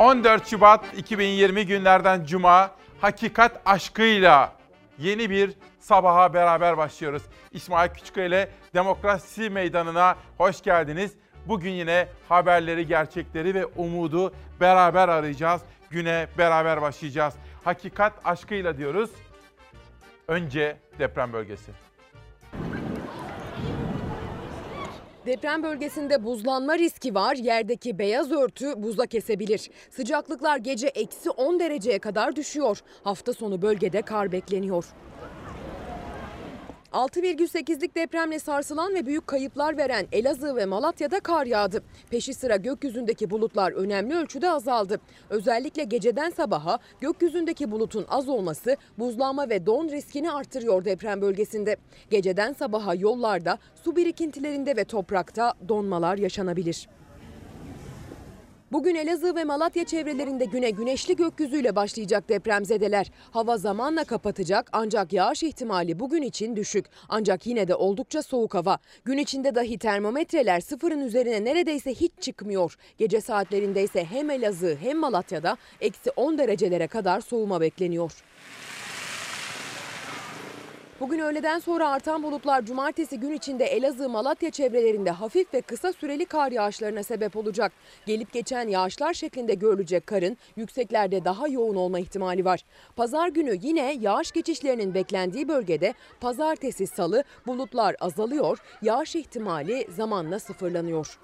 14 Şubat 2020 günlerden Cuma hakikat aşkıyla yeni bir sabaha beraber başlıyoruz. İsmail Küçüköy ile Demokrasi Meydanı'na hoş geldiniz. Bugün yine haberleri, gerçekleri ve umudu beraber arayacağız. Güne beraber başlayacağız. Hakikat aşkıyla diyoruz. Önce deprem bölgesi. Deprem bölgesinde buzlanma riski var. Yerdeki beyaz örtü buzla kesebilir. Sıcaklıklar gece eksi 10 dereceye kadar düşüyor. Hafta sonu bölgede kar bekleniyor. 6,8'lik depremle sarsılan ve büyük kayıplar veren Elazığ ve Malatya'da kar yağdı. Peşi sıra gökyüzündeki bulutlar önemli ölçüde azaldı. Özellikle geceden sabaha gökyüzündeki bulutun az olması buzlanma ve don riskini artırıyor deprem bölgesinde. Geceden sabaha yollarda, su birikintilerinde ve toprakta donmalar yaşanabilir. Bugün Elazığ ve Malatya çevrelerinde güne güneşli gökyüzüyle başlayacak depremzedeler. Hava zamanla kapatacak ancak yağış ihtimali bugün için düşük. Ancak yine de oldukça soğuk hava. Gün içinde dahi termometreler sıfırın üzerine neredeyse hiç çıkmıyor. Gece saatlerinde ise hem Elazığ hem Malatya'da eksi 10 derecelere kadar soğuma bekleniyor. Bugün öğleden sonra artan bulutlar cumartesi gün içinde Elazığ, Malatya çevrelerinde hafif ve kısa süreli kar yağışlarına sebep olacak. Gelip geçen yağışlar şeklinde görülecek karın yükseklerde daha yoğun olma ihtimali var. Pazar günü yine yağış geçişlerinin beklendiği bölgede pazartesi salı bulutlar azalıyor, yağış ihtimali zamanla sıfırlanıyor.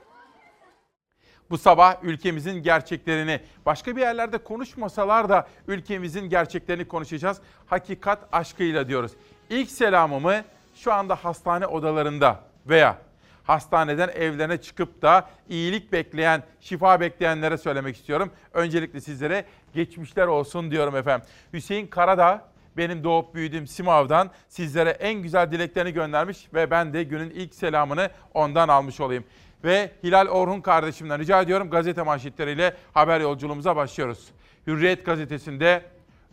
Bu sabah ülkemizin gerçeklerini başka bir yerlerde konuşmasalar da ülkemizin gerçeklerini konuşacağız. Hakikat aşkıyla diyoruz. İlk selamımı şu anda hastane odalarında veya hastaneden evlerine çıkıp da iyilik bekleyen, şifa bekleyenlere söylemek istiyorum. Öncelikle sizlere geçmişler olsun diyorum efendim. Hüseyin Karadağ benim doğup büyüdüğüm Simav'dan sizlere en güzel dileklerini göndermiş ve ben de günün ilk selamını ondan almış olayım. Ve Hilal Orhun kardeşimden rica ediyorum gazete manşetleriyle haber yolculuğumuza başlıyoruz. Hürriyet gazetesinde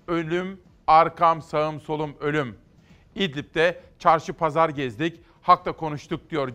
ölüm, arkam, sağım, solum, ölüm. İdlib'de çarşı pazar gezdik, hakta konuştuk diyor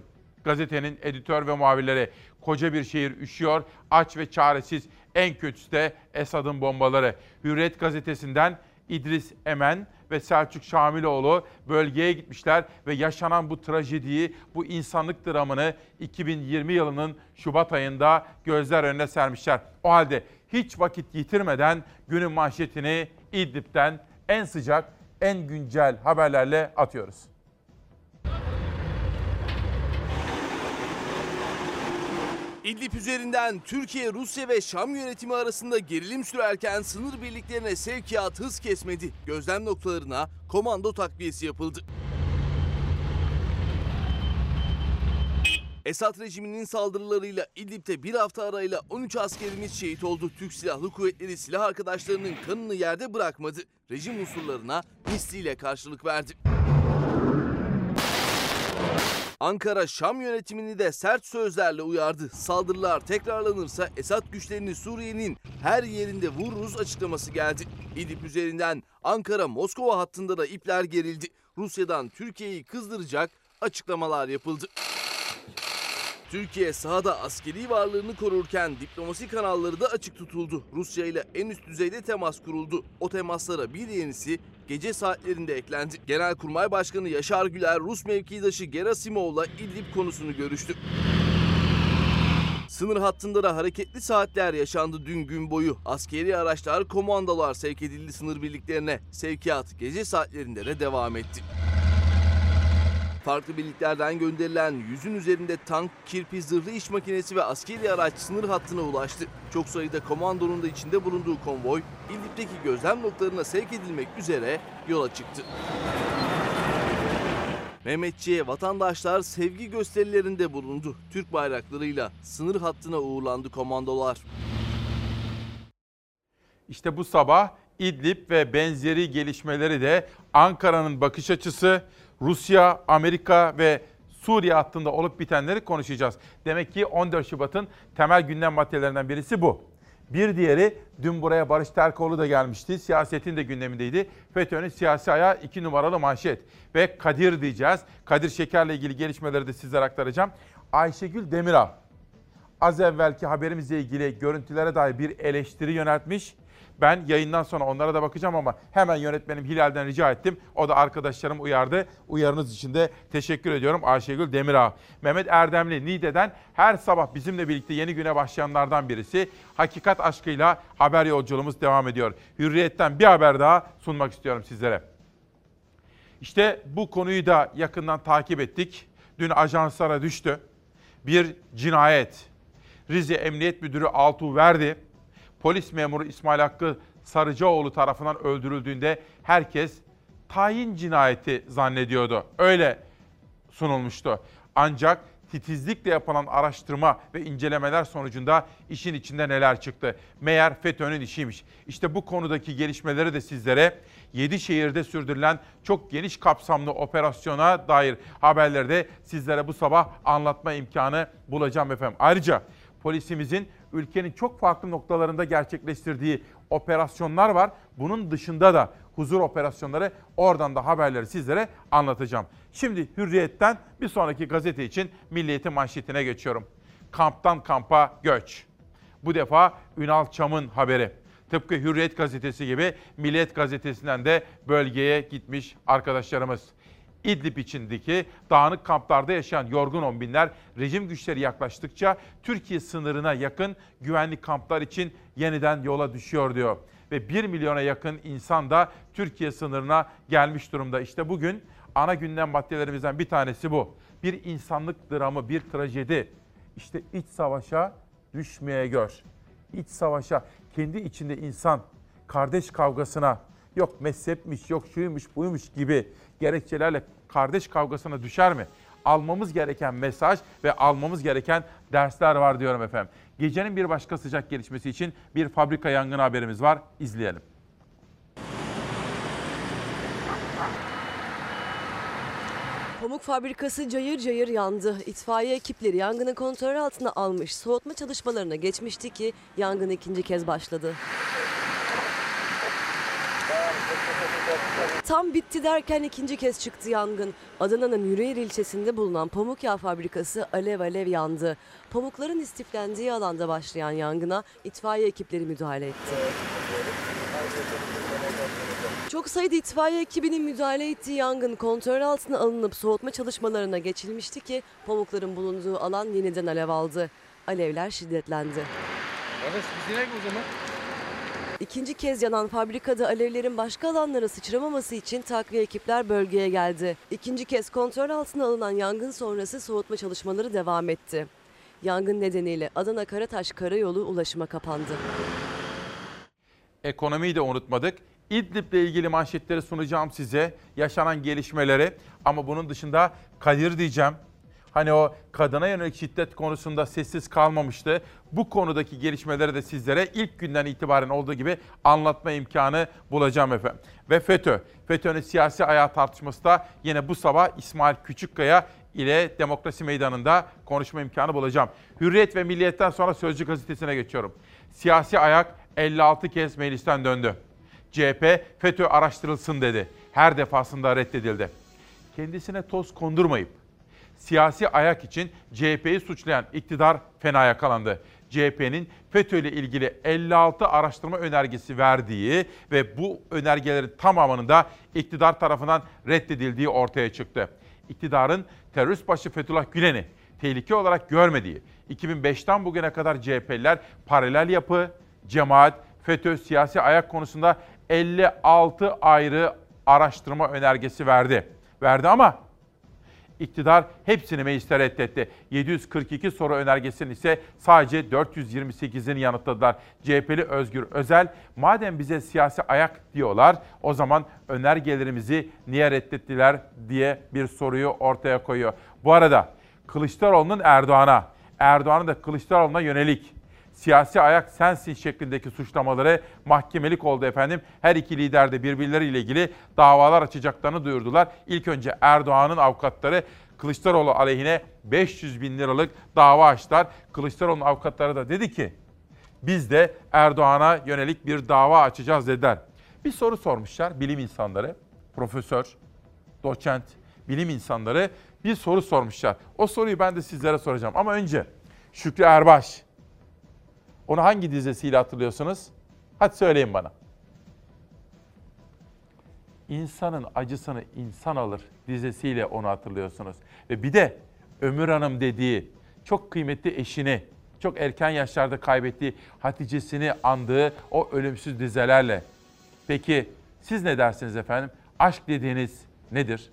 gazetenin editör ve muhabirleri. Koca bir şehir üşüyor, aç ve çaresiz. En kötüsü de Esad'ın bombaları. Hürriyet gazetesinden İdris Emen ve Selçuk Şamiloğlu bölgeye gitmişler ve yaşanan bu trajediyi, bu insanlık dramını 2020 yılının Şubat ayında gözler önüne sermişler. O halde hiç vakit yitirmeden günün manşetini İdlib'den en sıcak, en güncel haberlerle atıyoruz. İdlib üzerinden Türkiye, Rusya ve Şam yönetimi arasında gerilim sürerken sınır birliklerine sevkiyat hız kesmedi. Gözlem noktalarına komando takviyesi yapıldı. Esad rejiminin saldırılarıyla İdlib'de bir hafta arayla 13 askerimiz şehit oldu. Türk Silahlı Kuvvetleri silah arkadaşlarının kanını yerde bırakmadı. Rejim unsurlarına misliyle karşılık verdi. Ankara Şam yönetimini de sert sözlerle uyardı. Saldırılar tekrarlanırsa Esad güçlerini Suriye'nin her yerinde vururuz açıklaması geldi. İdlib üzerinden Ankara-Moskova hattında da ipler gerildi. Rusya'dan Türkiye'yi kızdıracak açıklamalar yapıldı. Türkiye sahada askeri varlığını korurken diplomasi kanalları da açık tutuldu. Rusya ile en üst düzeyde temas kuruldu. O temaslara bir yenisi gece saatlerinde eklendi. Genelkurmay Başkanı Yaşar Güler Rus mevkidaşı Gerasimov'la İdlib konusunu görüştü. Sınır hattında da hareketli saatler yaşandı dün gün boyu. Askeri araçlar, komandolar sevk edildi sınır birliklerine. Sevkiyat gece saatlerinde de devam etti. Farklı birliklerden gönderilen yüzün üzerinde tank, kirpi, zırhlı iş makinesi ve askeri araç sınır hattına ulaştı. Çok sayıda komandonun da içinde bulunduğu konvoy, İdlib'deki gözlem noktalarına sevk edilmek üzere yola çıktı. Mehmetçi'ye vatandaşlar sevgi gösterilerinde bulundu. Türk bayraklarıyla sınır hattına uğurlandı komandolar. İşte bu sabah İdlib ve benzeri gelişmeleri de Ankara'nın bakış açısı, Rusya, Amerika ve Suriye hattında olup bitenleri konuşacağız. Demek ki 14 Şubat'ın temel gündem maddelerinden birisi bu. Bir diğeri dün buraya Barış Terkoğlu da gelmişti. Siyasetin de gündemindeydi. FETÖ'nün siyasi ayağı iki numaralı manşet. Ve Kadir diyeceğiz. Kadir Şeker'le ilgili gelişmeleri de sizlere aktaracağım. Ayşegül Demiral. az evvelki haberimizle ilgili görüntülere dair bir eleştiri yöneltmiş. Ben yayından sonra onlara da bakacağım ama hemen yönetmenim Hilal'den rica ettim. O da arkadaşlarım uyardı. Uyarınız için de teşekkür ediyorum Ayşegül Demirağ. Mehmet Erdemli Niğde'den her sabah bizimle birlikte yeni güne başlayanlardan birisi. Hakikat aşkıyla haber yolculuğumuz devam ediyor. Hürriyetten bir haber daha sunmak istiyorum sizlere. İşte bu konuyu da yakından takip ettik. Dün ajanslara düştü. Bir cinayet. Rize Emniyet Müdürü Altuğ Verdi, polis memuru İsmail Hakkı Sarıcaoğlu tarafından öldürüldüğünde herkes tayin cinayeti zannediyordu. Öyle sunulmuştu. Ancak titizlikle yapılan araştırma ve incelemeler sonucunda işin içinde neler çıktı? Meğer FETÖ'nün işiymiş. İşte bu konudaki gelişmeleri de sizlere 7 şehirde sürdürülen çok geniş kapsamlı operasyona dair haberleri de sizlere bu sabah anlatma imkanı bulacağım efendim. Ayrıca polisimizin ülkenin çok farklı noktalarında gerçekleştirdiği operasyonlar var. Bunun dışında da huzur operasyonları oradan da haberleri sizlere anlatacağım. Şimdi Hürriyet'ten bir sonraki gazete için Milliyet'in manşetine geçiyorum. Kamptan kampa göç. Bu defa Ünal Çam'ın haberi. Tıpkı Hürriyet gazetesi gibi Milliyet gazetesinden de bölgeye gitmiş arkadaşlarımız. İdlib içindeki dağınık kamplarda yaşayan yorgun on binler rejim güçleri yaklaştıkça Türkiye sınırına yakın güvenlik kamplar için yeniden yola düşüyor diyor. Ve 1 milyona yakın insan da Türkiye sınırına gelmiş durumda. İşte bugün ana gündem maddelerimizden bir tanesi bu. Bir insanlık dramı, bir trajedi. İşte iç savaşa düşmeye gör. İç savaşa, kendi içinde insan, kardeş kavgasına, yok mezhepmiş, yok şuymuş, buymuş gibi gerekçelerle kardeş kavgasına düşer mi? Almamız gereken mesaj ve almamız gereken dersler var diyorum efendim. Gecenin bir başka sıcak gelişmesi için bir fabrika yangını haberimiz var. İzleyelim. Pamuk fabrikası cayır cayır yandı. İtfaiye ekipleri yangını kontrol altına almış, soğutma çalışmalarına geçmişti ki yangın ikinci kez başladı. Tam bitti derken ikinci kez çıktı yangın. Adana'nın Yüreğir ilçesinde bulunan pamuk yağı fabrikası alev alev yandı. Pamukların istiflendiği alanda başlayan yangına itfaiye ekipleri müdahale etti. Çok sayıda itfaiye ekibinin müdahale ettiği yangın kontrol altına alınıp soğutma çalışmalarına geçilmişti ki pamukların bulunduğu alan yeniden alev aldı. Alevler şiddetlendi. Kardeş biz o zaman. İkinci kez yanan fabrikada alevlerin başka alanlara sıçramaması için takviye ekipler bölgeye geldi. İkinci kez kontrol altına alınan yangın sonrası soğutma çalışmaları devam etti. Yangın nedeniyle Adana Karataş Karayolu ulaşıma kapandı. Ekonomiyi de unutmadık. İdlib'le ilgili manşetleri sunacağım size. Yaşanan gelişmeleri ama bunun dışında Kadir diyeceğim. Hani o kadına yönelik şiddet konusunda sessiz kalmamıştı. Bu konudaki gelişmeleri de sizlere ilk günden itibaren olduğu gibi anlatma imkanı bulacağım efendim. Ve FETÖ. FETÖ'nün siyasi ayağı tartışması da yine bu sabah İsmail Küçükkaya ile Demokrasi Meydanı'nda konuşma imkanı bulacağım. Hürriyet ve Milliyet'ten sonra Sözcü gazetesine geçiyorum. Siyasi ayak 56 kez meclisten döndü. CHP FETÖ araştırılsın dedi. Her defasında reddedildi. Kendisine toz kondurmayıp siyasi ayak için CHP'yi suçlayan iktidar fena yakalandı. CHP'nin FETÖ ile ilgili 56 araştırma önergesi verdiği ve bu önergelerin tamamının da iktidar tarafından reddedildiği ortaya çıktı. İktidarın terörist başı Fethullah Gülen'i tehlike olarak görmediği, 2005'ten bugüne kadar CHP'liler paralel yapı, cemaat, FETÖ siyasi ayak konusunda 56 ayrı araştırma önergesi verdi. Verdi ama iktidar hepsini mecliste reddetti. 742 soru önergesinin ise sadece 428'ini yanıtladılar. CHP'li Özgür Özel, madem bize siyasi ayak diyorlar, o zaman önergelerimizi niye reddettiler diye bir soruyu ortaya koyuyor. Bu arada Kılıçdaroğlu'nun Erdoğan'a, Erdoğan'ın da Kılıçdaroğlu'na yönelik siyasi ayak sensin şeklindeki suçlamaları mahkemelik oldu efendim. Her iki lider de birbirleriyle ilgili davalar açacaklarını duyurdular. İlk önce Erdoğan'ın avukatları Kılıçdaroğlu aleyhine 500 bin liralık dava açtılar. Kılıçdaroğlu'nun avukatları da dedi ki biz de Erdoğan'a yönelik bir dava açacağız dediler. Bir soru sormuşlar bilim insanları, profesör, doçent, bilim insanları bir soru sormuşlar. O soruyu ben de sizlere soracağım ama önce Şükrü Erbaş. Onu hangi dizisiyle hatırlıyorsunuz? Hadi söyleyin bana. İnsanın acısını insan alır dizesiyle onu hatırlıyorsunuz. Ve bir de Ömür Hanım dediği çok kıymetli eşini, çok erken yaşlarda kaybettiği Hatice'sini andığı o ölümsüz dizelerle. Peki siz ne dersiniz efendim? Aşk dediğiniz nedir?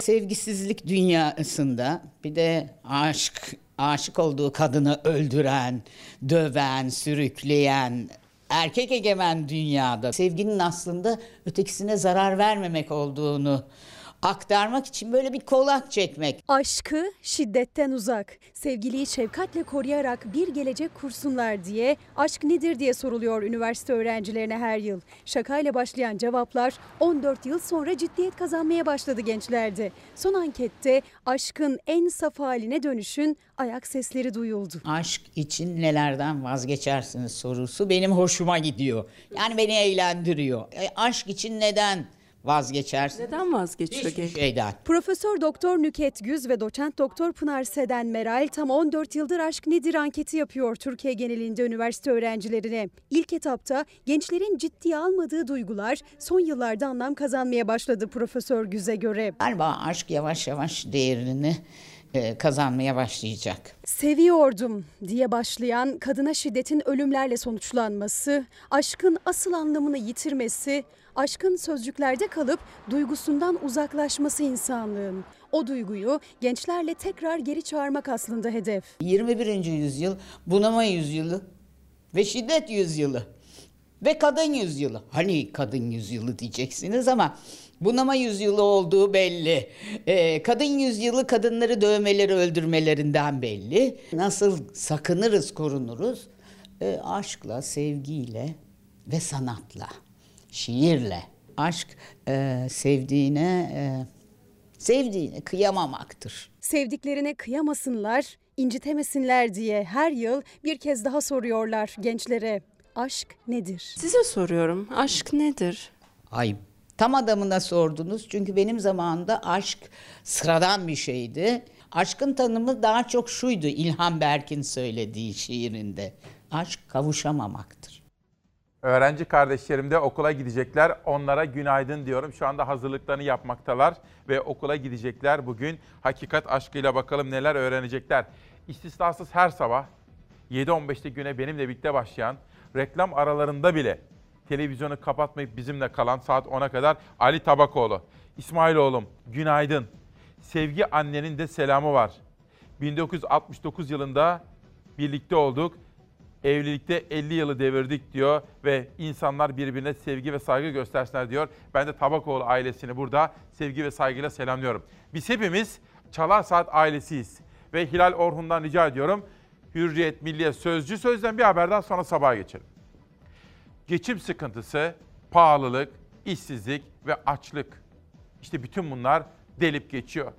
Sevgisizlik dünyasında bir de aşk, aşık olduğu kadını öldüren, döven, sürükleyen, erkek egemen dünyada sevginin aslında ötekisine zarar vermemek olduğunu aktarmak için böyle bir kolak çekmek. Aşkı şiddetten uzak, sevgiliyi şefkatle koruyarak bir gelecek kursunlar diye aşk nedir diye soruluyor üniversite öğrencilerine her yıl. Şakayla başlayan cevaplar 14 yıl sonra ciddiyet kazanmaya başladı gençlerde. Son ankette aşkın en saf haline dönüşün ayak sesleri duyuldu. Aşk için nelerden vazgeçersiniz sorusu benim hoşuma gidiyor. Yani beni eğlendiriyor. E, aşk için neden vazgeçersin? Neden vazgeçiyor Hiçbir genç? şeyden. Profesör Doktor Nüket Güz ve Doçent Doktor Pınar Seden Meral tam 14 yıldır aşk nedir anketi yapıyor Türkiye genelinde üniversite öğrencilerine. İlk etapta gençlerin ciddiye almadığı duygular son yıllarda anlam kazanmaya başladı Profesör Güz'e göre. Galiba aşk yavaş yavaş değerini e, kazanmaya başlayacak. Seviyordum diye başlayan kadına şiddetin ölümlerle sonuçlanması, aşkın asıl anlamını yitirmesi, aşkın sözcüklerde kalıp duygusundan uzaklaşması insanlığın. O duyguyu gençlerle tekrar geri çağırmak aslında hedef. 21. yüzyıl bunama yüzyılı ve şiddet yüzyılı ve kadın yüzyılı. Hani kadın yüzyılı diyeceksiniz ama bunama yüzyılı olduğu belli. Ee, kadın yüzyılı kadınları dövmeleri öldürmelerinden belli. Nasıl sakınırız korunuruz? Ee, aşkla, sevgiyle ve sanatla, şiirle. Aşk e, sevdiğine... E, sevdiğine kıyamamaktır. Sevdiklerine kıyamasınlar, incitemesinler diye her yıl bir kez daha soruyorlar gençlere. Aşk nedir? Size soruyorum. Aşk nedir? Ay tam adamına sordunuz çünkü benim zamanımda aşk sıradan bir şeydi. Aşkın tanımı daha çok şuydu İlhan Berk'in söylediği şiirinde. Aşk kavuşamamaktır. Öğrenci kardeşlerim de okula gidecekler. Onlara günaydın diyorum. Şu anda hazırlıklarını yapmaktalar ve okula gidecekler. Bugün hakikat aşkıyla bakalım neler öğrenecekler. İstisnasız her sabah 7.15'te güne benimle birlikte başlayan, reklam aralarında bile televizyonu kapatmayıp bizimle kalan saat 10'a kadar Ali Tabakoğlu. İsmail oğlum günaydın. Sevgi annenin de selamı var. 1969 yılında birlikte olduk. Evlilikte 50 yılı devirdik diyor ve insanlar birbirine sevgi ve saygı göstersinler diyor. Ben de Tabakoğlu ailesini burada sevgi ve saygıyla selamlıyorum. Biz hepimiz Çalar Saat ailesiyiz. Ve Hilal Orhun'dan rica ediyorum. Hürriyet, Milliyet, Sözcü Sözden bir haberden sonra sabaha geçelim. Geçim sıkıntısı, pahalılık, işsizlik ve açlık. İşte bütün bunlar delip geçiyor.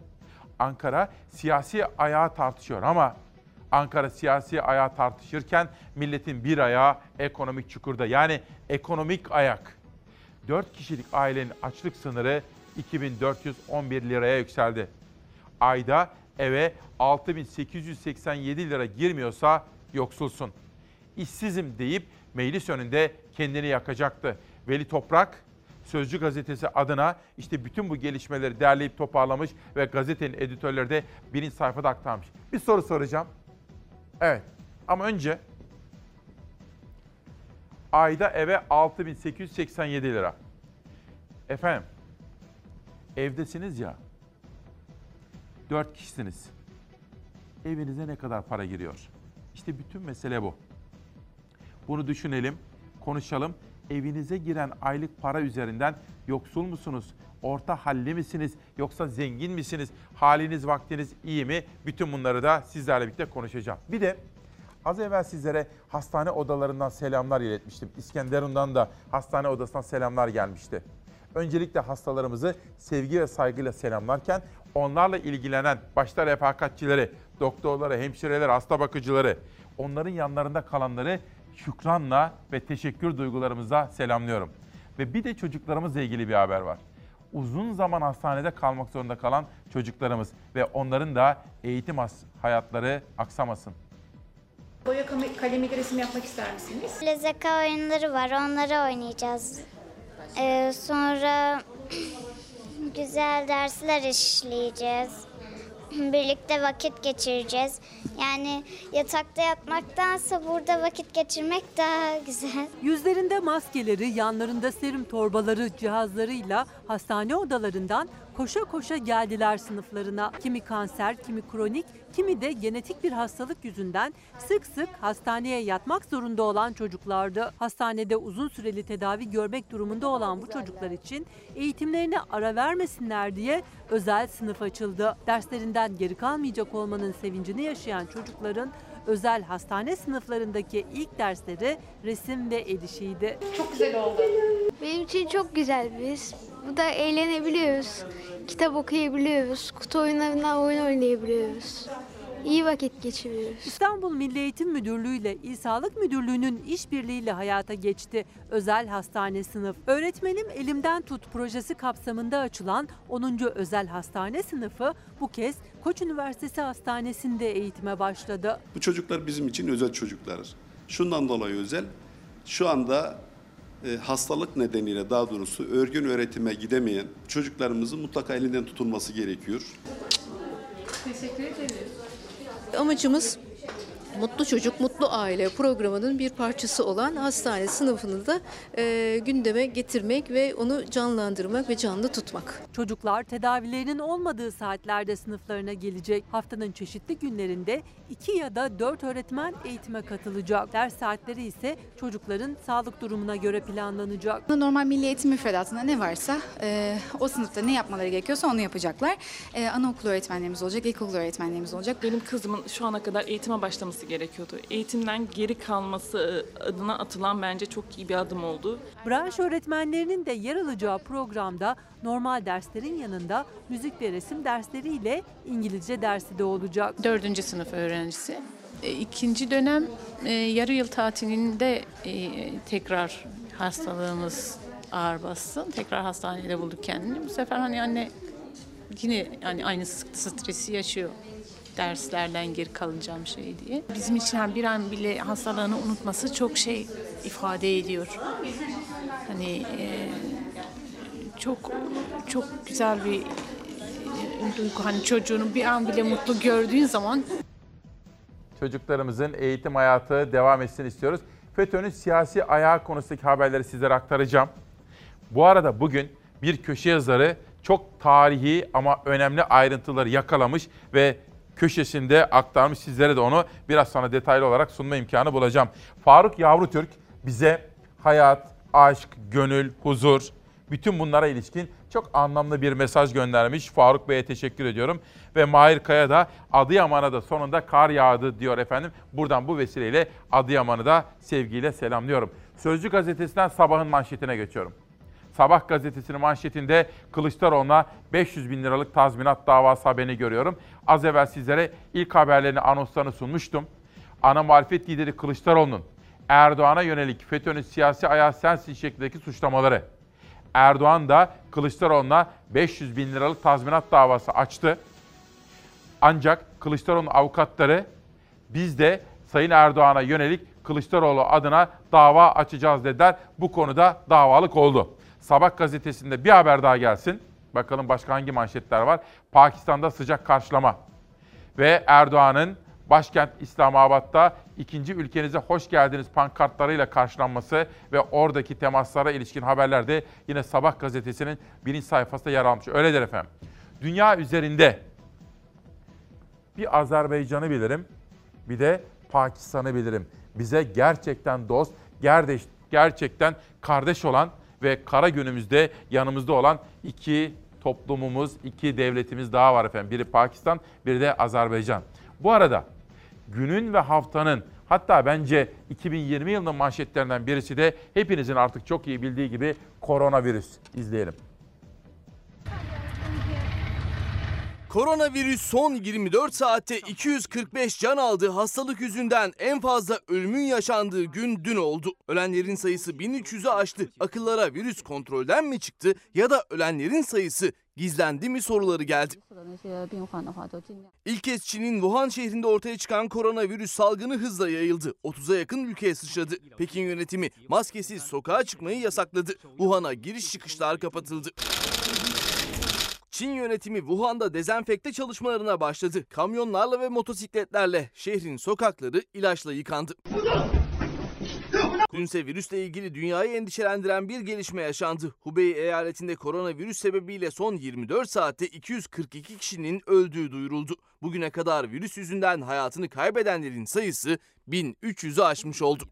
Ankara siyasi ayağı tartışıyor ama Ankara siyasi ayağı tartışırken milletin bir ayağı ekonomik çukurda. Yani ekonomik ayak. 4 kişilik ailenin açlık sınırı 2411 liraya yükseldi. Ayda eve 6887 lira girmiyorsa yoksulsun. İşsizim deyip meclis önünde kendini yakacaktı. Veli Toprak Sözcü gazetesi adına işte bütün bu gelişmeleri derleyip toparlamış ve gazetenin editörleri de birinci sayfada aktarmış. Bir soru soracağım. Evet ama önce ayda eve 6887 lira. Efendim evdesiniz ya 4 kişisiniz. Evinize ne kadar para giriyor? İşte bütün mesele bu. Bunu düşünelim, konuşalım. Evinize giren aylık para üzerinden yoksul musunuz? Orta halli misiniz? Yoksa zengin misiniz? Haliniz, vaktiniz iyi mi? Bütün bunları da sizlerle birlikte konuşacağım. Bir de az evvel sizlere hastane odalarından selamlar iletmiştim. İskenderun'dan da hastane odasından selamlar gelmişti. Öncelikle hastalarımızı sevgi ve saygıyla selamlarken onlarla ilgilenen başta refakatçileri, doktorları, hemşireleri, hasta bakıcıları, onların yanlarında kalanları şükranla ve teşekkür duygularımızla selamlıyorum. Ve bir de çocuklarımızla ilgili bir haber var. uzun zaman hastanede kalmak zorunda kalan çocuklarımız ve onların da eğitim hayatları aksamasın. Boya kalemiyle resim yapmak ister misiniz? Böyle zeka oyunları var, onları oynayacağız. Ee, sonra güzel dersler işleyeceğiz. Birlikte vakit geçireceğiz. Yani yatakta yatmaktansa burada vakit geçirmek daha güzel. Yüzlerinde maskeleri, yanlarında serum torbaları, cihazlarıyla hastane odalarından koşa koşa geldiler sınıflarına. Kimi kanser, kimi kronik, kimi de genetik bir hastalık yüzünden sık sık hastaneye yatmak zorunda olan çocuklardı. Hastanede uzun süreli tedavi görmek durumunda olan bu çocuklar için eğitimlerine ara vermesinler diye özel sınıf açıldı. Derslerinden geri kalmayacak olmanın sevincini yaşayan çocukların özel hastane sınıflarındaki ilk dersleri resim ve el işiydi. Çok güzel oldu. Benim için çok güzel biz. Burada eğlenebiliyoruz. Kitap okuyabiliyoruz. Kutu oyunlarından oyun oynayabiliyoruz. İyi vakit geçiriyoruz. İstanbul Milli Eğitim Müdürlüğü ile İl Sağlık Müdürlüğü'nün işbirliğiyle hayata geçti. Özel hastane sınıf. Öğretmenim Elimden Tut projesi kapsamında açılan 10. Özel Hastane sınıfı bu kez Koç Üniversitesi Hastanesi'nde eğitime başladı. Bu çocuklar bizim için özel çocuklar. Şundan dolayı özel. Şu anda e, hastalık nedeniyle daha doğrusu örgün öğretime gidemeyen çocuklarımızın mutlaka elinden tutulması gerekiyor. Teşekkür ederiz. Amacımız Mutlu Çocuk, Mutlu Aile programının bir parçası olan hastane sınıfını da e, gündeme getirmek ve onu canlandırmak ve canlı tutmak. Çocuklar tedavilerinin olmadığı saatlerde sınıflarına gelecek. Haftanın çeşitli günlerinde 2 ya da 4 öğretmen eğitime katılacak. Ders saatleri ise çocukların sağlık durumuna göre planlanacak. Normal milli eğitim müfredatında ne varsa e, o sınıfta ne yapmaları gerekiyorsa onu yapacaklar. E, anaokulu öğretmenlerimiz olacak, ilkokul öğretmenlerimiz olacak. Benim kızımın şu ana kadar eğitime başlaması gerekiyordu. Eğitimden geri kalması adına atılan bence çok iyi bir adım oldu. Branş öğretmenlerinin de yer alacağı programda normal derslerin yanında müzik ve resim dersleriyle İngilizce dersi de olacak. Dördüncü sınıf öğrencisi. E, İkinci dönem e, yarı yıl tatilinde e, tekrar hastalığımız ağır bassın. Tekrar hastanede bulduk kendini. Bu sefer hani anne yine yani aynı stresi yaşıyor derslerden geri kalacağım şey diye. Bizim için yani bir an bile hastalığını unutması çok şey ifade ediyor. Hani e, çok çok güzel bir e, duygu. Hani çocuğunu bir an bile mutlu gördüğün zaman Çocuklarımızın eğitim hayatı devam etsin istiyoruz. FETÖ'nün siyasi ayağı konusundaki haberleri sizlere aktaracağım. Bu arada bugün bir köşe yazarı çok tarihi ama önemli ayrıntıları yakalamış ve köşesinde aktarmış. Sizlere de onu biraz sonra detaylı olarak sunma imkanı bulacağım. Faruk Yavrutürk bize hayat, aşk, gönül, huzur, bütün bunlara ilişkin çok anlamlı bir mesaj göndermiş. Faruk Bey'e teşekkür ediyorum. Ve Mahir Kaya da Adıyaman'a da sonunda kar yağdı diyor efendim. Buradan bu vesileyle Adıyaman'ı da sevgiyle selamlıyorum. Sözcü gazetesinden sabahın manşetine geçiyorum. Sabah gazetesinin manşetinde Kılıçdaroğlu'na 500 bin liralık tazminat davası haberini görüyorum. Az evvel sizlere ilk haberlerini, anonslarını sunmuştum. Ana muhalefet lideri Kılıçdaroğlu'nun Erdoğan'a yönelik FETÖ'nün siyasi ayağı sensin şeklindeki suçlamaları. Erdoğan da Kılıçdaroğlu'na 500 bin liralık tazminat davası açtı. Ancak Kılıçdaroğlu'nun avukatları biz de Sayın Erdoğan'a yönelik Kılıçdaroğlu adına dava açacağız dediler. Bu konuda davalık oldu. Sabah gazetesinde bir haber daha gelsin. Bakalım başka hangi manşetler var. Pakistan'da sıcak karşılama. Ve Erdoğan'ın başkent İslamabad'da ikinci ülkenize hoş geldiniz pankartlarıyla karşılanması ve oradaki temaslara ilişkin haberler de yine Sabah gazetesinin birinci sayfasında yer almış. Öyledir efendim. Dünya üzerinde bir Azerbaycan'ı bilirim, bir de Pakistan'ı bilirim. Bize gerçekten dost, gerdeş, gerçekten kardeş olan ve kara günümüzde yanımızda olan iki toplumumuz, iki devletimiz daha var efendim. Biri Pakistan, biri de Azerbaycan. Bu arada günün ve haftanın hatta bence 2020 yılının manşetlerinden birisi de hepinizin artık çok iyi bildiği gibi koronavirüs. İzleyelim. Koronavirüs son 24 saatte 245 can aldı. Hastalık yüzünden en fazla ölümün yaşandığı gün dün oldu. Ölenlerin sayısı 1300'ü aştı. Akıllara virüs kontrolden mi çıktı ya da ölenlerin sayısı gizlendi mi soruları geldi. İlk kez Çin'in Wuhan şehrinde ortaya çıkan koronavirüs salgını hızla yayıldı. 30'a yakın ülkeye sıçradı. Pekin yönetimi maskesiz sokağa çıkmayı yasakladı. Wuhan'a giriş çıkışlar kapatıldı. Çin yönetimi Wuhan'da dezenfekte çalışmalarına başladı. Kamyonlarla ve motosikletlerle şehrin sokakları ilaçla yıkandı. Dünse virüsle ilgili dünyayı endişelendiren bir gelişme yaşandı. Hubei eyaletinde koronavirüs sebebiyle son 24 saatte 242 kişinin öldüğü duyuruldu. Bugüne kadar virüs yüzünden hayatını kaybedenlerin sayısı 1300'ü aşmış oldu.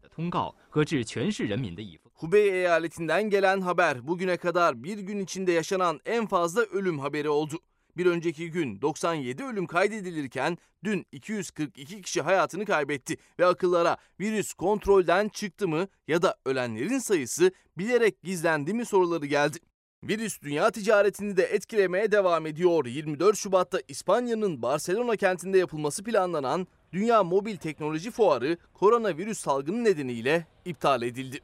Hubei eyaletinden gelen haber bugüne kadar bir gün içinde yaşanan en fazla ölüm haberi oldu. Bir önceki gün 97 ölüm kaydedilirken dün 242 kişi hayatını kaybetti ve akıllara virüs kontrolden çıktı mı ya da ölenlerin sayısı bilerek gizlendi mi soruları geldi. Virüs dünya ticaretini de etkilemeye devam ediyor. 24 Şubat'ta İspanya'nın Barcelona kentinde yapılması planlanan Dünya Mobil Teknoloji Fuarı koronavirüs salgını nedeniyle iptal edildi.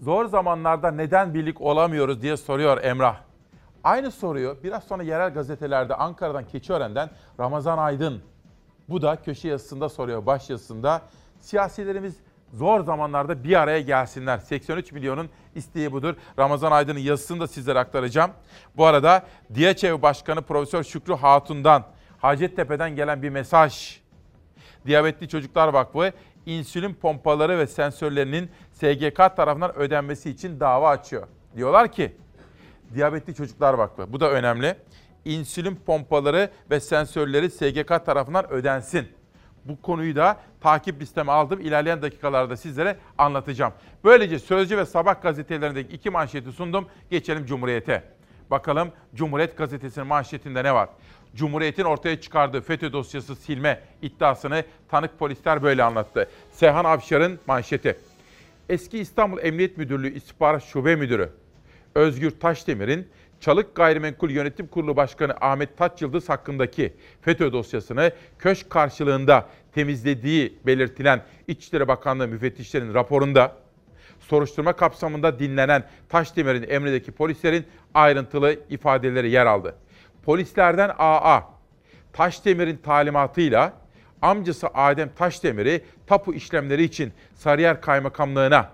Zor zamanlarda neden birlik olamıyoruz diye soruyor Emrah. Aynı soruyu biraz sonra yerel gazetelerde Ankara'dan Keçiören'den Ramazan Aydın. Bu da köşe yazısında soruyor baş yazısında. Siyasilerimiz zor zamanlarda bir araya gelsinler. 83 milyonun isteği budur. Ramazan Aydın'ın yazısını da sizlere aktaracağım. Bu arada DİAÇEV Başkanı Profesör Şükrü Hatun'dan Hacettepe'den gelen bir mesaj. Diyabetli Çocuklar Vakfı insülin pompaları ve sensörlerinin SGK tarafından ödenmesi için dava açıyor. Diyorlar ki Diyabetli Çocuklar Vakfı bu da önemli. İnsülin pompaları ve sensörleri SGK tarafından ödensin. Bu konuyu da takip listeme aldım. İlerleyen dakikalarda sizlere anlatacağım. Böylece Sözcü ve Sabah gazetelerindeki iki manşeti sundum. Geçelim Cumhuriyet'e. Bakalım Cumhuriyet gazetesinin manşetinde ne var? Cumhuriyet'in ortaya çıkardığı FETÖ dosyası silme iddiasını tanık polisler böyle anlattı. Seyhan Avşar'ın manşeti. Eski İstanbul Emniyet Müdürlüğü İstihbarat Şube Müdürü Özgür Taşdemir'in Çalık Gayrimenkul Yönetim Kurulu Başkanı Ahmet Taç Yıldız hakkındaki FETÖ dosyasını köşk karşılığında temizlediği belirtilen İçişleri Bakanlığı müfettişlerinin raporunda soruşturma kapsamında dinlenen Taşdemir'in emrindeki polislerin ayrıntılı ifadeleri yer aldı. Polislerden AA, Taşdemir'in talimatıyla amcası Adem Taşdemir'i tapu işlemleri için Sarıyer Kaymakamlığı'na,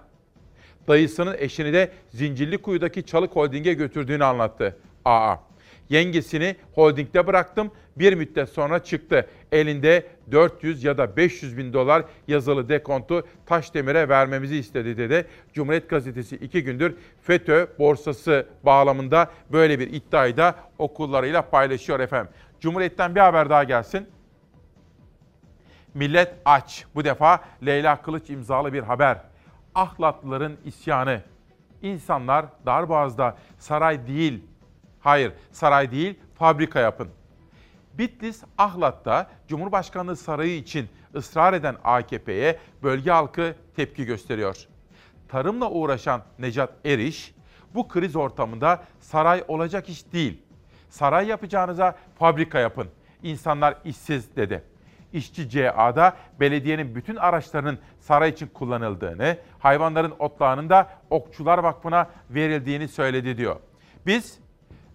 dayısının eşini de Zincirlikuyu'daki Çalık Holding'e götürdüğünü anlattı AA. Yengesini holdingde bıraktım. Bir müddet sonra çıktı. Elinde 400 ya da 500 bin dolar yazılı dekontu Taşdemir'e vermemizi istedi dedi. Cumhuriyet Gazetesi iki gündür FETÖ borsası bağlamında böyle bir iddiayı da okullarıyla paylaşıyor efendim. Cumhuriyet'ten bir haber daha gelsin. Millet aç. Bu defa Leyla Kılıç imzalı bir haber. Ahlatlıların isyanı. İnsanlar Darboğaz'da saray değil, hayır saray değil fabrika yapın. Bitlis Ahlat'ta Cumhurbaşkanlığı Sarayı için ısrar eden AKP'ye bölge halkı tepki gösteriyor. Tarımla uğraşan Necat Eriş, bu kriz ortamında saray olacak iş değil. Saray yapacağınıza fabrika yapın. İnsanlar işsiz dedi. İşçi CA'da belediyenin bütün araçlarının saray için kullanıldığını, hayvanların otlağının da Okçular Vakfı'na verildiğini söyledi diyor. Biz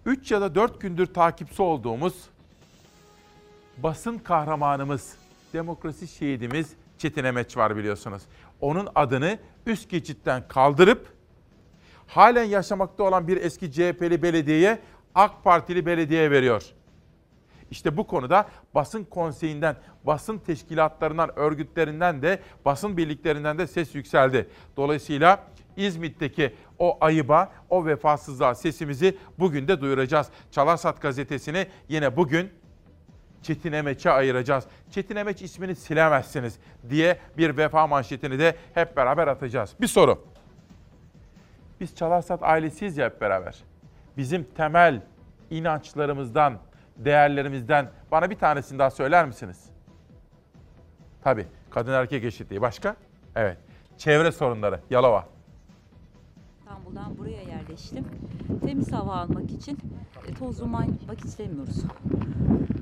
3 ya da 4 gündür takipçi olduğumuz basın kahramanımız, demokrasi şehidimiz Çetin Emeç var biliyorsunuz. Onun adını üst geçitten kaldırıp halen yaşamakta olan bir eski CHP'li belediyeye AK Partili belediye veriyor. İşte bu konuda basın konseyinden, basın teşkilatlarından, örgütlerinden de, basın birliklerinden de ses yükseldi. Dolayısıyla İzmit'teki o ayıba, o vefasızlığa sesimizi bugün de duyuracağız. Çalarsat gazetesini yine bugün Çetin Emeç'e ayıracağız. Çetin Emeç ismini silemezsiniz diye bir vefa manşetini de hep beraber atacağız. Bir soru. Biz Çalarsat ailesiyiz ya hep beraber. Bizim temel inançlarımızdan, değerlerimizden bana bir tanesini daha söyler misiniz? Tabii. Kadın erkek eşitliği. Başka? Evet. Çevre sorunları. Yalova. İstanbul'dan buraya yer yerleştim. Temiz hava almak için e, toz duman yapmak istemiyoruz.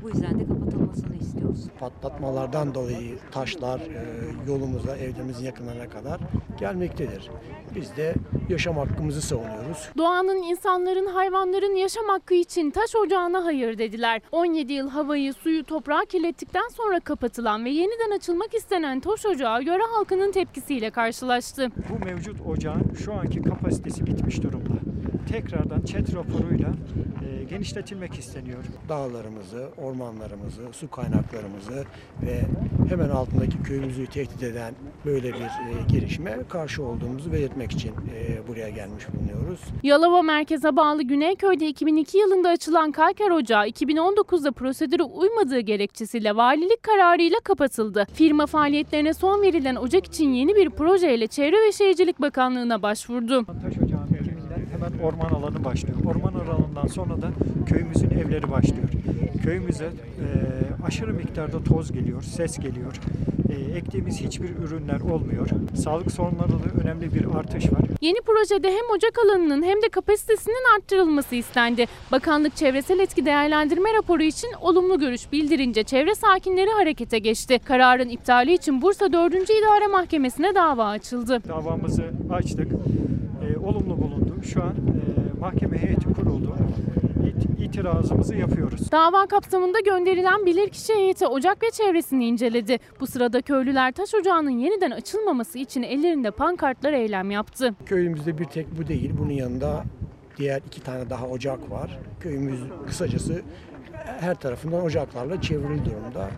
Bu yüzden de kapatılmasını istiyoruz. Patlatmalardan dolayı taşlar e, yolumuza, evlerimizin yakınlarına kadar gelmektedir. Biz de yaşam hakkımızı savunuyoruz. Doğanın, insanların, hayvanların yaşam hakkı için taş ocağına hayır dediler. 17 yıl havayı, suyu, toprağı kirlettikten sonra kapatılan ve yeniden açılmak istenen taş ocağı yöre halkının tepkisiyle karşılaştı. Bu mevcut ocağın şu anki kapasitesi bitmiş durumda. Tekrardan ÇED raporuyla e, genişletilmek isteniyor. Dağlarımızı, ormanlarımızı, su kaynaklarımızı ve hemen altındaki köyümüzü tehdit eden böyle bir e, gelişme karşı olduğumuzu belirtmek için e, buraya gelmiş bulunuyoruz. Yalova merkeze bağlı Güneyköy'de 2002 yılında açılan kalker ocağı 2019'da prosedüre uymadığı gerekçesiyle valilik kararıyla kapatıldı. Firma faaliyetlerine son verilen ocak için yeni bir projeyle Çevre ve Şehircilik Bakanlığı'na başvurdu. Taş hemen orman alanı başlıyor. Orman alanından sonra da köyümüzün evleri başlıyor. Köyümüze e, aşırı miktarda toz geliyor, ses geliyor. E, ektiğimiz hiçbir ürünler olmuyor. Sağlık sorunlarında da önemli bir artış var. Yeni projede hem ocak alanının hem de kapasitesinin arttırılması istendi. Bakanlık çevresel etki değerlendirme raporu için olumlu görüş bildirince çevre sakinleri harekete geçti. Kararın iptali için Bursa 4. İdare Mahkemesi'ne dava açıldı. Davamızı açtık. E, olumlu bulundu. Şu an e, mahkeme heyeti kuruldu. İt, itirazımızı yapıyoruz. Dava kapsamında gönderilen bilirkişi heyeti ocak ve çevresini inceledi. Bu sırada köylüler taş ocağının yeniden açılmaması için ellerinde pankartlar eylem yaptı. Köyümüzde bir tek bu değil. Bunun yanında diğer iki tane daha ocak var. Köyümüz kısacası her tarafından ocaklarla çevrili durumda.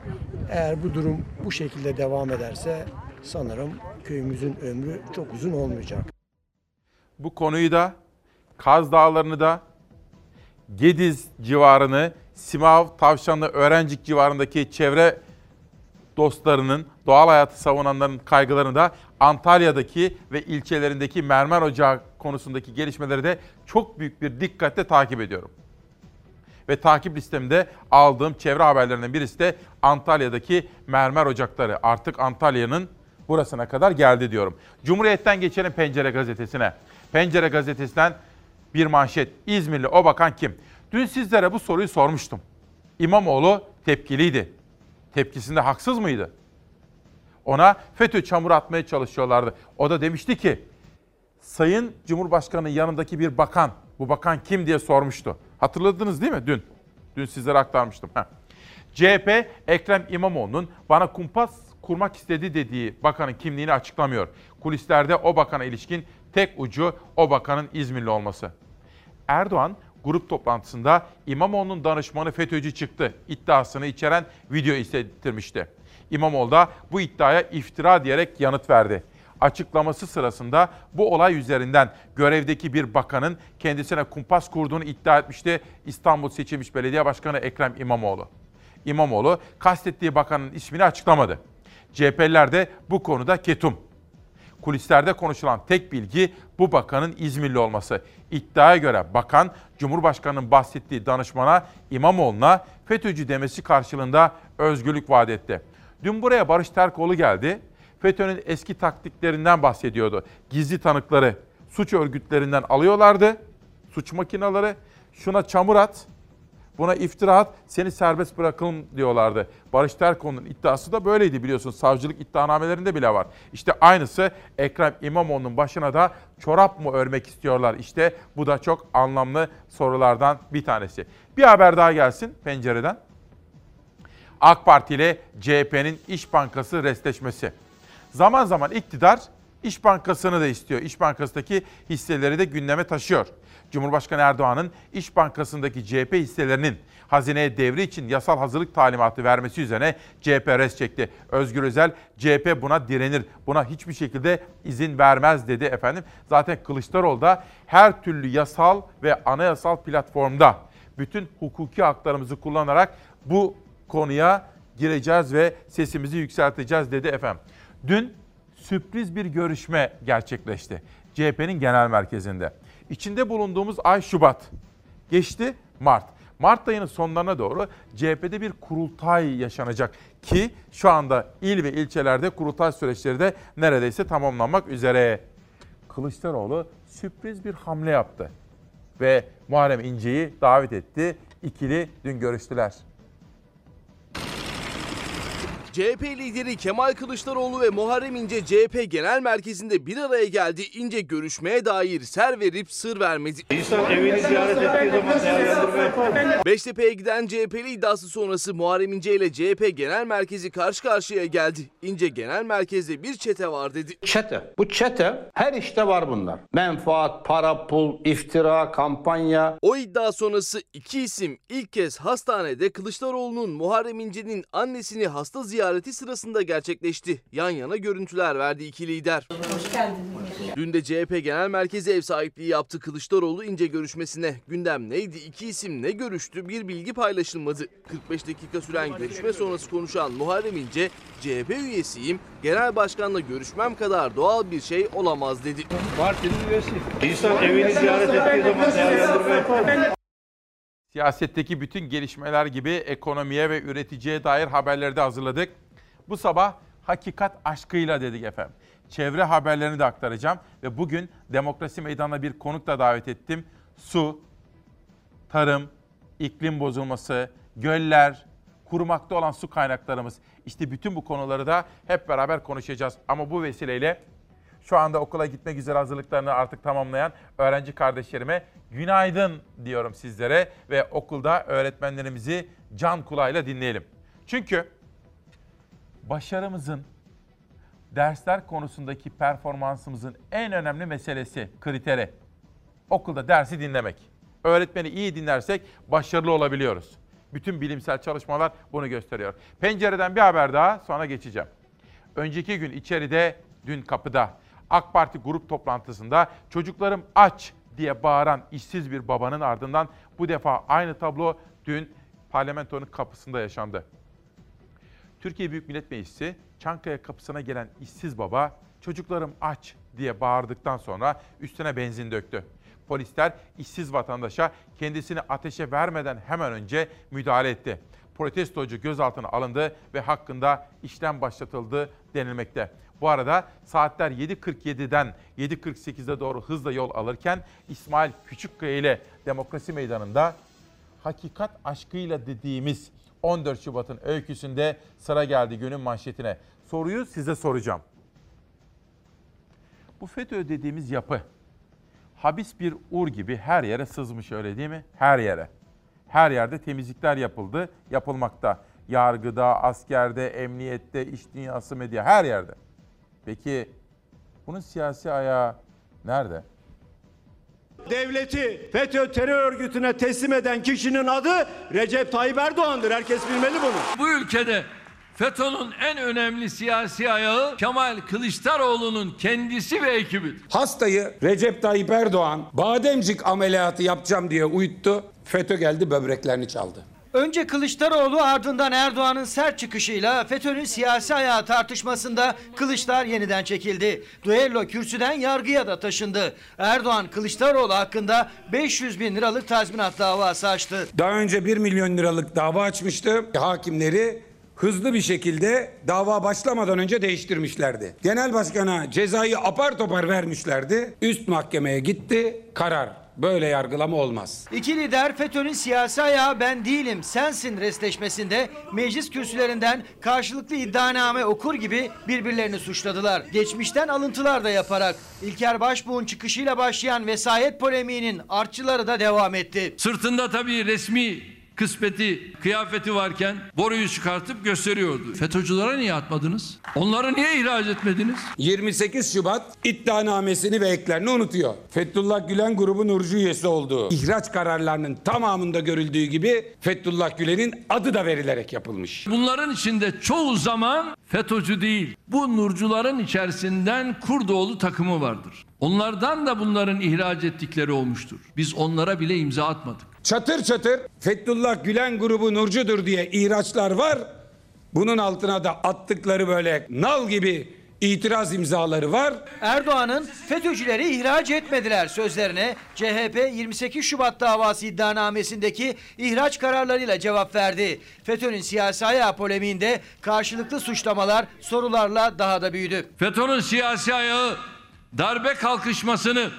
Eğer bu durum bu şekilde devam ederse sanırım köyümüzün ömrü çok uzun olmayacak. Bu konuyu da Kaz Dağları'nı da Gediz civarını, Simav, Tavşanlı, Öğrencik civarındaki çevre dostlarının, doğal hayatı savunanların kaygılarını da Antalya'daki ve ilçelerindeki mermer ocağı konusundaki gelişmeleri de çok büyük bir dikkatle takip ediyorum. Ve takip listemde aldığım çevre haberlerinden birisi de Antalya'daki mermer ocakları. Artık Antalya'nın burasına kadar geldi diyorum. Cumhuriyet'ten geçelim Pencere Gazetesi'ne. Pencere Gazetesi'nden bir manşet. İzmirli o bakan kim? Dün sizlere bu soruyu sormuştum. İmamoğlu tepkiliydi. Tepkisinde haksız mıydı? Ona FETÖ çamur atmaya çalışıyorlardı. O da demişti ki Sayın Cumhurbaşkanı yanındaki bir bakan, bu bakan kim diye sormuştu. Hatırladınız değil mi dün? Dün sizlere aktarmıştım. Heh. CHP Ekrem İmamoğlu'nun bana kumpas kurmak istedi dediği bakanın kimliğini açıklamıyor. Kulislerde o bakana ilişkin tek ucu o bakanın İzmirli olması. Erdoğan grup toplantısında İmamoğlu'nun danışmanı FETÖ'cü çıktı iddiasını içeren video hissettirmişti. İmamoğlu da bu iddiaya iftira diyerek yanıt verdi. Açıklaması sırasında bu olay üzerinden görevdeki bir bakanın kendisine kumpas kurduğunu iddia etmişti İstanbul seçilmiş belediye başkanı Ekrem İmamoğlu. İmamoğlu kastettiği bakanın ismini açıklamadı. CHP'liler de bu konuda ketum. Kulislerde konuşulan tek bilgi bu bakanın İzmirli olması. İddiaya göre bakan Cumhurbaşkanı'nın bahsettiği danışmana İmamoğlu'na FETÖ'cü demesi karşılığında özgürlük vaat etti. Dün buraya Barış Terkoğlu geldi. FETÖ'nün eski taktiklerinden bahsediyordu. Gizli tanıkları suç örgütlerinden alıyorlardı. Suç makineleri şuna çamur at, buna iftira at, seni serbest bırakalım diyorlardı. Barış Terkoğlu'nun iddiası da böyleydi biliyorsunuz. Savcılık iddianamelerinde bile var. İşte aynısı Ekrem İmamoğlu'nun başına da çorap mı örmek istiyorlar? İşte bu da çok anlamlı sorulardan bir tanesi. Bir haber daha gelsin pencereden. AK Parti ile CHP'nin İş Bankası restleşmesi. Zaman zaman iktidar İş Bankası'nı da istiyor. İş Bankası'ndaki hisseleri de gündeme taşıyor. Cumhurbaşkanı Erdoğan'ın İş Bankası'ndaki CHP hisselerinin hazineye devri için yasal hazırlık talimatı vermesi üzerine CHP res çekti. Özgür Özel, CHP buna direnir, buna hiçbir şekilde izin vermez dedi efendim. Zaten Kılıçdaroğlu da her türlü yasal ve anayasal platformda bütün hukuki haklarımızı kullanarak bu konuya gireceğiz ve sesimizi yükselteceğiz dedi efendim. Dün sürpriz bir görüşme gerçekleşti. CHP'nin genel merkezinde. İçinde bulunduğumuz ay Şubat. Geçti Mart. Mart ayının sonlarına doğru CHP'de bir kurultay yaşanacak ki şu anda il ve ilçelerde kurultay süreçleri de neredeyse tamamlanmak üzere. Kılıçdaroğlu sürpriz bir hamle yaptı. Ve Muharrem İnce'yi davet etti. İkili dün görüştüler. CHP lideri Kemal Kılıçdaroğlu ve Muharrem İnce CHP Genel Merkezi'nde bir araya geldi. İnce görüşmeye dair ser verip sır vermedi. İnsan evini ziyaret ettiği zaman değerlendirme yapar. Beştepe'ye giden CHP'li iddiası sonrası Muharrem İnce ile CHP Genel Merkezi karşı karşıya geldi. İnce Genel Merkez'de bir çete var dedi. Çete. Bu çete her işte var bunlar. Menfaat, para, pul, iftira, kampanya. O iddia sonrası iki isim ilk kez hastanede Kılıçdaroğlu'nun Muharrem İnce'nin annesini hasta ziyareti sırasında gerçekleşti. Yan yana görüntüler verdi iki lider. Hoş geldiniz. Dün de CHP Genel Merkezi ev sahipliği yaptı Kılıçdaroğlu ince görüşmesine. Gündem neydi? İki isim ne görüştü? Bir bilgi paylaşılmadı. 45 dakika süren görüşme sonrası konuşan Muharrem İnce, CHP üyesiyim, genel başkanla görüşmem kadar doğal bir şey olamaz dedi. Partinin üyesi. İnsan evini ziyaret ettiği zaman değerlendirme yapar. Siyasetteki bütün gelişmeler gibi ekonomiye ve üreticiye dair haberleri de hazırladık. Bu sabah hakikat aşkıyla dedik efendim. Çevre haberlerini de aktaracağım ve bugün Demokrasi Meydanı'na bir konuk da davet ettim. Su, tarım, iklim bozulması, göller, kurumakta olan su kaynaklarımız. İşte bütün bu konuları da hep beraber konuşacağız. Ama bu vesileyle şu anda okula gitmek üzere hazırlıklarını artık tamamlayan öğrenci kardeşlerime günaydın diyorum sizlere ve okulda öğretmenlerimizi can kulağıyla dinleyelim. Çünkü başarımızın dersler konusundaki performansımızın en önemli meselesi, kriteri okulda dersi dinlemek. Öğretmeni iyi dinlersek başarılı olabiliyoruz. Bütün bilimsel çalışmalar bunu gösteriyor. Pencereden bir haber daha sonra geçeceğim. Önceki gün içeride, dün kapıda AK Parti grup toplantısında çocuklarım aç diye bağıran işsiz bir babanın ardından bu defa aynı tablo dün parlamentonun kapısında yaşandı. Türkiye Büyük Millet Meclisi Çankaya kapısına gelen işsiz baba çocuklarım aç diye bağırdıktan sonra üstüne benzin döktü. Polisler işsiz vatandaşa kendisini ateşe vermeden hemen önce müdahale etti. Protestocu gözaltına alındı ve hakkında işlem başlatıldı denilmekte. Bu arada saatler 7.47'den 7.48'e doğru hızla yol alırken İsmail Küçükkaya ile Demokrasi Meydanı'nda hakikat aşkıyla dediğimiz 14 Şubat'ın öyküsünde sıra geldi günün manşetine. Soruyu size soracağım. Bu FETÖ dediğimiz yapı habis bir ur gibi her yere sızmış öyle değil mi? Her yere. Her yerde temizlikler yapıldı, yapılmakta. Yargıda, askerde, emniyette, iş dünyası, medya her yerde. Peki bunun siyasi ayağı nerede? Devleti FETÖ terör örgütüne teslim eden kişinin adı Recep Tayyip Erdoğan'dır. Herkes bilmeli bunu. Bu ülkede FETÖ'nün en önemli siyasi ayağı Kemal Kılıçdaroğlu'nun kendisi ve ekibidir. Hastayı Recep Tayyip Erdoğan bademcik ameliyatı yapacağım diye uyuttu. FETÖ geldi böbreklerini çaldı. Önce Kılıçdaroğlu ardından Erdoğan'ın sert çıkışıyla FETÖ'nün siyasi ayağı tartışmasında Kılıçlar yeniden çekildi. Duello kürsüden yargıya da taşındı. Erdoğan Kılıçdaroğlu hakkında 500 bin liralık tazminat davası açtı. Daha önce 1 milyon liralık dava açmıştı. Hakimleri hızlı bir şekilde dava başlamadan önce değiştirmişlerdi. Genel başkana cezayı apar topar vermişlerdi. Üst mahkemeye gitti. Karar. Böyle yargılama olmaz. İki lider FETÖ'nün siyasi ayağı ben değilim sensin resleşmesinde meclis kürsülerinden karşılıklı iddianame okur gibi birbirlerini suçladılar. Geçmişten alıntılar da yaparak İlker Başbuğ'un çıkışıyla başlayan vesayet polemiğinin artçıları da devam etti. Sırtında tabii resmi kısmeti, kıyafeti varken boruyu çıkartıp gösteriyordu. FETÖ'cülere niye atmadınız? Onları niye ihraç etmediniz? 28 Şubat iddianamesini ve eklerini unutuyor. Fethullah Gülen grubu Nurcu üyesi olduğu ihraç kararlarının tamamında görüldüğü gibi Fethullah Gülen'in adı da verilerek yapılmış. Bunların içinde çoğu zaman FETÖ'cü değil, bu nurcuların içerisinden Kurdoğlu takımı vardır. Onlardan da bunların ihraç ettikleri olmuştur. Biz onlara bile imza atmadık. Çatır çatır Fethullah Gülen grubu Nurcudur diye ihraçlar var. Bunun altına da attıkları böyle nal gibi itiraz imzaları var. Erdoğan'ın FETÖ'cüleri ihraç etmediler sözlerine CHP 28 Şubat davası iddianamesindeki ihraç kararlarıyla cevap verdi. FETÖ'nün siyasi ayağı polemiğinde karşılıklı suçlamalar sorularla daha da büyüdü. FETÖ'nün siyasi ayağı Darbe kalkışmasını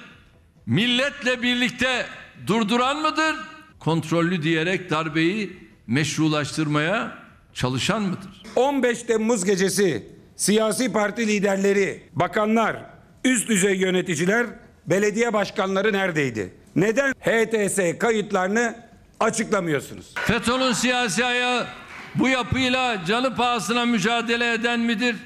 milletle birlikte durduran mıdır? Kontrollü diyerek darbeyi meşrulaştırmaya çalışan mıdır? 15 Temmuz gecesi siyasi parti liderleri, bakanlar, üst düzey yöneticiler, belediye başkanları neredeydi? Neden HTS kayıtlarını açıklamıyorsunuz? FETÖ'nün siyasi ayağı bu yapıyla canı pahasına mücadele eden midir?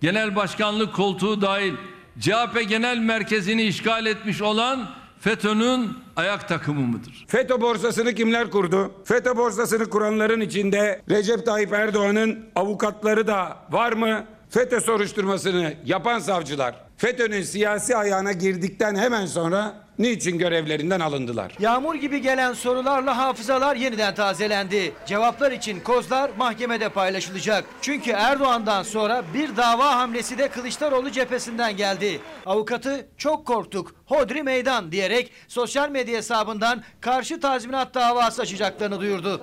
Genel başkanlık koltuğu dahil CHP genel merkezini işgal etmiş olan FETÖ'nün ayak takımı mıdır? FETÖ borsasını kimler kurdu? FETÖ borsasını kuranların içinde Recep Tayyip Erdoğan'ın avukatları da var mı? FETÖ soruşturmasını yapan savcılar FETÖ'nün siyasi ayağına girdikten hemen sonra niçin görevlerinden alındılar? Yağmur gibi gelen sorularla hafızalar yeniden tazelendi. Cevaplar için kozlar mahkemede paylaşılacak. Çünkü Erdoğan'dan sonra bir dava hamlesi de Kılıçdaroğlu cephesinden geldi. Avukatı çok korktuk, hodri meydan diyerek sosyal medya hesabından karşı tazminat davası açacaklarını duyurdu.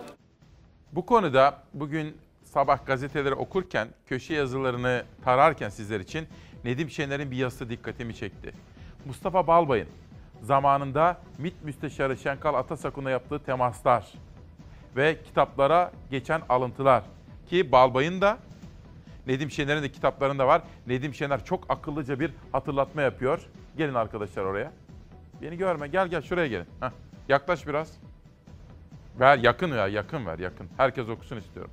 Bu konuda bugün sabah gazeteleri okurken, köşe yazılarını tararken sizler için Nedim Şener'in bir yazısı dikkatimi çekti. Mustafa Balbay'ın zamanında MİT Müsteşarı Şenkal Atasakun'la yaptığı temaslar ve kitaplara geçen alıntılar ki Balbay'ın da Nedim Şener'in de kitaplarında var. Nedim Şener çok akıllıca bir hatırlatma yapıyor. Gelin arkadaşlar oraya. Beni görme. Gel gel şuraya gelin. Heh, yaklaş biraz. Ver yakın ya yakın ver yakın. Herkes okusun istiyorum.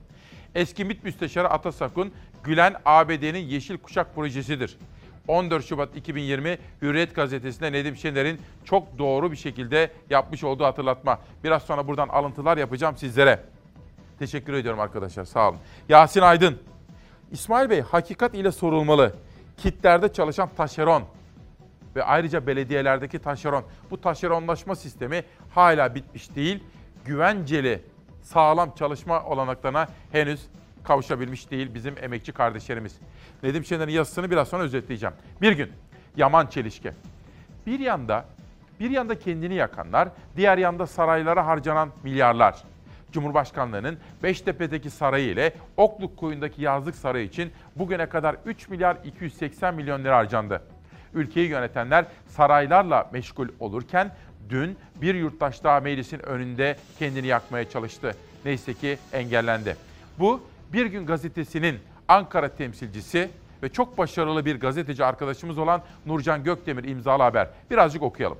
Eski MİT Müsteşarı Atasakun, Gülen ABD'nin Yeşil Kuşak projesidir. 14 Şubat 2020 Hürriyet gazetesinde Nedim Şener'in çok doğru bir şekilde yapmış olduğu hatırlatma. Biraz sonra buradan alıntılar yapacağım sizlere. Teşekkür ediyorum arkadaşlar sağ olun. Yasin Aydın, İsmail Bey hakikat ile sorulmalı. Kitlerde çalışan taşeron ve ayrıca belediyelerdeki taşeron. Bu taşeronlaşma sistemi hala bitmiş değil. Güvenceli, sağlam çalışma olanaklarına henüz kavuşabilmiş değil bizim emekçi kardeşlerimiz. Nedim Şener'in yazısını biraz sonra özetleyeceğim. Bir gün Yaman Çelişki. Bir yanda bir yanda kendini yakanlar, diğer yanda saraylara harcanan milyarlar. Cumhurbaşkanlığının Beştepe'deki sarayı ile Okluk Koyun'daki yazlık sarayı için bugüne kadar 3 milyar 280 milyon lira harcandı. Ülkeyi yönetenler saraylarla meşgul olurken dün bir yurttaş daha meclisin önünde kendini yakmaya çalıştı. Neyse ki engellendi. Bu Bir Gün Gazetesi'nin Ankara temsilcisi ve çok başarılı bir gazeteci arkadaşımız olan Nurcan Gökdemir imzalı haber. Birazcık okuyalım.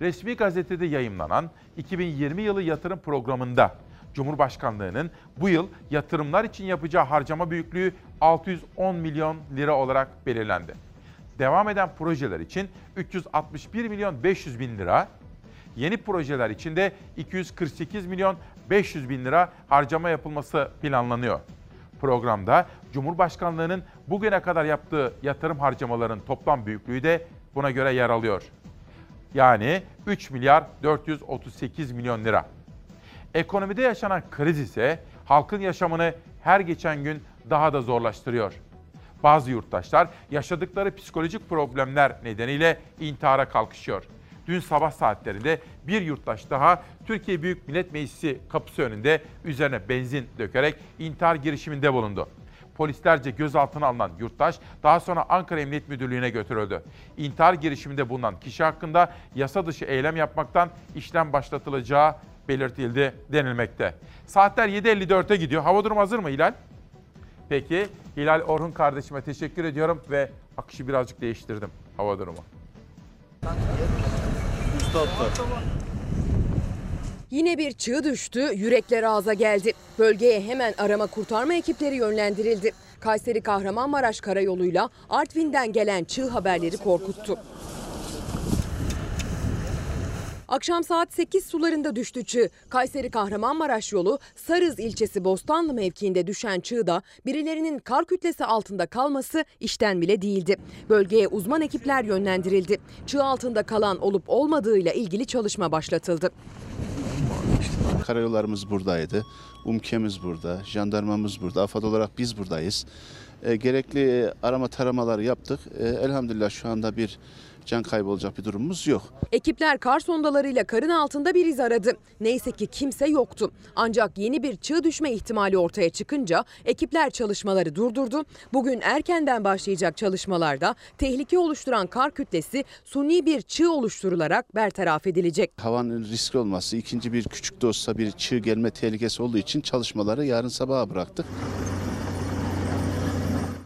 Resmi gazetede yayımlanan 2020 yılı yatırım programında Cumhurbaşkanlığının bu yıl yatırımlar için yapacağı harcama büyüklüğü 610 milyon lira olarak belirlendi. Devam eden projeler için 361 milyon 500 bin lira, yeni projeler için de 248 milyon 500 bin lira harcama yapılması planlanıyor. Programda Cumhurbaşkanlığının bugüne kadar yaptığı yatırım harcamaların toplam büyüklüğü de buna göre yer alıyor. Yani 3 milyar 438 milyon lira. Ekonomide yaşanan kriz ise halkın yaşamını her geçen gün daha da zorlaştırıyor. Bazı yurttaşlar yaşadıkları psikolojik problemler nedeniyle intihara kalkışıyor. Dün sabah saatlerinde bir yurttaş daha Türkiye Büyük Millet Meclisi kapısı önünde üzerine benzin dökerek intihar girişiminde bulundu. Polislerce gözaltına alınan yurttaş daha sonra Ankara Emniyet Müdürlüğü'ne götürüldü. İntihar girişiminde bulunan kişi hakkında yasa dışı eylem yapmaktan işlem başlatılacağı belirtildi denilmekte. Saatler 7.54'e gidiyor. Hava durumu hazır mı Hilal? Peki Hilal Orhun kardeşime teşekkür ediyorum ve akışı birazcık değiştirdim hava durumu. Yine bir çığ düştü, yürekler ağza geldi. Bölgeye hemen arama kurtarma ekipleri yönlendirildi. Kayseri Kahramanmaraş karayoluyla Artvin'den gelen çığ haberleri korkuttu. Akşam saat 8 sularında düştü çığ. Kayseri Kahramanmaraş yolu Sarız ilçesi Bostanlı mevkiinde düşen çığda birilerinin kar kütlesi altında kalması işten bile değildi. Bölgeye uzman ekipler yönlendirildi. Çığ altında kalan olup olmadığıyla ilgili çalışma başlatıldı. Karayollarımız buradaydı. UMKE'miz burada, jandarmamız burada, AFAD olarak biz buradayız. E, gerekli arama taramaları yaptık. E, elhamdülillah şu anda bir can kaybı olacak bir durumumuz yok. Ekipler kar sondalarıyla karın altında bir iz aradı. Neyse ki kimse yoktu. Ancak yeni bir çığ düşme ihtimali ortaya çıkınca ekipler çalışmaları durdurdu. Bugün erkenden başlayacak çalışmalarda tehlike oluşturan kar kütlesi suni bir çığ oluşturularak bertaraf edilecek. Havanın riskli olması, ikinci bir küçük de olsa bir çığ gelme tehlikesi olduğu için çalışmaları yarın sabaha bıraktık.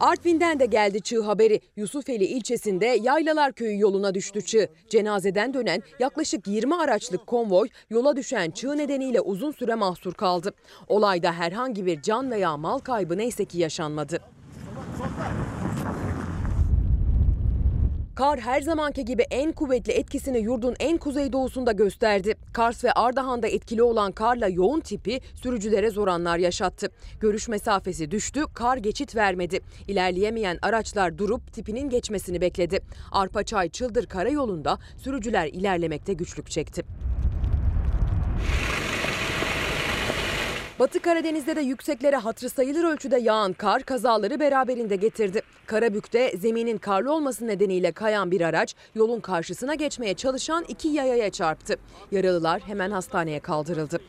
Artvin'den de geldi çığ haberi. Yusufeli ilçesinde Yaylalar Köyü yoluna düştü çığ. Cenazeden dönen yaklaşık 20 araçlık konvoy yola düşen çığ nedeniyle uzun süre mahsur kaldı. Olayda herhangi bir can veya mal kaybı neyse ki yaşanmadı. Kar her zamanki gibi en kuvvetli etkisini yurdun en kuzeydoğusunda gösterdi. Kars ve Ardahan'da etkili olan karla yoğun tipi sürücülere zor anlar yaşattı. Görüş mesafesi düştü, kar geçit vermedi. İlerleyemeyen araçlar durup tipinin geçmesini bekledi. Arpaçay Çıldır Karayolu'nda sürücüler ilerlemekte güçlük çekti. Batı Karadeniz'de de yükseklere hatırı sayılır ölçüde yağan kar kazaları beraberinde getirdi. Karabük'te zeminin karlı olması nedeniyle kayan bir araç yolun karşısına geçmeye çalışan iki yayaya çarptı. Yaralılar hemen hastaneye kaldırıldı.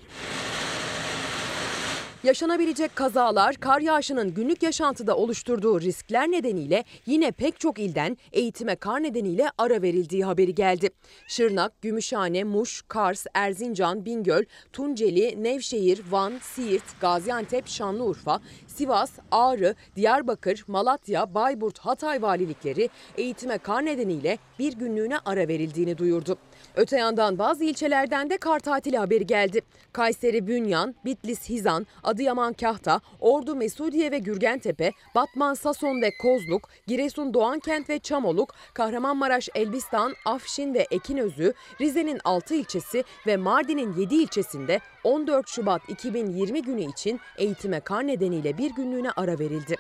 Yaşanabilecek kazalar kar yağışının günlük yaşantıda oluşturduğu riskler nedeniyle yine pek çok ilden eğitime kar nedeniyle ara verildiği haberi geldi. Şırnak, Gümüşhane, Muş, Kars, Erzincan, Bingöl, Tunceli, Nevşehir, Van, Siirt, Gaziantep, Şanlıurfa, Sivas, Ağrı, Diyarbakır, Malatya, Bayburt, Hatay valilikleri eğitime kar nedeniyle bir günlüğüne ara verildiğini duyurdu. Öte yandan bazı ilçelerden de kar tatili haberi geldi. Kayseri Bünyan, Bitlis Hizan, Adıyaman Kahta, Ordu Mesudiye ve Gürgentepe, Batman Sason ve Kozluk, Giresun Doğankent ve Çamoluk, Kahramanmaraş Elbistan, Afşin ve Ekinözü, Rize'nin 6 ilçesi ve Mardin'in 7 ilçesinde 14 Şubat 2020 günü için eğitime kar nedeniyle bir günlüğüne ara verildi.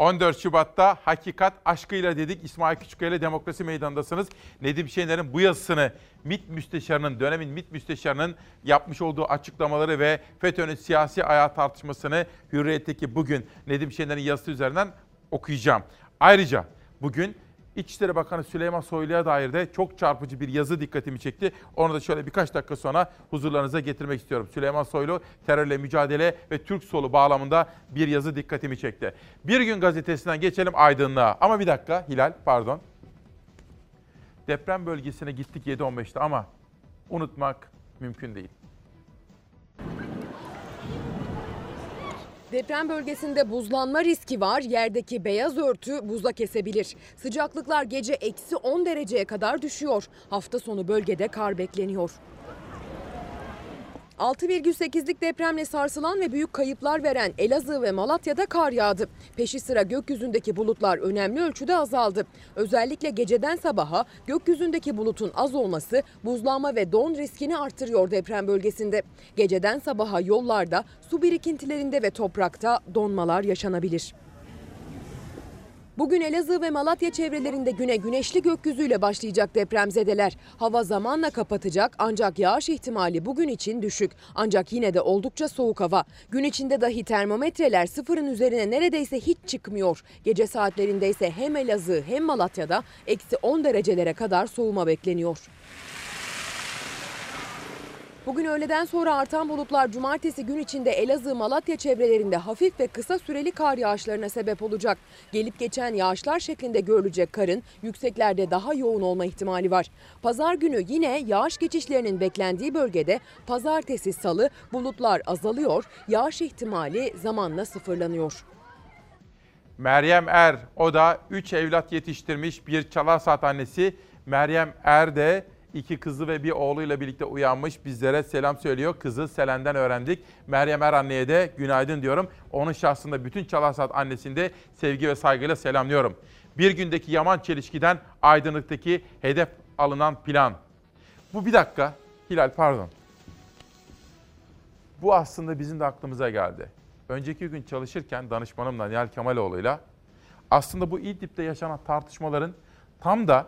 14 Şubat'ta Hakikat Aşkıyla dedik. İsmail Küçükkaya Demokrasi Meydanı'ndasınız. Nedim Şener'in bu yazısını MİT Müsteşarı'nın, dönemin MİT Müsteşarı'nın yapmış olduğu açıklamaları ve FETÖ'nün siyasi ayağı tartışmasını Hürriyet'teki bugün Nedim Şener'in yazısı üzerinden okuyacağım. Ayrıca bugün İçişleri Bakanı Süleyman Soylu'ya dair de çok çarpıcı bir yazı dikkatimi çekti. Onu da şöyle birkaç dakika sonra huzurlarınıza getirmek istiyorum. Süleyman Soylu terörle mücadele ve Türk solu bağlamında bir yazı dikkatimi çekti. Bir gün gazetesinden geçelim aydınlığa. Ama bir dakika Hilal pardon. Deprem bölgesine gittik 7-15'te ama unutmak mümkün değil. Deprem bölgesinde buzlanma riski var. Yerdeki beyaz örtü buza kesebilir. Sıcaklıklar gece eksi 10 dereceye kadar düşüyor. Hafta sonu bölgede kar bekleniyor. 6,8'lik depremle sarsılan ve büyük kayıplar veren Elazığ ve Malatya'da kar yağdı. Peşi sıra gökyüzündeki bulutlar önemli ölçüde azaldı. Özellikle geceden sabaha gökyüzündeki bulutun az olması buzlanma ve don riskini artırıyor deprem bölgesinde. Geceden sabaha yollarda, su birikintilerinde ve toprakta donmalar yaşanabilir. Bugün Elazığ ve Malatya çevrelerinde güne güneşli gökyüzüyle başlayacak depremzedeler. Hava zamanla kapatacak ancak yağış ihtimali bugün için düşük. Ancak yine de oldukça soğuk hava. Gün içinde dahi termometreler sıfırın üzerine neredeyse hiç çıkmıyor. Gece saatlerinde ise hem Elazığ hem Malatya'da eksi 10 derecelere kadar soğuma bekleniyor. Bugün öğleden sonra artan bulutlar cumartesi gün içinde Elazığ, Malatya çevrelerinde hafif ve kısa süreli kar yağışlarına sebep olacak. Gelip geçen yağışlar şeklinde görülecek karın yükseklerde daha yoğun olma ihtimali var. Pazar günü yine yağış geçişlerinin beklendiği bölgede pazartesi salı bulutlar azalıyor, yağış ihtimali zamanla sıfırlanıyor. Meryem Er, o da 3 evlat yetiştirmiş bir çalar saat annesi. Meryem Er de iki kızı ve bir oğluyla birlikte uyanmış. Bizlere selam söylüyor. Kızı Selen'den öğrendik. Meryem Er anneye de günaydın diyorum. Onun şahsında bütün çalar saat annesini de sevgi ve saygıyla selamlıyorum. Bir gündeki yaman çelişkiden aydınlıktaki hedef alınan plan. Bu bir dakika. Hilal pardon. Bu aslında bizim de aklımıza geldi. Önceki gün çalışırken danışmanımla Nihal Kemaloğlu'yla aslında bu İdlib'de yaşanan tartışmaların tam da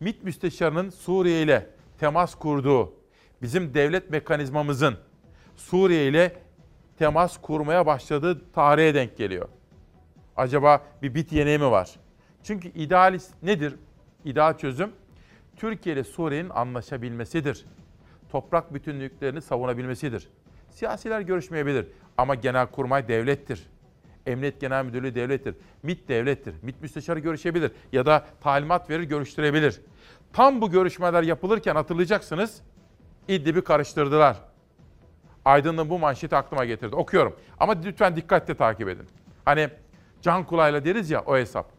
MİT Müsteşarı'nın Suriye ile temas kurduğu, bizim devlet mekanizmamızın Suriye ile temas kurmaya başladığı tarihe denk geliyor. Acaba bir bit yeneği mi var? Çünkü idealist nedir? İdeal çözüm Türkiye ile Suriye'nin anlaşabilmesidir. Toprak bütünlüklerini savunabilmesidir. Siyasiler görüşmeyebilir ama genelkurmay devlettir. Emniyet Genel Müdürlüğü devlettir. MİT devlettir. MİT müsteşarı görüşebilir ya da talimat verir görüştürebilir. Tam bu görüşmeler yapılırken hatırlayacaksınız İdlib'i karıştırdılar. Aydın'ın bu manşeti aklıma getirdi. Okuyorum ama lütfen dikkatle takip edin. Hani can kulağıyla deriz ya o hesap.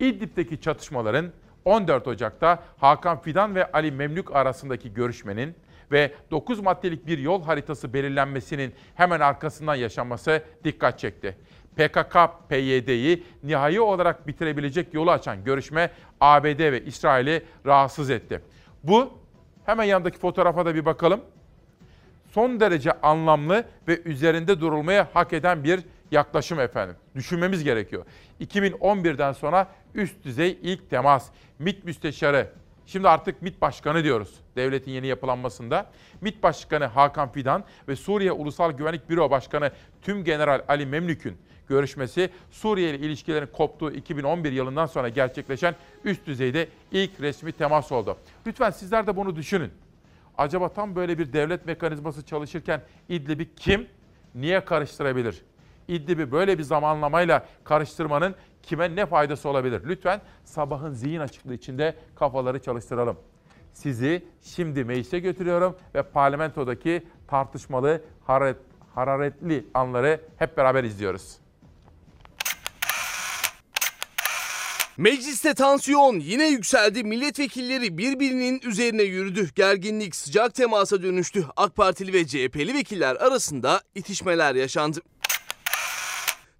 İdlib'deki çatışmaların 14 Ocak'ta Hakan Fidan ve Ali Memlük arasındaki görüşmenin ve 9 maddelik bir yol haritası belirlenmesinin hemen arkasından yaşanması dikkat çekti. PKK-PYD'yi nihai olarak bitirebilecek yolu açan görüşme ABD ve İsrail'i rahatsız etti. Bu hemen yanındaki fotoğrafa da bir bakalım. Son derece anlamlı ve üzerinde durulmaya hak eden bir yaklaşım efendim. Düşünmemiz gerekiyor. 2011'den sonra üst düzey ilk temas. MİT müsteşarı, şimdi artık MİT başkanı diyoruz devletin yeni yapılanmasında. MİT başkanı Hakan Fidan ve Suriye Ulusal Güvenlik Büro Başkanı Tüm General Ali Memlük'ün görüşmesi Suriye ile ilişkilerin koptuğu 2011 yılından sonra gerçekleşen üst düzeyde ilk resmi temas oldu. Lütfen sizler de bunu düşünün. Acaba tam böyle bir devlet mekanizması çalışırken İdlib'i kim, niye karıştırabilir? İdlib'i böyle bir zamanlamayla karıştırmanın kime ne faydası olabilir? Lütfen sabahın zihin açıklığı içinde kafaları çalıştıralım. Sizi şimdi meclise götürüyorum ve parlamentodaki tartışmalı, hararet, hararetli anları hep beraber izliyoruz. Mecliste tansiyon yine yükseldi. Milletvekilleri birbirinin üzerine yürüdü. Gerginlik sıcak temasa dönüştü. AK Partili ve CHP'li vekiller arasında itişmeler yaşandı.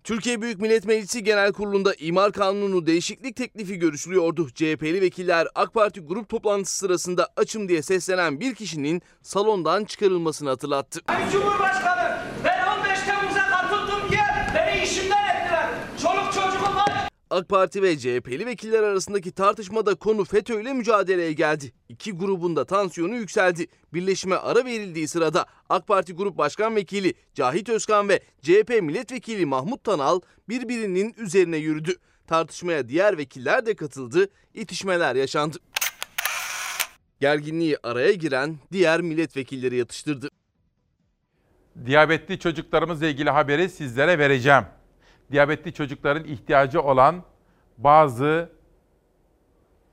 Türkiye Büyük Millet Meclisi Genel Kurulu'nda imar kanunu değişiklik teklifi görüşülüyordu. CHP'li vekiller AK Parti grup toplantısı sırasında açım diye seslenen bir kişinin salondan çıkarılmasını hatırlattı. Cumhurbaşkanı ben 15 Temmuz'a katıldım diye beni işimden ettiler. Çoluk çocuğum var. AK Parti ve CHP'li vekiller arasındaki tartışmada konu FETÖ ile mücadeleye geldi. İki grubun da tansiyonu yükseldi. Birleşime ara verildiği sırada AK Parti Grup Başkan Vekili Cahit Özkan ve CHP Milletvekili Mahmut Tanal birbirinin üzerine yürüdü. Tartışmaya diğer vekiller de katıldı, itişmeler yaşandı. Gerginliği araya giren diğer milletvekilleri yatıştırdı. Diyabetli çocuklarımızla ilgili haberi sizlere vereceğim. Diyabetli çocukların ihtiyacı olan bazı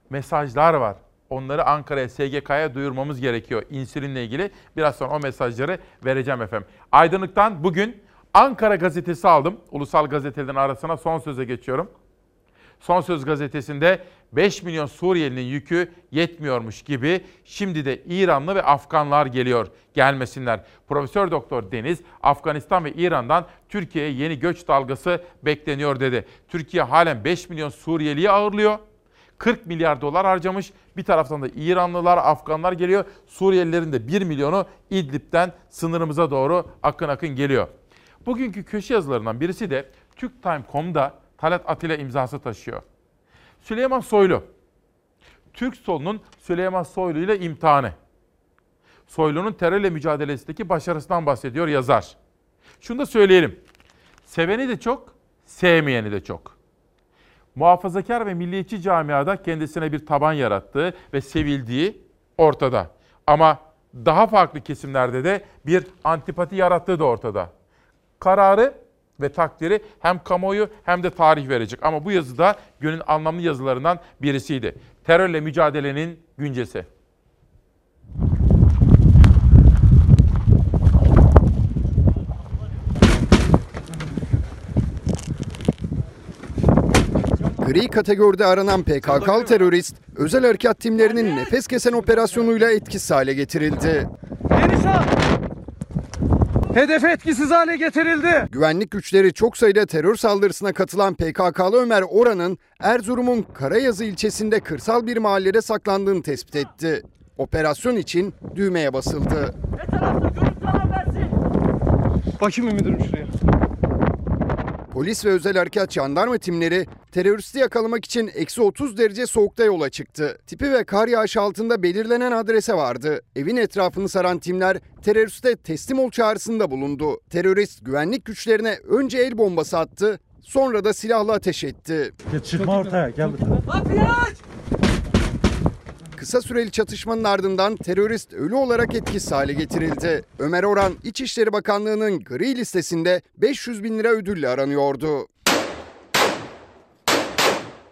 mesajlar var. Onları Ankara'ya, SGK'ya duyurmamız gerekiyor insülinle ilgili. Biraz sonra o mesajları vereceğim efendim. Aydınlık'tan bugün Ankara gazetesi aldım. Ulusal gazetelerin arasına son söze geçiyorum. Son Söz gazetesinde 5 milyon Suriyelinin yükü yetmiyormuş gibi şimdi de İranlı ve Afganlar geliyor. Gelmesinler. Profesör Doktor Deniz Afganistan ve İran'dan Türkiye'ye yeni göç dalgası bekleniyor dedi. Türkiye halen 5 milyon Suriyeliyi ağırlıyor. 40 milyar dolar harcamış. Bir taraftan da İranlılar, Afganlar geliyor. Suriyelilerin de 1 milyonu İdlib'den sınırımıza doğru akın akın geliyor. Bugünkü köşe yazılarından birisi de TürkTime.com'da Talat Atilla imzası taşıyor. Süleyman Soylu. Türk solunun Süleyman Soylu ile imtihanı. Soylu'nun terörle mücadelesindeki başarısından bahsediyor yazar. Şunu da söyleyelim. Seveni de çok, sevmeyeni de çok. Muhafazakar ve milliyetçi camiada kendisine bir taban yarattığı ve sevildiği ortada. Ama daha farklı kesimlerde de bir antipati yarattığı da ortada. Kararı ve takdiri hem kamuoyu hem de tarih verecek. Ama bu yazı da günün anlamlı yazılarından birisiydi. Terörle mücadelenin güncesi. Gri kategoride aranan PKK'lı terörist, özel harekat timlerinin nefes kesen operasyonuyla etkisiz hale getirildi. Hedef etkisiz hale getirildi. Güvenlik güçleri çok sayıda terör saldırısına katılan PKK'lı Ömer Oran'ın Erzurum'un Karayazı ilçesinde kırsal bir mahallede saklandığını tespit etti. Operasyon için düğmeye basıldı. Bakayım müdürüm şuraya. Polis ve özel harekat jandarma timleri teröristi yakalamak için eksi 30 derece soğukta yola çıktı. Tipi ve kar yağışı altında belirlenen adrese vardı. Evin etrafını saran timler teröriste teslim ol çağrısında bulundu. Terörist güvenlik güçlerine önce el bombası attı, sonra da silahla ateş etti. Çıkma ortaya gel. Kapıyı aç! Kısa süreli çatışmanın ardından terörist ölü olarak etkisiz hale getirildi. Ömer Oran İçişleri Bakanlığı'nın gri listesinde 500 bin lira ödülle aranıyordu.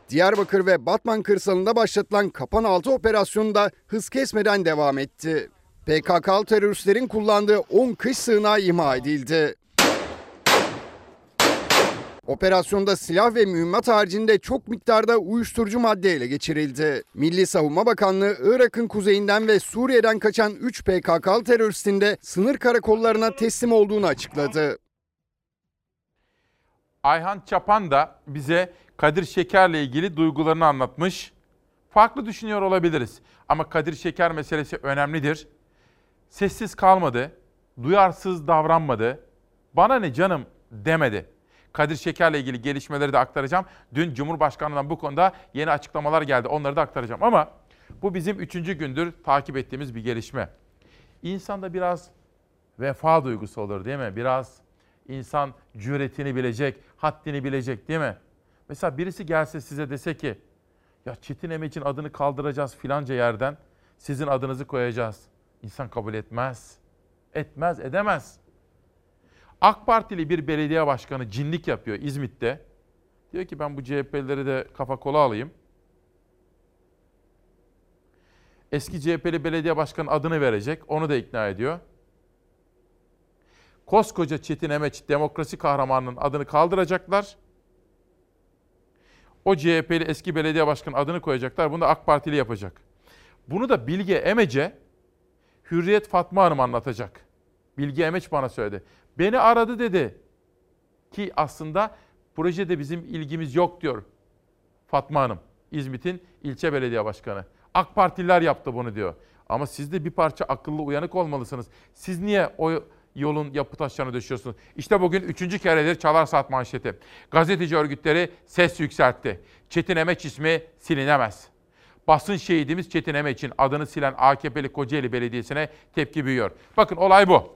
Diyarbakır ve Batman kırsalında başlatılan Kapan Altı operasyonu da hız kesmeden devam etti. PKK'lı teröristlerin kullandığı 10 kış sığınağı imha edildi. Operasyonda silah ve mühimmat haricinde çok miktarda uyuşturucu madde ele geçirildi. Milli Savunma Bakanlığı Irak'ın kuzeyinden ve Suriye'den kaçan 3 PKK'lı teröristin de sınır karakollarına teslim olduğunu açıkladı. Ayhan Çapan da bize Kadir Şeker'le ilgili duygularını anlatmış. Farklı düşünüyor olabiliriz ama Kadir Şeker meselesi önemlidir. Sessiz kalmadı, duyarsız davranmadı. Bana ne canım demedi. Kadir Şeker'le ilgili gelişmeleri de aktaracağım. Dün Cumhurbaşkanı'ndan bu konuda yeni açıklamalar geldi. Onları da aktaracağım. Ama bu bizim üçüncü gündür takip ettiğimiz bir gelişme. İnsanda biraz vefa duygusu olur değil mi? Biraz insan cüretini bilecek, haddini bilecek değil mi? Mesela birisi gelse size dese ki ya Çetin Emeç'in adını kaldıracağız filanca yerden sizin adınızı koyacağız. İnsan kabul etmez. Etmez, edemez. AK Partili bir belediye başkanı cinlik yapıyor İzmit'te. Diyor ki ben bu CHP'lileri de kafa kola alayım. Eski CHP'li belediye başkanı adını verecek. Onu da ikna ediyor. Koskoca Çetin Emeç demokrasi kahramanının adını kaldıracaklar. O CHP'li eski belediye başkanı adını koyacaklar. Bunu da AK Partili yapacak. Bunu da Bilge Emece Hürriyet Fatma Hanım anlatacak. Bilge Emeç bana söyledi. Beni aradı dedi. Ki aslında projede bizim ilgimiz yok diyor Fatma Hanım. İzmit'in ilçe belediye başkanı. AK Partililer yaptı bunu diyor. Ama siz de bir parça akıllı uyanık olmalısınız. Siz niye o yolun yapı taşlarını düşüyorsunuz? İşte bugün üçüncü keredir Çalar Saat manşeti. Gazeteci örgütleri ses yükseltti. Çetin Emeç ismi silinemez. Basın şehidimiz Çetin Emeç'in adını silen AKP'li Kocaeli Belediyesi'ne tepki büyüyor. Bakın olay bu.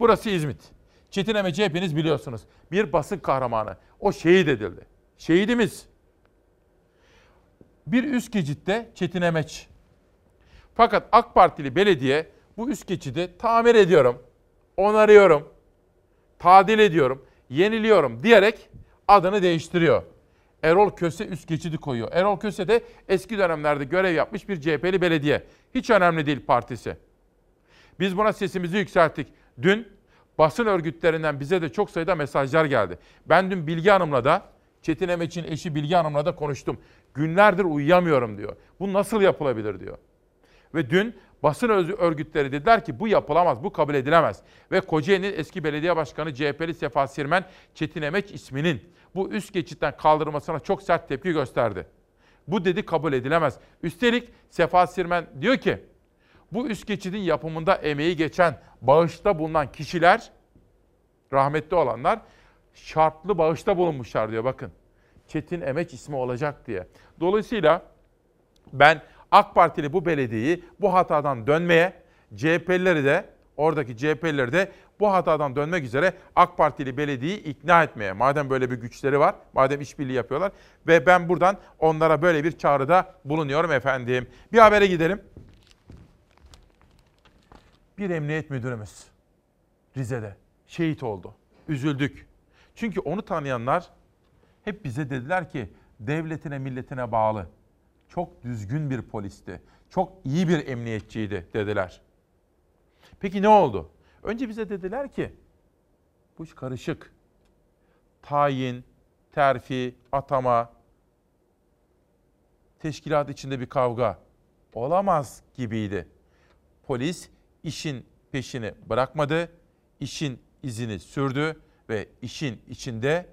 Burası İzmit. Çetin Emeç'i hepiniz biliyorsunuz. Bir basın kahramanı. O şehit edildi. Şehidimiz. Bir üst geçitte Çetin Emeç. Fakat AK Partili belediye bu üst geçidi tamir ediyorum, onarıyorum, tadil ediyorum, yeniliyorum diyerek adını değiştiriyor. Erol Köse üst geçidi koyuyor. Erol Köse de eski dönemlerde görev yapmış bir CHP'li belediye. Hiç önemli değil partisi. Biz buna sesimizi yükselttik. Dün basın örgütlerinden bize de çok sayıda mesajlar geldi. Ben dün Bilge Hanım'la da Çetin Emeç'in eşi Bilge Hanım'la da konuştum. Günlerdir uyuyamıyorum diyor. Bu nasıl yapılabilir diyor. Ve dün basın örgütleri dediler ki bu yapılamaz, bu kabul edilemez. Ve Kocaeli'nin eski belediye başkanı CHP'li Sefa Sirmen Çetin Emeç isminin bu üst geçitten kaldırılmasına çok sert tepki gösterdi. Bu dedi kabul edilemez. Üstelik Sefa Sirmen diyor ki bu üst geçidin yapımında emeği geçen, bağışta bulunan kişiler, rahmetli olanlar şartlı bağışta bulunmuşlar diyor bakın. Çetin Emeç ismi olacak diye. Dolayısıyla ben AK Partili bu belediyeyi bu hatadan dönmeye, CHP'lileri de oradaki CHP'lileri de bu hatadan dönmek üzere AK Partili belediyeyi ikna etmeye. Madem böyle bir güçleri var, madem işbirliği yapıyorlar ve ben buradan onlara böyle bir çağrıda bulunuyorum efendim. Bir habere gidelim bir emniyet müdürümüz Rize'de şehit oldu. Üzüldük. Çünkü onu tanıyanlar hep bize dediler ki devletine milletine bağlı. Çok düzgün bir polisti. Çok iyi bir emniyetçiydi dediler. Peki ne oldu? Önce bize dediler ki bu iş karışık. Tayin, terfi, atama, teşkilat içinde bir kavga olamaz gibiydi. Polis işin peşini bırakmadı, işin izini sürdü ve işin içinde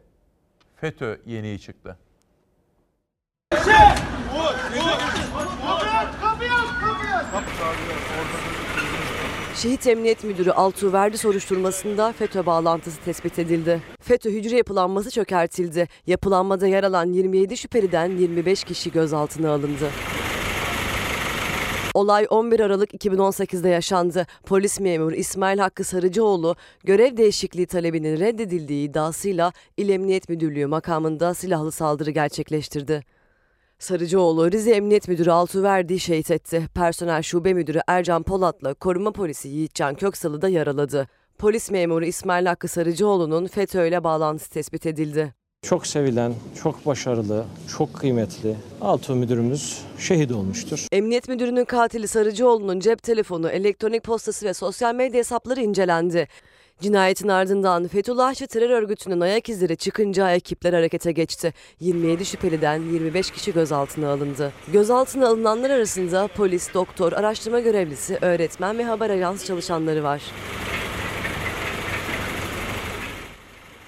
FETÖ yeniği çıktı. Şehit Emniyet Müdürü Altuğ Verdi soruşturmasında FETÖ bağlantısı tespit edildi. FETÖ hücre yapılanması çökertildi. Yapılanmada yer alan 27 şüpheliden 25 kişi gözaltına alındı. Olay 11 Aralık 2018'de yaşandı. Polis memuru İsmail Hakkı Sarıcıoğlu görev değişikliği talebinin reddedildiği iddiasıyla İl Emniyet Müdürlüğü makamında silahlı saldırı gerçekleştirdi. Sarıcıoğlu Rize Emniyet Müdürü Altuverdi'yi şehit etti. Personel Şube Müdürü Ercan Polat'la koruma polisi Yiğitcan Köksal'ı da yaraladı. Polis memuru İsmail Hakkı Sarıcıoğlu'nun FETÖ ile bağlantısı tespit edildi. Çok sevilen, çok başarılı, çok kıymetli Altuğ müdürümüz şehit olmuştur. Emniyet Müdürü'nün katili Sarıcıoğlu'nun cep telefonu, elektronik postası ve sosyal medya hesapları incelendi. Cinayetin ardından Fethullahçı terör örgütünün ayak izleri çıkınca ekipler harekete geçti. 27 şüpheliden 25 kişi gözaltına alındı. Gözaltına alınanlar arasında polis, doktor, araştırma görevlisi, öğretmen ve haber ajans çalışanları var.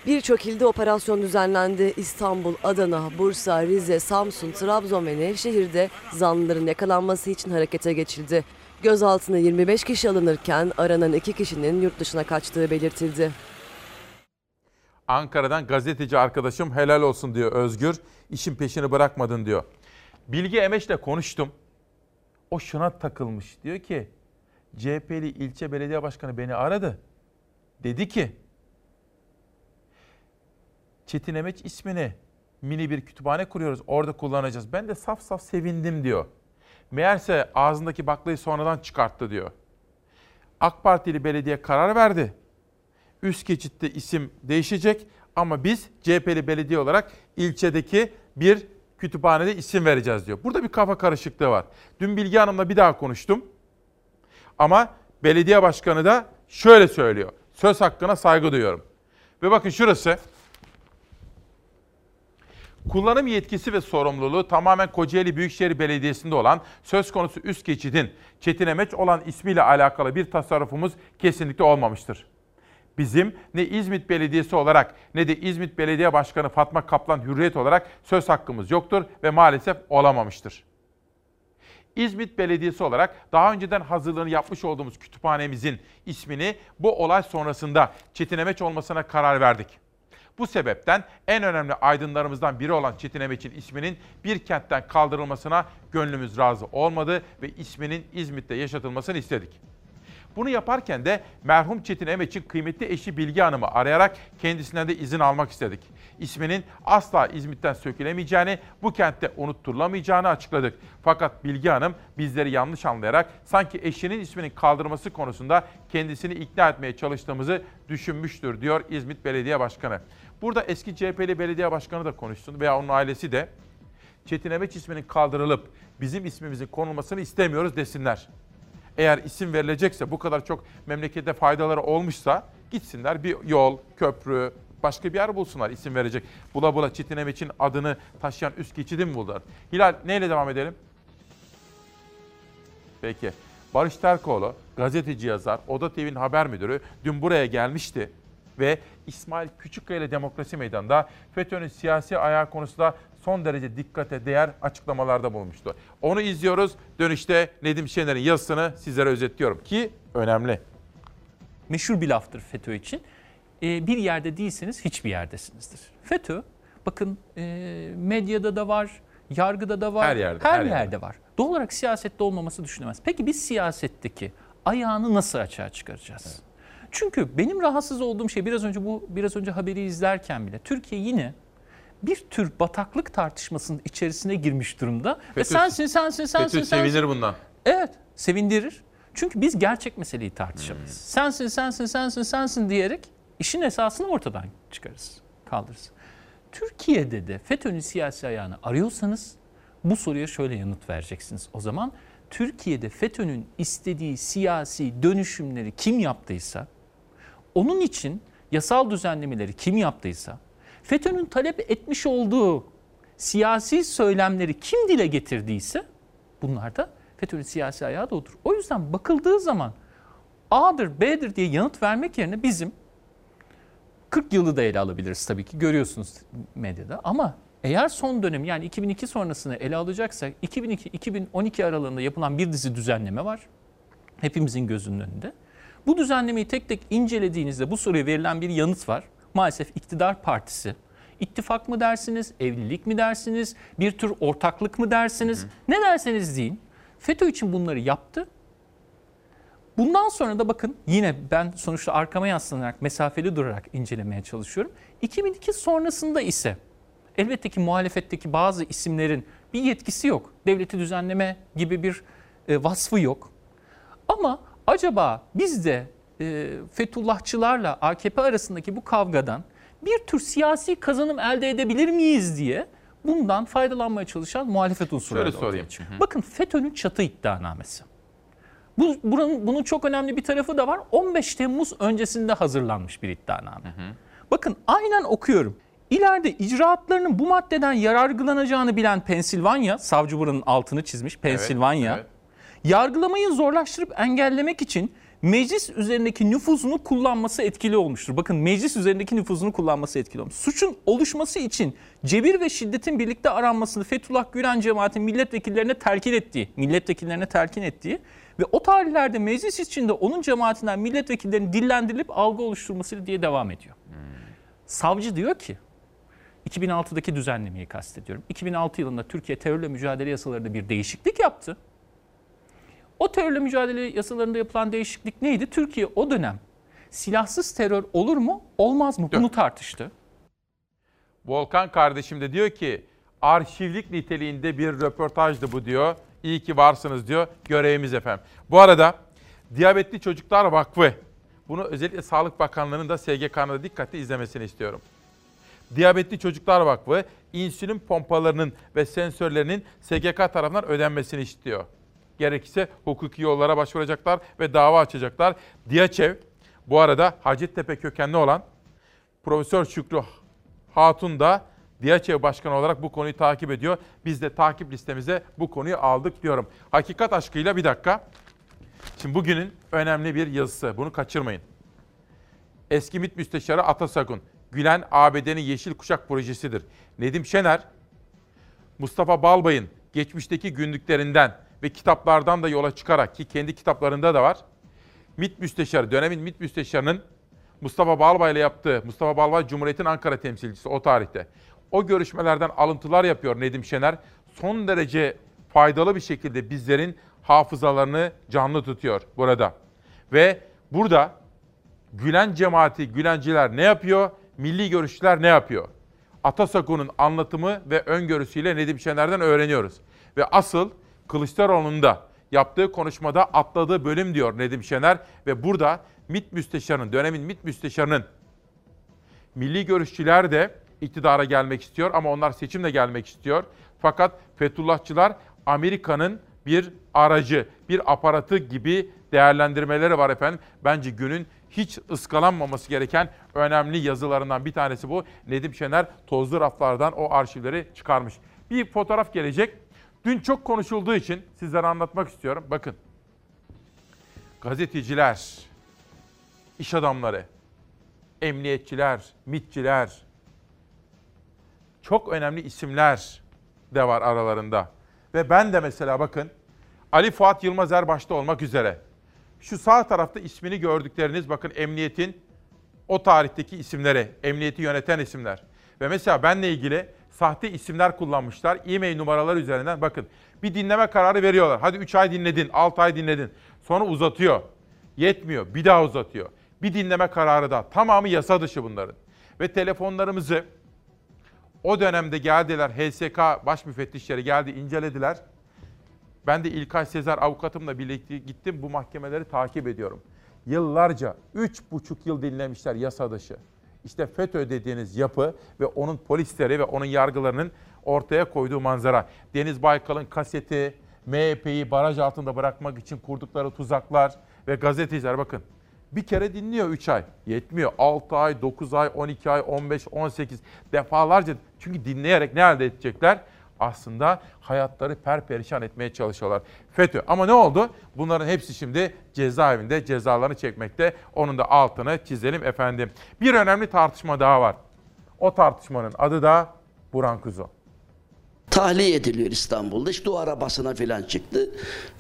Birçok ilde operasyon düzenlendi. İstanbul, Adana, Bursa, Rize, Samsun, Trabzon ve Nevşehir'de zanlıların yakalanması için harekete geçildi. Gözaltına 25 kişi alınırken aranan iki kişinin yurt dışına kaçtığı belirtildi. Ankara'dan gazeteci arkadaşım helal olsun diyor Özgür. İşin peşini bırakmadın diyor. Bilgi Emeç'le konuştum. O şuna takılmış. Diyor ki CHP'li ilçe belediye başkanı beni aradı. Dedi ki Çetin Emeç ismini mini bir kütüphane kuruyoruz. Orada kullanacağız. Ben de saf saf sevindim diyor. Meğerse ağzındaki baklayı sonradan çıkarttı diyor. AK Partili belediye karar verdi. Üst geçitte isim değişecek ama biz CHP'li belediye olarak ilçedeki bir kütüphanede isim vereceğiz diyor. Burada bir kafa karışıklığı var. Dün Bilgi Hanım'la bir daha konuştum. Ama belediye başkanı da şöyle söylüyor. Söz hakkına saygı duyuyorum. Ve bakın şurası Kullanım yetkisi ve sorumluluğu tamamen Kocaeli Büyükşehir Belediyesi'nde olan söz konusu üst geçidin Çetin Emeç olan ismiyle alakalı bir tasarrufumuz kesinlikle olmamıştır. Bizim ne İzmit Belediyesi olarak ne de İzmit Belediye Başkanı Fatma Kaplan Hürriyet olarak söz hakkımız yoktur ve maalesef olamamıştır. İzmit Belediyesi olarak daha önceden hazırlığını yapmış olduğumuz kütüphanemizin ismini bu olay sonrasında Çetin Emeç olmasına karar verdik. Bu sebepten en önemli aydınlarımızdan biri olan Çetin Emeç'in isminin bir kentten kaldırılmasına gönlümüz razı olmadı ve isminin İzmit'te yaşatılmasını istedik. Bunu yaparken de merhum Çetin Emeç'in kıymetli eşi Bilgi Hanım'ı arayarak kendisinden de izin almak istedik. İsminin asla İzmit'ten sökülemeyeceğini, bu kentte unutturulamayacağını açıkladık. Fakat Bilgi Hanım bizleri yanlış anlayarak sanki eşinin isminin kaldırması konusunda kendisini ikna etmeye çalıştığımızı düşünmüştür diyor İzmit Belediye Başkanı. Burada eski CHP'li belediye başkanı da konuşsun veya onun ailesi de Çetin Emeç isminin kaldırılıp bizim ismimizin konulmasını istemiyoruz desinler. Eğer isim verilecekse bu kadar çok memlekete faydaları olmuşsa gitsinler bir yol, köprü, başka bir yer bulsunlar isim verecek. Bula bula Çetin Emeç'in adını taşıyan üst geçidi mi buldular? Hilal neyle devam edelim? Peki. Barış Terkoğlu, gazeteci yazar, Oda TV'nin haber müdürü dün buraya gelmişti ve İsmail Küçükkaya ile Demokrasi Meydanı'nda FETÖ'nün siyasi ayağı konusunda son derece dikkate değer açıklamalarda bulmuştu. Onu izliyoruz. Dönüşte Nedim Şener'in yazısını sizlere özetliyorum ki önemli. Meşhur bir laftır FETÖ için. Ee, bir yerde değilseniz hiçbir yerdesinizdir. FETÖ bakın e, medyada da var, yargıda da var, her yerde, her, her yerde. yerde var. Doğal olarak siyasette olmaması düşünemez. Peki biz siyasetteki ayağını nasıl açığa çıkaracağız? Evet. Çünkü benim rahatsız olduğum şey biraz önce bu biraz önce haberi izlerken bile Türkiye yine bir tür bataklık tartışmasının içerisine girmiş durumda. FETÖ, Ve sensin, sensin, sensin, FETÖ sensin. sevinir bundan. Evet, sevindirir. Çünkü biz gerçek meseleyi tartışamayız. Hmm. Sensin, sensin, sensin, sensin diyerek işin esasını ortadan çıkarırız, kaldırırız. Türkiye'de de FETÖ'nün siyasi ayağını arıyorsanız bu soruya şöyle yanıt vereceksiniz. O zaman Türkiye'de FETÖ'nün istediği siyasi dönüşümleri kim yaptıysa, onun için yasal düzenlemeleri kim yaptıysa, FETÖ'nün talep etmiş olduğu siyasi söylemleri kim dile getirdiyse bunlar da FETÖ'nün siyasi ayağı da odur. O yüzden bakıldığı zaman A'dır, B'dir diye yanıt vermek yerine bizim 40 yılı da ele alabiliriz tabii ki görüyorsunuz medyada ama eğer son dönem yani 2002 sonrasını ele alacaksak 2002-2012 aralığında yapılan bir dizi düzenleme var. Hepimizin gözünün önünde. Bu düzenlemeyi tek tek incelediğinizde bu soruya verilen bir yanıt var. Maalesef iktidar partisi ittifak mı dersiniz, evlilik mi dersiniz, bir tür ortaklık mı dersiniz? Hı hı. Ne derseniz deyin. FETÖ için bunları yaptı. Bundan sonra da bakın yine ben sonuçta arkama yaslanarak mesafeli durarak incelemeye çalışıyorum. 2002 sonrasında ise elbette ki muhalefetteki bazı isimlerin Bir yetkisi yok. Devleti düzenleme gibi bir e, vasfı yok. Ama acaba biz de e, Fethullahçılarla AKP arasındaki bu kavgadan bir tür siyasi kazanım elde edebilir miyiz diye bundan faydalanmaya çalışan muhalefet unsurları Şöyle sorayım. Bakın FETÖ'nün çatı iddianamesi. Bu, bunun, bunun çok önemli bir tarafı da var. 15 Temmuz öncesinde hazırlanmış bir iddianame. Bakın aynen okuyorum. İleride icraatlarının bu maddeden yararlanacağını bilen Pensilvanya, savcı buranın altını çizmiş Pensilvanya, evet. Yargılamayı zorlaştırıp engellemek için meclis üzerindeki nüfuzunu kullanması etkili olmuştur. Bakın meclis üzerindeki nüfuzunu kullanması etkili olmuş. Suçun oluşması için cebir ve şiddetin birlikte aranmasını Fethullah Gülen cemaatin milletvekillerine telkin ettiği, milletvekillerine telkin ettiği ve o tarihlerde meclis içinde onun cemaatinden milletvekillerinin dillendirilip algı oluşturması diye devam ediyor. Savcı diyor ki 2006'daki düzenlemeyi kastediyorum. 2006 yılında Türkiye terörle mücadele yasalarında bir değişiklik yaptı. O terörle mücadele yasalarında yapılan değişiklik neydi? Türkiye o dönem silahsız terör olur mu, olmaz mı? Bunu tartıştı. Volkan kardeşim de diyor ki arşivlik niteliğinde bir röportajdı bu diyor. İyi ki varsınız diyor. Görevimiz efendim. Bu arada Diyabetli Çocuklar Vakfı bunu özellikle Sağlık Bakanlığı'nın da SGK'nın da dikkatli izlemesini istiyorum. Diyabetli Çocuklar Vakfı insülin pompalarının ve sensörlerinin SGK tarafından ödenmesini istiyor. Gerekirse hukuki yollara başvuracaklar ve dava açacaklar. Diyaçev bu arada Hacettepe kökenli olan Profesör Şükrü Hatun da Diyaçev Başkanı olarak bu konuyu takip ediyor. Biz de takip listemize bu konuyu aldık diyorum. Hakikat aşkıyla bir dakika. Şimdi bugünün önemli bir yazısı. Bunu kaçırmayın. Eski MİT Müsteşarı Atasagun. Gülen ABD'nin Yeşil Kuşak projesidir. Nedim Şener, Mustafa Balbay'ın geçmişteki günlüklerinden ve kitaplardan da yola çıkarak ki kendi kitaplarında da var. MİT Müsteşarı, dönemin MİT Müsteşarı'nın Mustafa Balbay ile yaptığı, Mustafa Balbay Cumhuriyet'in Ankara temsilcisi o tarihte. O görüşmelerden alıntılar yapıyor Nedim Şener. Son derece faydalı bir şekilde bizlerin hafızalarını canlı tutuyor burada. Ve burada Gülen cemaati, Gülenciler ne yapıyor? Milli görüşçüler ne yapıyor? Atasakun'un anlatımı ve öngörüsüyle Nedim Şener'den öğreniyoruz. Ve asıl Kılıçdaroğlu'nun da yaptığı konuşmada atladığı bölüm diyor Nedim Şener. Ve burada MİT müsteşarının, dönemin MİT müsteşarının milli görüşçüler de iktidara gelmek istiyor ama onlar seçimle gelmek istiyor. Fakat Fethullahçılar Amerika'nın bir aracı, bir aparatı gibi değerlendirmeleri var efendim. Bence günün hiç ıskalanmaması gereken önemli yazılarından bir tanesi bu. Nedim Şener tozlu raflardan o arşivleri çıkarmış. Bir fotoğraf gelecek. Dün çok konuşulduğu için sizlere anlatmak istiyorum. Bakın. Gazeteciler, iş adamları, emniyetçiler, mitçiler, çok önemli isimler de var aralarında. Ve ben de mesela bakın Ali Fuat Yılmazer başta olmak üzere şu sağ tarafta ismini gördükleriniz bakın emniyetin o tarihteki isimleri, emniyeti yöneten isimler. Ve mesela benle ilgili sahte isimler kullanmışlar. E-mail numaraları üzerinden bakın bir dinleme kararı veriyorlar. Hadi 3 ay dinledin, 6 ay dinledin. Sonra uzatıyor. Yetmiyor. Bir daha uzatıyor. Bir dinleme kararı da. Tamamı yasa dışı bunların. Ve telefonlarımızı o dönemde geldiler. HSK baş müfettişleri geldi, incelediler. Ben de İlkay Sezer avukatımla birlikte gittim. Bu mahkemeleri takip ediyorum. Yıllarca, üç buçuk yıl dinlemişler yasa dışı. İşte FETÖ dediğiniz yapı ve onun polisleri ve onun yargılarının ortaya koyduğu manzara. Deniz Baykal'ın kaseti, MHP'yi baraj altında bırakmak için kurdukları tuzaklar ve gazeteciler bakın. Bir kere dinliyor 3 ay. Yetmiyor. 6 ay, 9 ay, 12 ay, 15, 18 defalarca. Çünkü dinleyerek ne elde edecekler? Aslında hayatları perperişan etmeye çalışıyorlar. FETÖ. Ama ne oldu? Bunların hepsi şimdi cezaevinde cezalarını çekmekte. Onun da altını çizelim efendim. Bir önemli tartışma daha var. O tartışmanın adı da Burhan Kuzu. Tahliye ediliyor İstanbul'da. İşte o arabasına falan çıktı.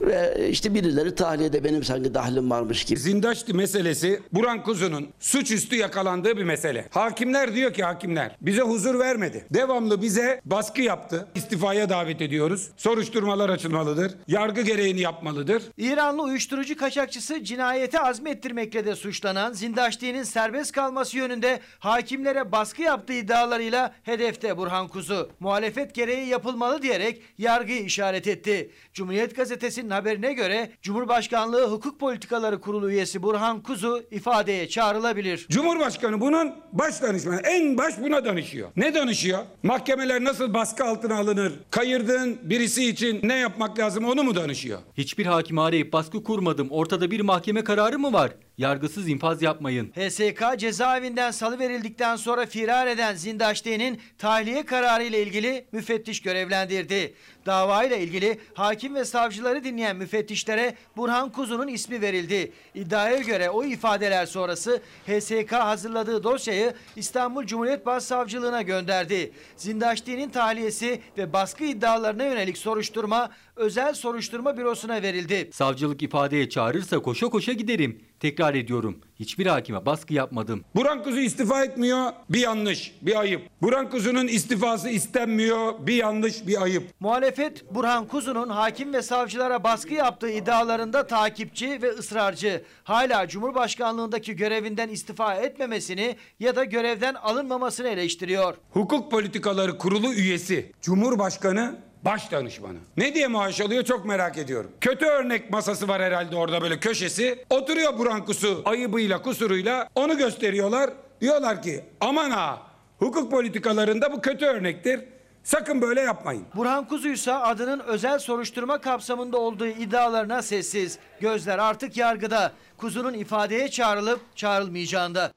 Ve işte birileri tahliyede benim sanki dahlim varmış gibi. Zindaşti meselesi Buran Kuzu'nun suçüstü yakalandığı bir mesele. Hakimler diyor ki hakimler bize huzur vermedi. Devamlı bize baskı yaptı. İstifaya davet ediyoruz. Soruşturmalar açılmalıdır. Yargı gereğini yapmalıdır. İranlı uyuşturucu kaçakçısı cinayete azmettirmekle de suçlanan Zindaşti'nin serbest kalması yönünde hakimlere baskı yaptığı iddialarıyla hedefte Burhan Kuzu. Muhalefet gereği yapılan yapılmalı diyerek yargıyı işaret etti. Cumhuriyet Gazetesi'nin haberine göre Cumhurbaşkanlığı Hukuk Politikaları Kurulu üyesi Burhan Kuzu ifadeye çağrılabilir. Cumhurbaşkanı bunun baş danışmanı. En baş buna danışıyor. Ne danışıyor? Mahkemeler nasıl baskı altına alınır? Kayırdığın birisi için ne yapmak lazım onu mu danışıyor? Hiçbir hakimi arayıp baskı kurmadım. Ortada bir mahkeme kararı mı var? Yargısız infaz yapmayın. HSK cezaevinden salıverildikten sonra firar eden Zindaşti'nin tahliye kararı ile ilgili müfettiş görevlendirdi. Davayla ilgili hakim ve savcıları dinleyen müfettişlere Burhan Kuzu'nun ismi verildi. İddiaya göre o ifadeler sonrası HSK hazırladığı dosyayı İstanbul Cumhuriyet Başsavcılığına gönderdi. Zindaşti'nin tahliyesi ve baskı iddialarına yönelik soruşturma özel soruşturma bürosuna verildi. Savcılık ifadeye çağırırsa koşa koşa giderim. Tekrar ediyorum. Hiçbir hakime baskı yapmadım. Burhan Kuzu istifa etmiyor. Bir yanlış, bir ayıp. Burhan Kuzu'nun istifası istenmiyor. Bir yanlış, bir ayıp. Muhalefet Burhan Kuzu'nun hakim ve savcılara baskı yaptığı iddialarında takipçi ve ısrarcı. Hala Cumhurbaşkanlığındaki görevinden istifa etmemesini ya da görevden alınmamasını eleştiriyor. Hukuk Politikaları Kurulu üyesi. Cumhurbaşkanı baş danışmanı. Ne diye maaş alıyor çok merak ediyorum. Kötü örnek masası var herhalde orada böyle köşesi. Oturuyor Burhan Kusu ayıbıyla kusuruyla onu gösteriyorlar. Diyorlar ki aman ha hukuk politikalarında bu kötü örnektir. Sakın böyle yapmayın. Burhan Kuzu ise adının özel soruşturma kapsamında olduğu iddialarına sessiz. Gözler artık yargıda. Kuzu'nun ifadeye çağrılıp çağrılmayacağında.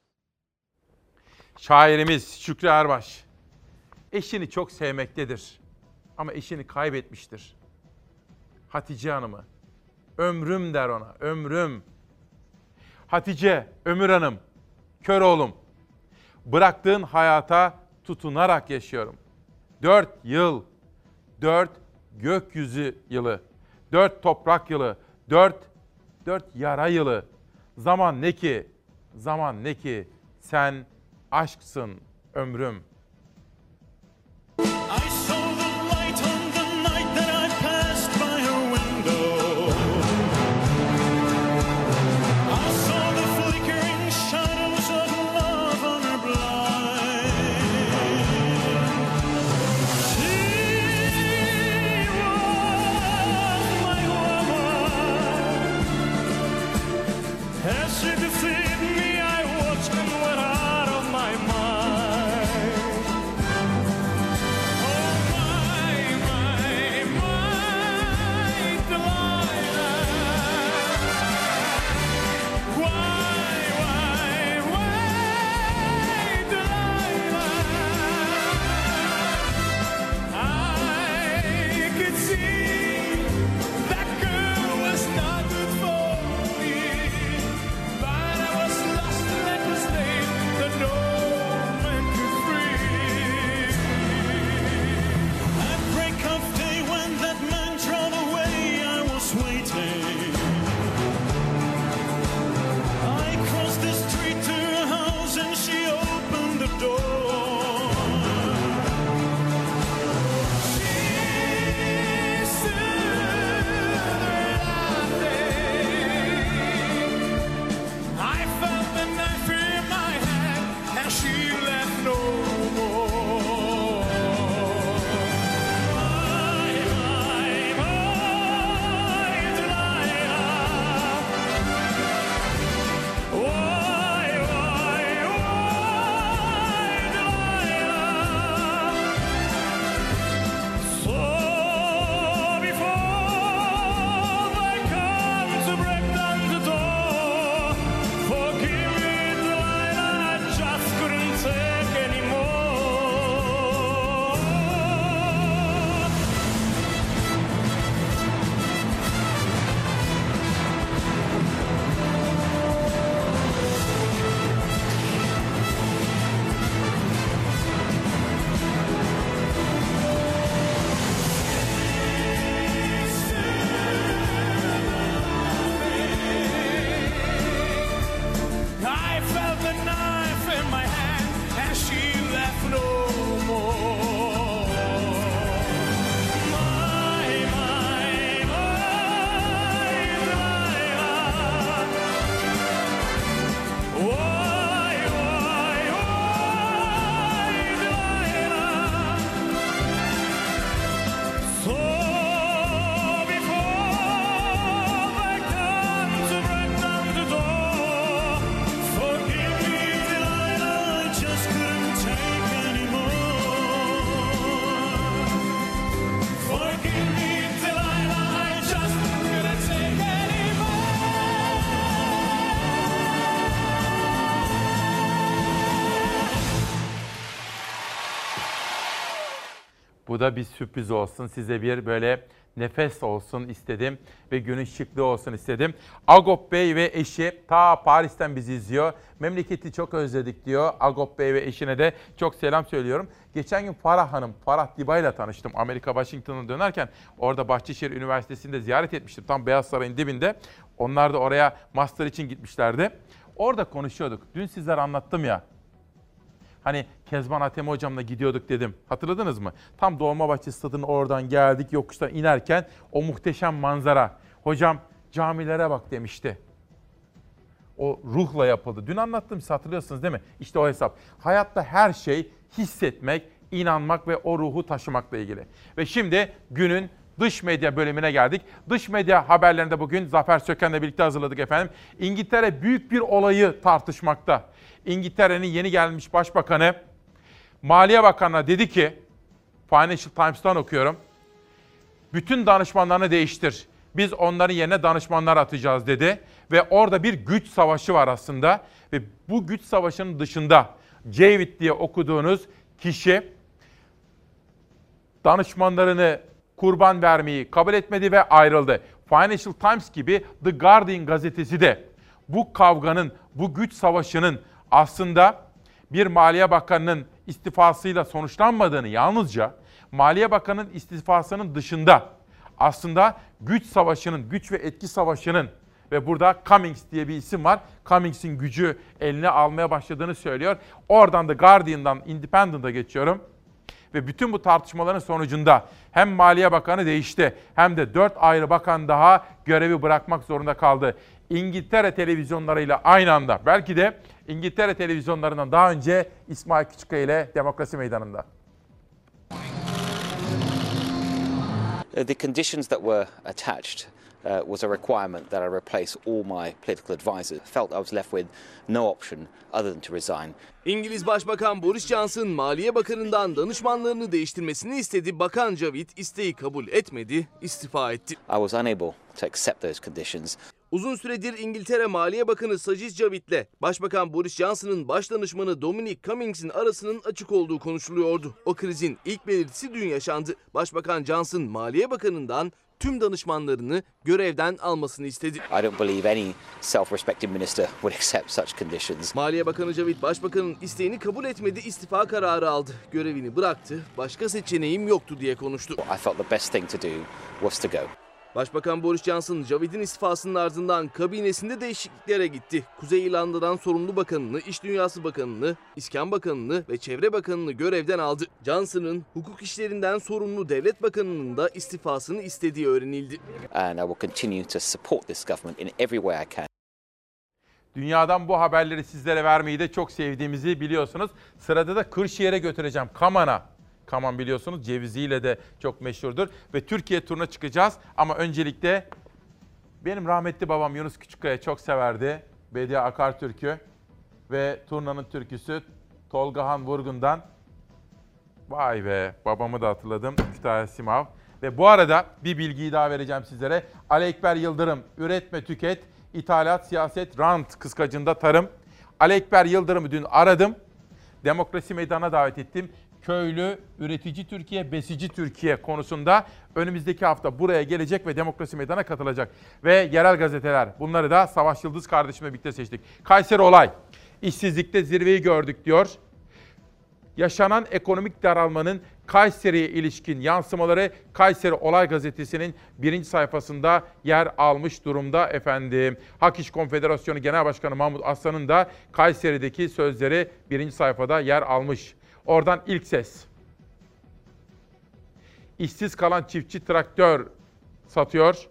Şairimiz Şükrü Erbaş eşini çok sevmektedir ama eşini kaybetmiştir. Hatice Hanım'ı. Ömrüm der ona, ömrüm. Hatice, Ömür Hanım, kör oğlum. Bıraktığın hayata tutunarak yaşıyorum. Dört yıl, dört gökyüzü yılı, dört toprak yılı, dört, dört yara yılı. Zaman ne ki, zaman ne ki, sen aşksın ömrüm.'' Da bir sürpriz olsun. Size bir böyle nefes olsun istedim ve günün şıklığı olsun istedim. Agop Bey ve eşi ta Paris'ten bizi izliyor. Memleketi çok özledik diyor. Agop Bey ve eşine de çok selam söylüyorum. Geçen gün Farah Hanım, Farah Diba ile tanıştım. Amerika Washington'a dönerken orada Bahçeşehir Üniversitesi'nde ziyaret etmiştim. Tam Beyaz Saray'ın dibinde. Onlar da oraya master için gitmişlerdi. Orada konuşuyorduk. Dün sizlere anlattım ya. Hani Kezban Atemi hocamla gidiyorduk dedim. Hatırladınız mı? Tam Dolmabahçe stadının oradan geldik yokuştan inerken o muhteşem manzara. Hocam camilere bak demişti. O ruhla yapıldı. Dün anlattım size hatırlıyorsunuz değil mi? İşte o hesap. Hayatta her şey hissetmek, inanmak ve o ruhu taşımakla ilgili. Ve şimdi günün dış medya bölümüne geldik. Dış medya haberlerinde bugün Zafer Söken'le birlikte hazırladık efendim. İngiltere büyük bir olayı tartışmakta. İngiltere'nin yeni gelmiş başbakanı Maliye Bakanı'na dedi ki, Financial Times'tan okuyorum. Bütün danışmanlarını değiştir. Biz onların yerine danışmanlar atacağız dedi. Ve orada bir güç savaşı var aslında. Ve bu güç savaşının dışında David diye okuduğunuz kişi danışmanlarını kurban vermeyi kabul etmedi ve ayrıldı. Financial Times gibi The Guardian gazetesi de bu kavganın, bu güç savaşının aslında bir Maliye Bakanı'nın istifasıyla sonuçlanmadığını yalnızca Maliye Bakanı'nın istifasının dışında aslında güç savaşının, güç ve etki savaşının ve burada Cummings diye bir isim var. Cummings'in gücü eline almaya başladığını söylüyor. Oradan da Guardian'dan Independent'a geçiyorum. Ve bütün bu tartışmaların sonucunda hem Maliye Bakanı değişti hem de dört ayrı bakan daha görevi bırakmak zorunda kaldı. İngiltere televizyonlarıyla aynı anda belki de İngiltere televizyonlarından daha önce İsmail Küçükkaya ile Demokrasi Meydanı'nda. The conditions that were attached uh, was a requirement that I replace all my political advisors. Felt I was left with no option other than to resign. İngiliz Başbakan Boris Johnson Maliye Bakanı'ndan danışmanlarını değiştirmesini istedi. Bakan Javid isteği kabul etmedi, istifa etti. I was unable to accept those conditions. Uzun süredir İngiltere Maliye Bakanı Sajid Javid'le Başbakan Boris Johnson'ın baş danışmanı Dominic Cummings'in arasının açık olduğu konuşuluyordu. O krizin ilk belirtisi dün yaşandı. Başbakan Johnson Maliye Bakanı'ndan tüm danışmanlarını görevden almasını istedi. I don't believe any self-respecting minister would accept such conditions. Maliye Bakanı Javid Başbakanın isteğini kabul etmedi, istifa kararı aldı. Görevini bıraktı, başka seçeneğim yoktu diye konuştu. I felt the best thing to do was to go. Başbakan Boris Johnson, Javid'in istifasının ardından kabinesinde değişikliklere gitti. Kuzey İrlanda'dan sorumlu bakanını, İş Dünyası Bakanını, İskan Bakanını ve Çevre Bakanını görevden aldı. Johnson'ın hukuk işlerinden sorumlu devlet bakanının da istifasını istediği öğrenildi. And I will continue to support this government in every way I can. Dünyadan bu haberleri sizlere vermeyi de çok sevdiğimizi biliyorsunuz. Sırada da Kırşehir'e götüreceğim. Kaman'a. Kaman biliyorsunuz ceviziyle de çok meşhurdur. Ve Türkiye turuna çıkacağız. Ama öncelikle benim rahmetli babam Yunus Küçükkaya çok severdi. Bediye Akartürk'ü. Ve turnanın türküsü Tolgahan Vurgun'dan. Vay be babamı da hatırladım. Kütahya Simav. Ve bu arada bir bilgiyi daha vereceğim sizlere. Ali Ekber Yıldırım, üretme tüket, ithalat, siyaset, rant kıskacında tarım. Ali Ekber Yıldırım'ı dün aradım. Demokrasi meydana davet ettim. Köylü, üretici Türkiye, besici Türkiye konusunda önümüzdeki hafta buraya gelecek ve demokrasi meydana katılacak. Ve yerel gazeteler bunları da Savaş Yıldız kardeşimle birlikte seçtik. Kayseri olay. İşsizlikte zirveyi gördük diyor. Yaşanan ekonomik daralmanın Kayseri'ye ilişkin yansımaları Kayseri Olay Gazetesi'nin birinci sayfasında yer almış durumda efendim. Hak İş Konfederasyonu Genel Başkanı Mahmut Aslan'ın da Kayseri'deki sözleri birinci sayfada yer almış. Oradan ilk ses. İşsiz kalan çiftçi traktör satıyor.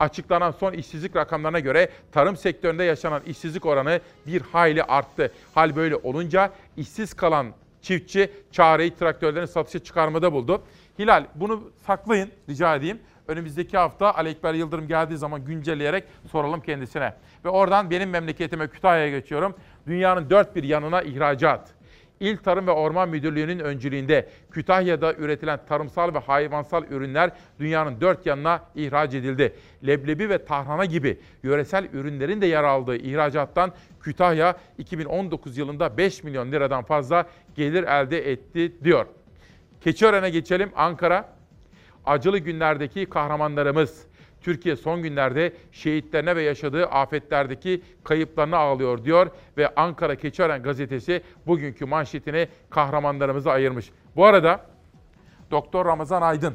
Açıklanan son işsizlik rakamlarına göre tarım sektöründe yaşanan işsizlik oranı bir hayli arttı. Hal böyle olunca işsiz kalan çiftçi çareyi traktörlerin satışa çıkarmada buldu. Hilal bunu saklayın rica edeyim. Önümüzdeki hafta Ali Ekber Yıldırım geldiği zaman güncelleyerek soralım kendisine. Ve oradan benim memleketime Kütahya'ya geçiyorum. Dünyanın dört bir yanına ihracat. İl Tarım ve Orman Müdürlüğü'nün öncülüğünde Kütahya'da üretilen tarımsal ve hayvansal ürünler dünyanın dört yanına ihraç edildi. Leblebi ve tarhana gibi yöresel ürünlerin de yer aldığı ihracattan Kütahya 2019 yılında 5 milyon liradan fazla gelir elde etti diyor. Keçiören'e geçelim Ankara. Acılı günlerdeki kahramanlarımız Türkiye son günlerde şehitlerine ve yaşadığı afetlerdeki kayıplarına ağlıyor diyor ve Ankara Keçiören gazetesi bugünkü manşetini kahramanlarımıza ayırmış. Bu arada Doktor Ramazan Aydın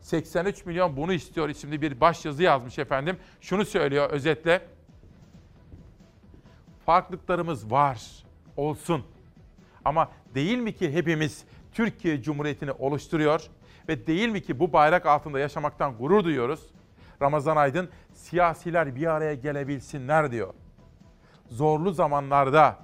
83 milyon bunu istiyor isimli bir başyazı yazmış efendim. Şunu söylüyor özetle. Farklılıklarımız var, olsun. Ama değil mi ki hepimiz Türkiye Cumhuriyeti'ni oluşturuyor ve değil mi ki bu bayrak altında yaşamaktan gurur duyuyoruz? Ramazan Aydın siyasiler bir araya gelebilsinler diyor. Zorlu zamanlarda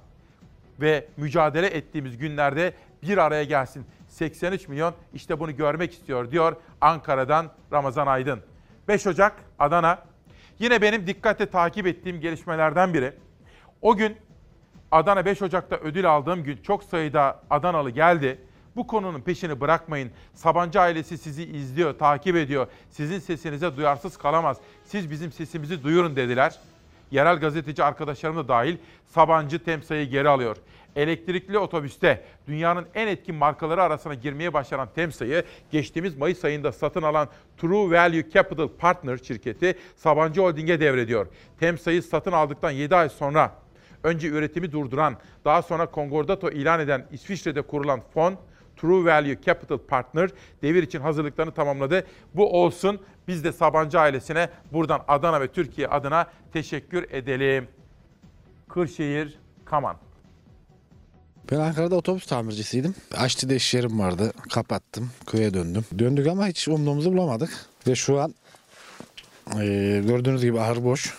ve mücadele ettiğimiz günlerde bir araya gelsin. 83 milyon işte bunu görmek istiyor diyor Ankara'dan Ramazan Aydın. 5 Ocak Adana. Yine benim dikkatle takip ettiğim gelişmelerden biri. O gün Adana 5 Ocak'ta ödül aldığım gün çok sayıda Adanalı geldi. Bu konunun peşini bırakmayın. Sabancı ailesi sizi izliyor, takip ediyor. Sizin sesinize duyarsız kalamaz. Siz bizim sesimizi duyurun dediler. Yerel gazeteci arkadaşlarım da dahil Sabancı Temsa'yı geri alıyor. Elektrikli otobüste dünyanın en etkin markaları arasına girmeye başlanan Temsa'yı geçtiğimiz Mayıs ayında satın alan True Value Capital Partner şirketi Sabancı Holding'e devrediyor. Temsa'yı satın aldıktan 7 ay sonra önce üretimi durduran, daha sonra konkordato ilan eden İsviçre'de kurulan fon True Value Capital Partner devir için hazırlıklarını tamamladı. Bu olsun. Biz de Sabancı ailesine buradan Adana ve Türkiye adına teşekkür edelim. Kırşehir, Kaman. Ben Ankara'da otobüs tamircisiydim. Açtı'da iş yerim vardı. Kapattım. Köye döndüm. Döndük ama hiç umduğumuzu bulamadık. Ve şu an e, gördüğünüz gibi ahır boş.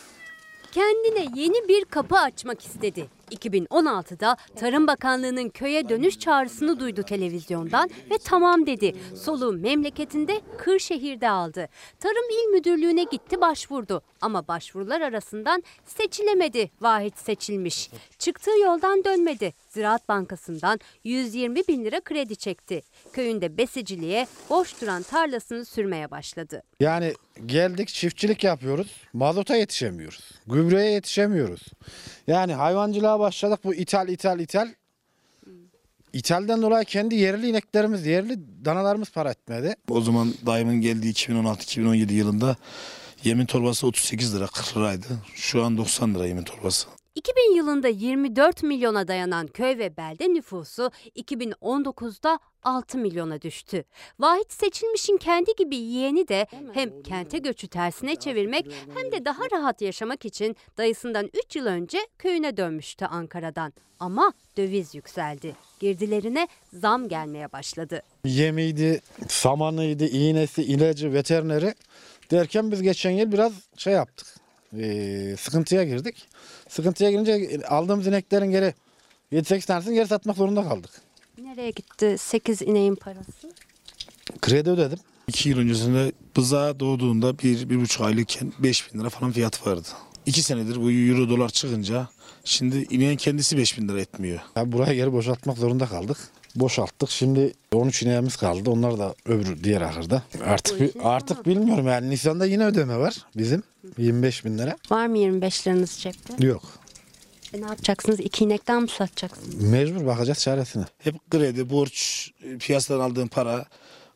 Kendine yeni bir kapı açmak istedi. 2016'da Tarım Bakanlığı'nın köye dönüş çağrısını duydu televizyondan ve tamam dedi. Soluğu memleketinde Kırşehir'de aldı. Tarım İl Müdürlüğü'ne gitti başvurdu ama başvurular arasından seçilemedi. Vahit seçilmiş. Çıktığı yoldan dönmedi. Ziraat Bankası'ndan 120 bin lira kredi çekti. Köyünde besiciliğe boş duran tarlasını sürmeye başladı. Yani geldik çiftçilik yapıyoruz. Mazota yetişemiyoruz. Gübreye yetişemiyoruz. Yani hayvancılığa başladık bu ithal ithal ithal. İthalden dolayı kendi yerli ineklerimiz, yerli danalarımız para etmedi. O zaman daimin geldiği 2016-2017 yılında yemin torbası 38 lira 40 liraydı. Şu an 90 lira yemin torbası. 2000 yılında 24 milyona dayanan köy ve belde nüfusu 2019'da 6 milyona düştü. Vahit Seçilmiş'in kendi gibi yeğeni de hem kente göçü tersine çevirmek hem de daha rahat yaşamak için dayısından 3 yıl önce köyüne dönmüştü Ankara'dan. Ama döviz yükseldi. Girdilerine zam gelmeye başladı. Yemiydi, samanıydı, iğnesi, ilacı, veterineri derken biz geçen yıl biraz şey yaptık. Ee, sıkıntıya girdik. Sıkıntıya girince aldığımız ineklerin geri 7-8 tanesini geri satmak zorunda kaldık. Nereye gitti 8 ineğin parası? Kredi ödedim. İki yıl öncesinde bıza doğduğunda bir, bir buçuk aylıkken 5 bin lira falan fiyatı vardı. İki senedir bu euro dolar çıkınca şimdi ineğin kendisi 5 bin lira etmiyor. Ya buraya geri boşaltmak zorunda kaldık. Boşalttık. Şimdi 13 ineğimiz kaldı. Onlar da öbür diğer ahırda. Artık artık bilmiyorum yani Nisan'da yine ödeme var bizim 25 bin lira. Var mı 25 liranız cepte? Yok. E ne yapacaksınız? İki inekten mi satacaksınız? Mecbur bakacağız çaresine. Hep kredi, borç, piyasadan aldığın para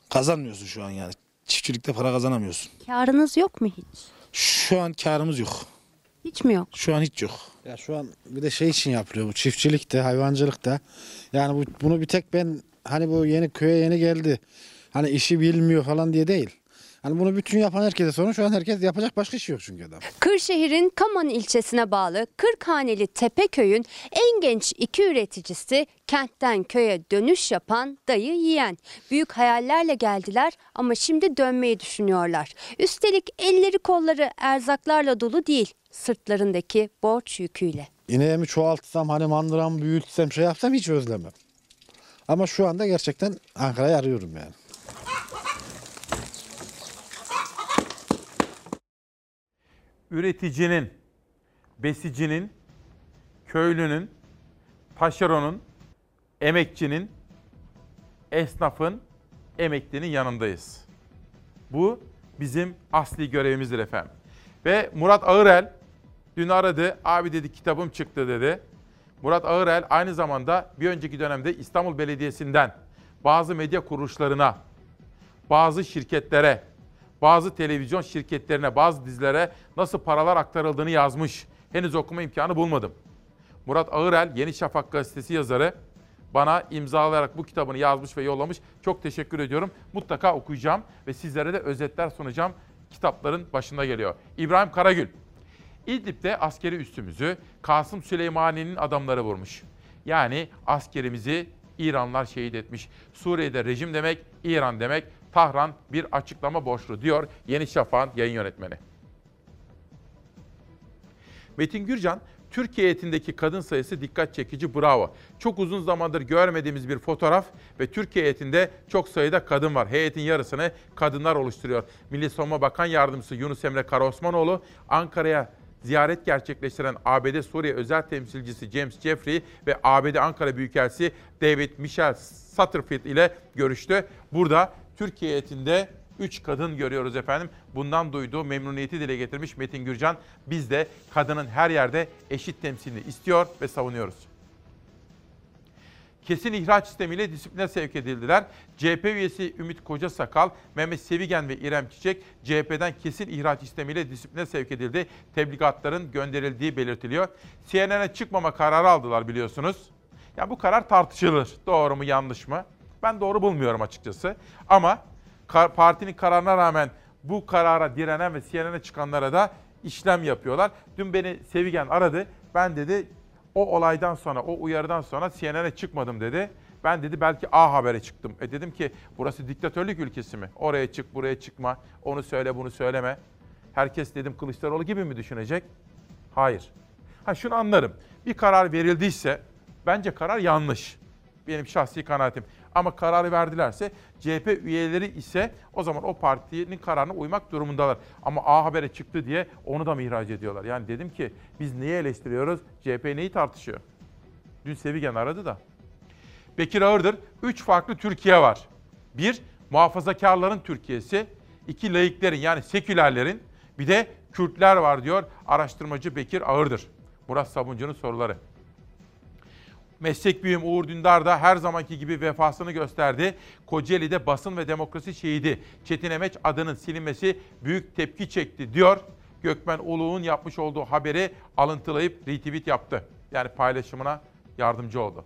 kazanmıyorsun şu an yani. Çiftçilikte para kazanamıyorsun. Karınız yok mu hiç? Şu an karımız yok. Hiç mi yok? Şu an hiç yok. Ya şu an bir de şey için yapılıyor bu çiftçilikte, hayvancılıkta. Yani bu, bunu bir tek ben hani bu yeni köye yeni geldi. Hani işi bilmiyor falan diye değil. Hani bunu bütün yapan herkese sorun. Şu an herkes yapacak başka iş yok çünkü adam. Kırşehir'in Kaman ilçesine bağlı Kırkhaneli Tepeköy'ün en genç iki üreticisi kentten köye dönüş yapan dayı yiyen. Büyük hayallerle geldiler ama şimdi dönmeyi düşünüyorlar. Üstelik elleri kolları erzaklarla dolu değil sırtlarındaki borç yüküyle. İneğimi çoğaltsam hani mandıramı büyütsem şey yapsam hiç özlemem. Ama şu anda gerçekten Ankara'yı arıyorum yani. Üreticinin, besicinin, köylünün, taşeronun, emekçinin, esnafın, emeklinin yanındayız. Bu bizim asli görevimizdir efendim. Ve Murat Ağırel dün aradı. Abi dedi kitabım çıktı dedi. Murat Ağırel aynı zamanda bir önceki dönemde İstanbul Belediyesi'nden bazı medya kuruluşlarına, bazı şirketlere, bazı televizyon şirketlerine, bazı dizilere nasıl paralar aktarıldığını yazmış. Henüz okuma imkanı bulmadım. Murat Ağırel, Yeni Şafak gazetesi yazarı bana imzalayarak bu kitabını yazmış ve yollamış. Çok teşekkür ediyorum. Mutlaka okuyacağım ve sizlere de özetler sunacağım. Kitapların başında geliyor. İbrahim Karagül. İdlib'de askeri üstümüzü Kasım Süleymani'nin adamları vurmuş. Yani askerimizi İranlar şehit etmiş. Suriye'de rejim demek, İran demek. Tahran bir açıklama borçlu diyor Yeni Şafak'ın yayın yönetmeni. Metin Gürcan, Türkiye heyetindeki kadın sayısı dikkat çekici bravo. Çok uzun zamandır görmediğimiz bir fotoğraf ve Türkiye heyetinde çok sayıda kadın var. Heyetin yarısını kadınlar oluşturuyor. Milli Savunma Bakan Yardımcısı Yunus Emre Karaosmanoğlu Ankara'ya ziyaret gerçekleştiren ABD Suriye özel temsilcisi James Jeffrey ve ABD Ankara Büyükelçisi David Michel Satterfield ile görüştü. Burada Türkiye heyetinde 3 kadın görüyoruz efendim. Bundan duyduğu memnuniyeti dile getirmiş Metin Gürcan. Biz de kadının her yerde eşit temsilini istiyor ve savunuyoruz. Kesin ihraç sistemiyle disipline sevk edildiler. CHP üyesi Ümit Kocasakal, Mehmet Sevigen ve İrem Çiçek CHP'den kesin ihraç sistemiyle disipline sevk edildi. Tebligatların gönderildiği belirtiliyor. CNN'e çıkmama kararı aldılar biliyorsunuz. Ya bu karar tartışılır. Doğru mu yanlış mı? Ben doğru bulmuyorum açıkçası. Ama partinin kararına rağmen bu karara direnen ve CNN'e çıkanlara da işlem yapıyorlar. Dün beni Sevigen aradı. Ben dedi o olaydan sonra, o uyarıdan sonra CNN'e çıkmadım dedi. Ben dedi belki A Haber'e çıktım. E dedim ki burası diktatörlük ülkesi mi? Oraya çık, buraya çıkma, onu söyle, bunu söyleme. Herkes dedim Kılıçdaroğlu gibi mi düşünecek? Hayır. Ha şunu anlarım. Bir karar verildiyse bence karar yanlış. Benim şahsi kanaatim. Ama kararı verdilerse CHP üyeleri ise o zaman o partinin kararına uymak durumundalar. Ama A Haber'e çıktı diye onu da mı ihraç ediyorlar? Yani dedim ki biz neyi eleştiriyoruz? CHP neyi tartışıyor? Dün Sevigen aradı da. Bekir Ağırdır. Üç farklı Türkiye var. Bir, muhafazakarların Türkiye'si. iki laiklerin yani sekülerlerin. Bir de Kürtler var diyor araştırmacı Bekir Ağırdır. Murat Sabuncu'nun soruları. Meslek büyüğüm Uğur Dündar da her zamanki gibi vefasını gösterdi. Kocaeli'de basın ve demokrasi şehidi Çetin Emeç adının silinmesi büyük tepki çekti diyor. Gökmen Uluğ'un yapmış olduğu haberi alıntılayıp retweet yaptı. Yani paylaşımına yardımcı oldu.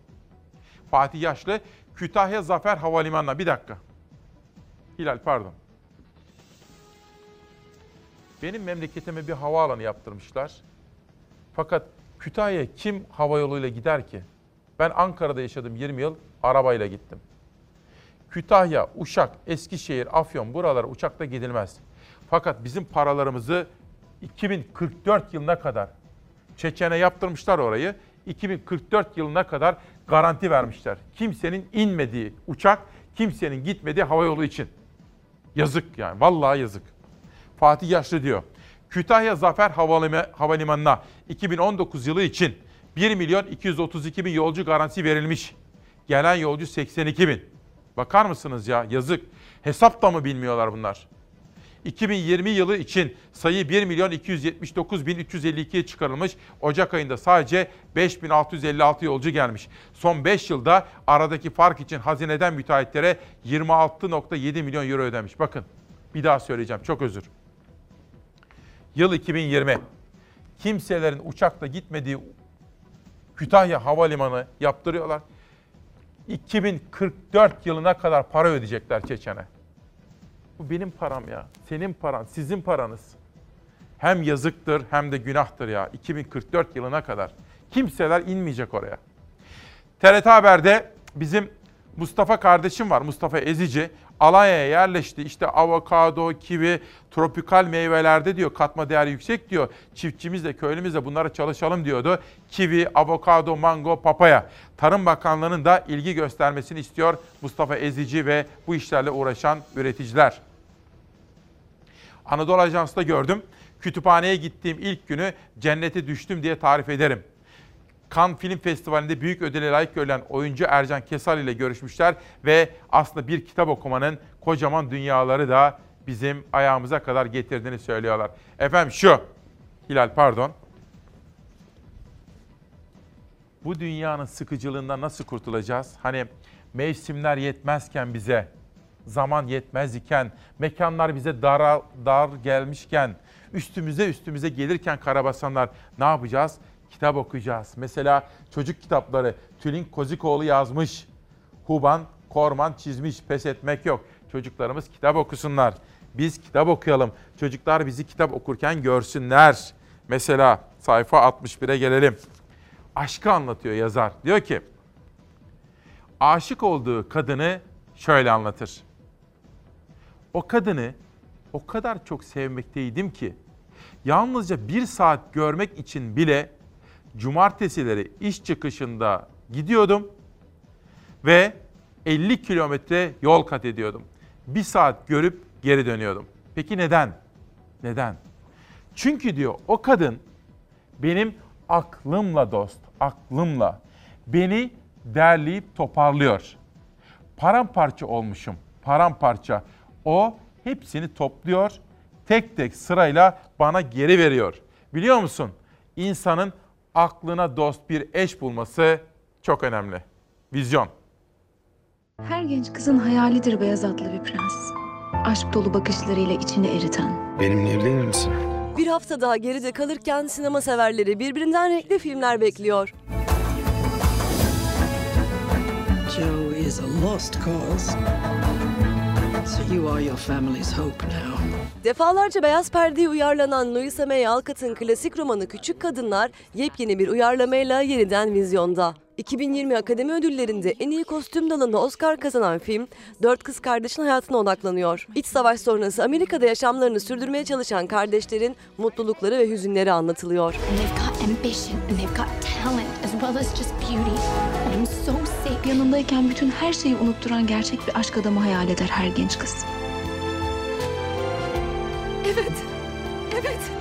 Fatih Yaşlı Kütahya Zafer Havalimanı'na bir dakika. Hilal pardon. Benim memleketime bir havaalanı yaptırmışlar. Fakat Kütahya'ya kim hava yoluyla gider ki? Ben Ankara'da yaşadım 20 yıl, arabayla gittim. Kütahya, Uşak, Eskişehir, Afyon buralara uçakla gidilmez. Fakat bizim paralarımızı 2044 yılına kadar Çeçen'e yaptırmışlar orayı. 2044 yılına kadar garanti vermişler. Kimsenin inmediği uçak, kimsenin gitmediği hava yolu için. Yazık yani, vallahi yazık. Fatih Yaşlı diyor. Kütahya Zafer Havalimanı'na 2019 yılı için 1 milyon 232 bin yolcu garantisi verilmiş. Gelen yolcu 82 bin. Bakar mısınız ya yazık. Hesap da mı bilmiyorlar bunlar? 2020 yılı için sayı 1 milyon 279 bin 352'ye çıkarılmış. Ocak ayında sadece 5656 yolcu gelmiş. Son 5 yılda aradaki fark için hazineden müteahhitlere 26.7 milyon euro ödemiş. Bakın bir daha söyleyeceğim çok özür. Yıl 2020. Kimselerin uçakla gitmediği Kütahya Havalimanı yaptırıyorlar. 2044 yılına kadar para ödeyecekler Çeçen'e. Bu benim param ya. Senin paran, sizin paranız. Hem yazıktır hem de günahtır ya. 2044 yılına kadar. Kimseler inmeyecek oraya. TRT Haber'de bizim Mustafa kardeşim var. Mustafa Ezici. Alanya'ya yerleşti. İşte avokado, kivi, tropikal meyvelerde diyor katma değeri yüksek diyor. Çiftçimiz de köylümüz de bunlara çalışalım diyordu. Kivi, avokado, mango, papaya. Tarım Bakanlığı'nın da ilgi göstermesini istiyor Mustafa Ezici ve bu işlerle uğraşan üreticiler. Anadolu Ajansı'da gördüm. Kütüphaneye gittiğim ilk günü cennete düştüm diye tarif ederim. Cannes Film Festivali'nde büyük ödüle layık görülen oyuncu Ercan Kesal ile görüşmüşler ve aslında bir kitap okumanın kocaman dünyaları da bizim ayağımıza kadar getirdiğini söylüyorlar. Efendim şu, Hilal pardon. Bu dünyanın sıkıcılığından nasıl kurtulacağız? Hani Mevsimler yetmezken bize, zaman yetmez iken, mekanlar bize dar, dar gelmişken, üstümüze üstümüze gelirken karabasanlar ne yapacağız? Kitap okuyacağız. Mesela çocuk kitapları Tülin Kozikoğlu yazmış. Huban Korman çizmiş. Pes etmek yok. Çocuklarımız kitap okusunlar. Biz kitap okuyalım. Çocuklar bizi kitap okurken görsünler. Mesela sayfa 61'e gelelim. Aşkı anlatıyor yazar. Diyor ki, aşık olduğu kadını şöyle anlatır. O kadını o kadar çok sevmekteydim ki yalnızca bir saat görmek için bile cumartesileri iş çıkışında gidiyordum ve 50 kilometre yol kat ediyordum. Bir saat görüp geri dönüyordum. Peki neden? Neden? Çünkü diyor o kadın benim aklımla dost, aklımla beni derleyip toparlıyor. Paramparça olmuşum, paramparça. O hepsini topluyor, tek tek sırayla bana geri veriyor. Biliyor musun? İnsanın aklına dost bir eş bulması çok önemli. Vizyon. Her genç kızın hayalidir beyaz atlı bir prens. Aşk dolu bakışlarıyla içini eriten. Benimle evlenir misin? Bir hafta daha geride kalırken sinema severleri birbirinden renkli filmler bekliyor. Joe is a lost cause. So you are your family's hope now. Defalarca beyaz perdeye uyarlanan Louisa May Alcott'ın klasik romanı Küçük Kadınlar yepyeni bir uyarlamayla yeniden vizyonda. 2020 Akademi Ödülleri'nde en iyi kostüm dalında Oscar kazanan film, dört kız kardeşin hayatına odaklanıyor. İç savaş sonrası Amerika'da yaşamlarını sürdürmeye çalışan kardeşlerin mutlulukları ve hüzünleri anlatılıyor. ambition and they've got talent as well as just beauty. I'm so Yanındayken bütün her şeyi unutturan gerçek bir aşk adamı hayal eder her genç kız. Evet, evet.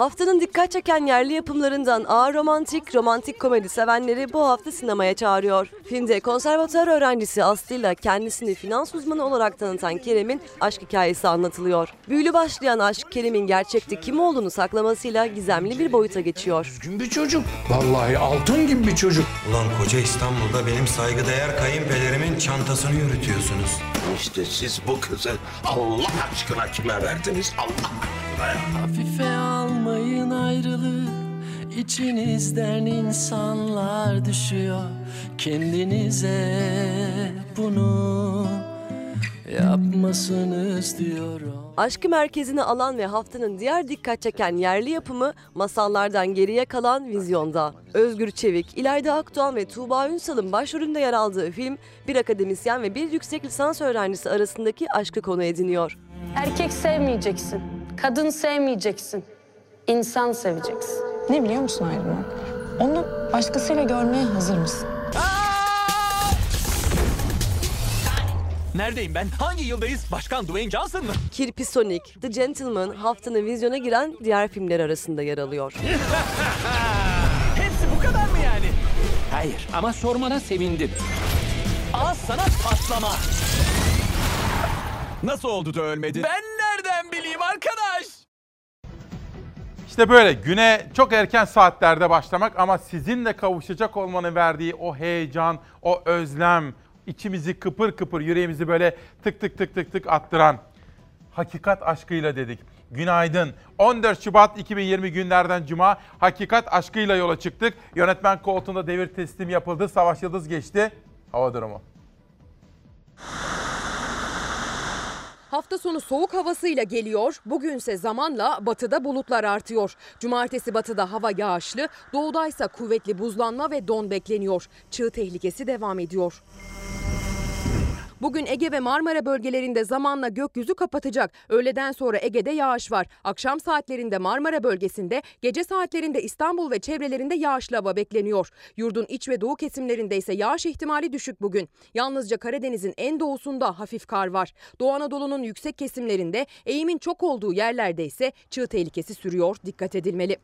Haftanın dikkat çeken yerli yapımlarından ağır romantik, romantik komedi sevenleri bu hafta sinemaya çağırıyor. Filmde konservatuar öğrencisi Aslı ile kendisini finans uzmanı olarak tanıtan Kerem'in aşk hikayesi anlatılıyor. Büyülü başlayan aşk Kerem'in gerçekte kim olduğunu saklamasıyla gizemli bir boyuta geçiyor. Düzgün bir çocuk. Vallahi altın gibi bir çocuk. Ulan koca İstanbul'da benim saygıdeğer kayınpederimin çantasını yürütüyorsunuz. İşte siz bu kızı Allah aşkına kime verdiniz? Allah aşkına ya. Hafife almayın ayrılığı İçinizden insanlar düşüyor Kendinize bunu yapmasınız diyorum Aşkı merkezine alan ve haftanın diğer dikkat çeken yerli yapımı masallardan geriye kalan vizyonda. Özgür Çevik, İlayda Akdoğan ve Tuğba Ünsal'ın başrolünde yer aldığı film bir akademisyen ve bir yüksek lisans öğrencisi arasındaki aşkı konu ediniyor. Erkek sevmeyeceksin. Kadın sevmeyeceksin. İnsan seveceksin. Ne biliyor musun ayrılmak? Onu başkasıyla görmeye hazır mısın? Neredeyim ben? Hangi yıldayız? Başkan Dwayne Johnson mı? Kirpi Sonic, The Gentleman haftanın vizyona giren diğer filmler arasında yer alıyor. Hepsi bu kadar mı yani? Hayır ama sormana sevindim. Al sana patlama. Nasıl oldu da ölmedi? Ben nereden bileyim arkadaş? İşte böyle güne çok erken saatlerde başlamak ama sizinle kavuşacak olmanın verdiği o heyecan, o özlem, içimizi kıpır kıpır, yüreğimizi böyle tık tık tık tık tık attıran hakikat aşkıyla dedik. Günaydın. 14 Şubat 2020 günlerden Cuma hakikat aşkıyla yola çıktık. Yönetmen koltuğunda devir teslim yapıldı. Savaş Yıldız geçti. Hava durumu. Hafta sonu soğuk havasıyla geliyor. Bugünse zamanla batıda bulutlar artıyor. Cumartesi batıda hava yağışlı, doğudaysa kuvvetli buzlanma ve don bekleniyor. Çığ tehlikesi devam ediyor. Bugün Ege ve Marmara bölgelerinde zamanla gökyüzü kapatacak. Öğleden sonra Ege'de yağış var. Akşam saatlerinde Marmara bölgesinde, gece saatlerinde İstanbul ve çevrelerinde yağışlı hava bekleniyor. Yurdun iç ve doğu kesimlerinde ise yağış ihtimali düşük bugün. Yalnızca Karadeniz'in en doğusunda hafif kar var. Doğu Anadolu'nun yüksek kesimlerinde, eğimin çok olduğu yerlerde ise çığ tehlikesi sürüyor. Dikkat edilmeli.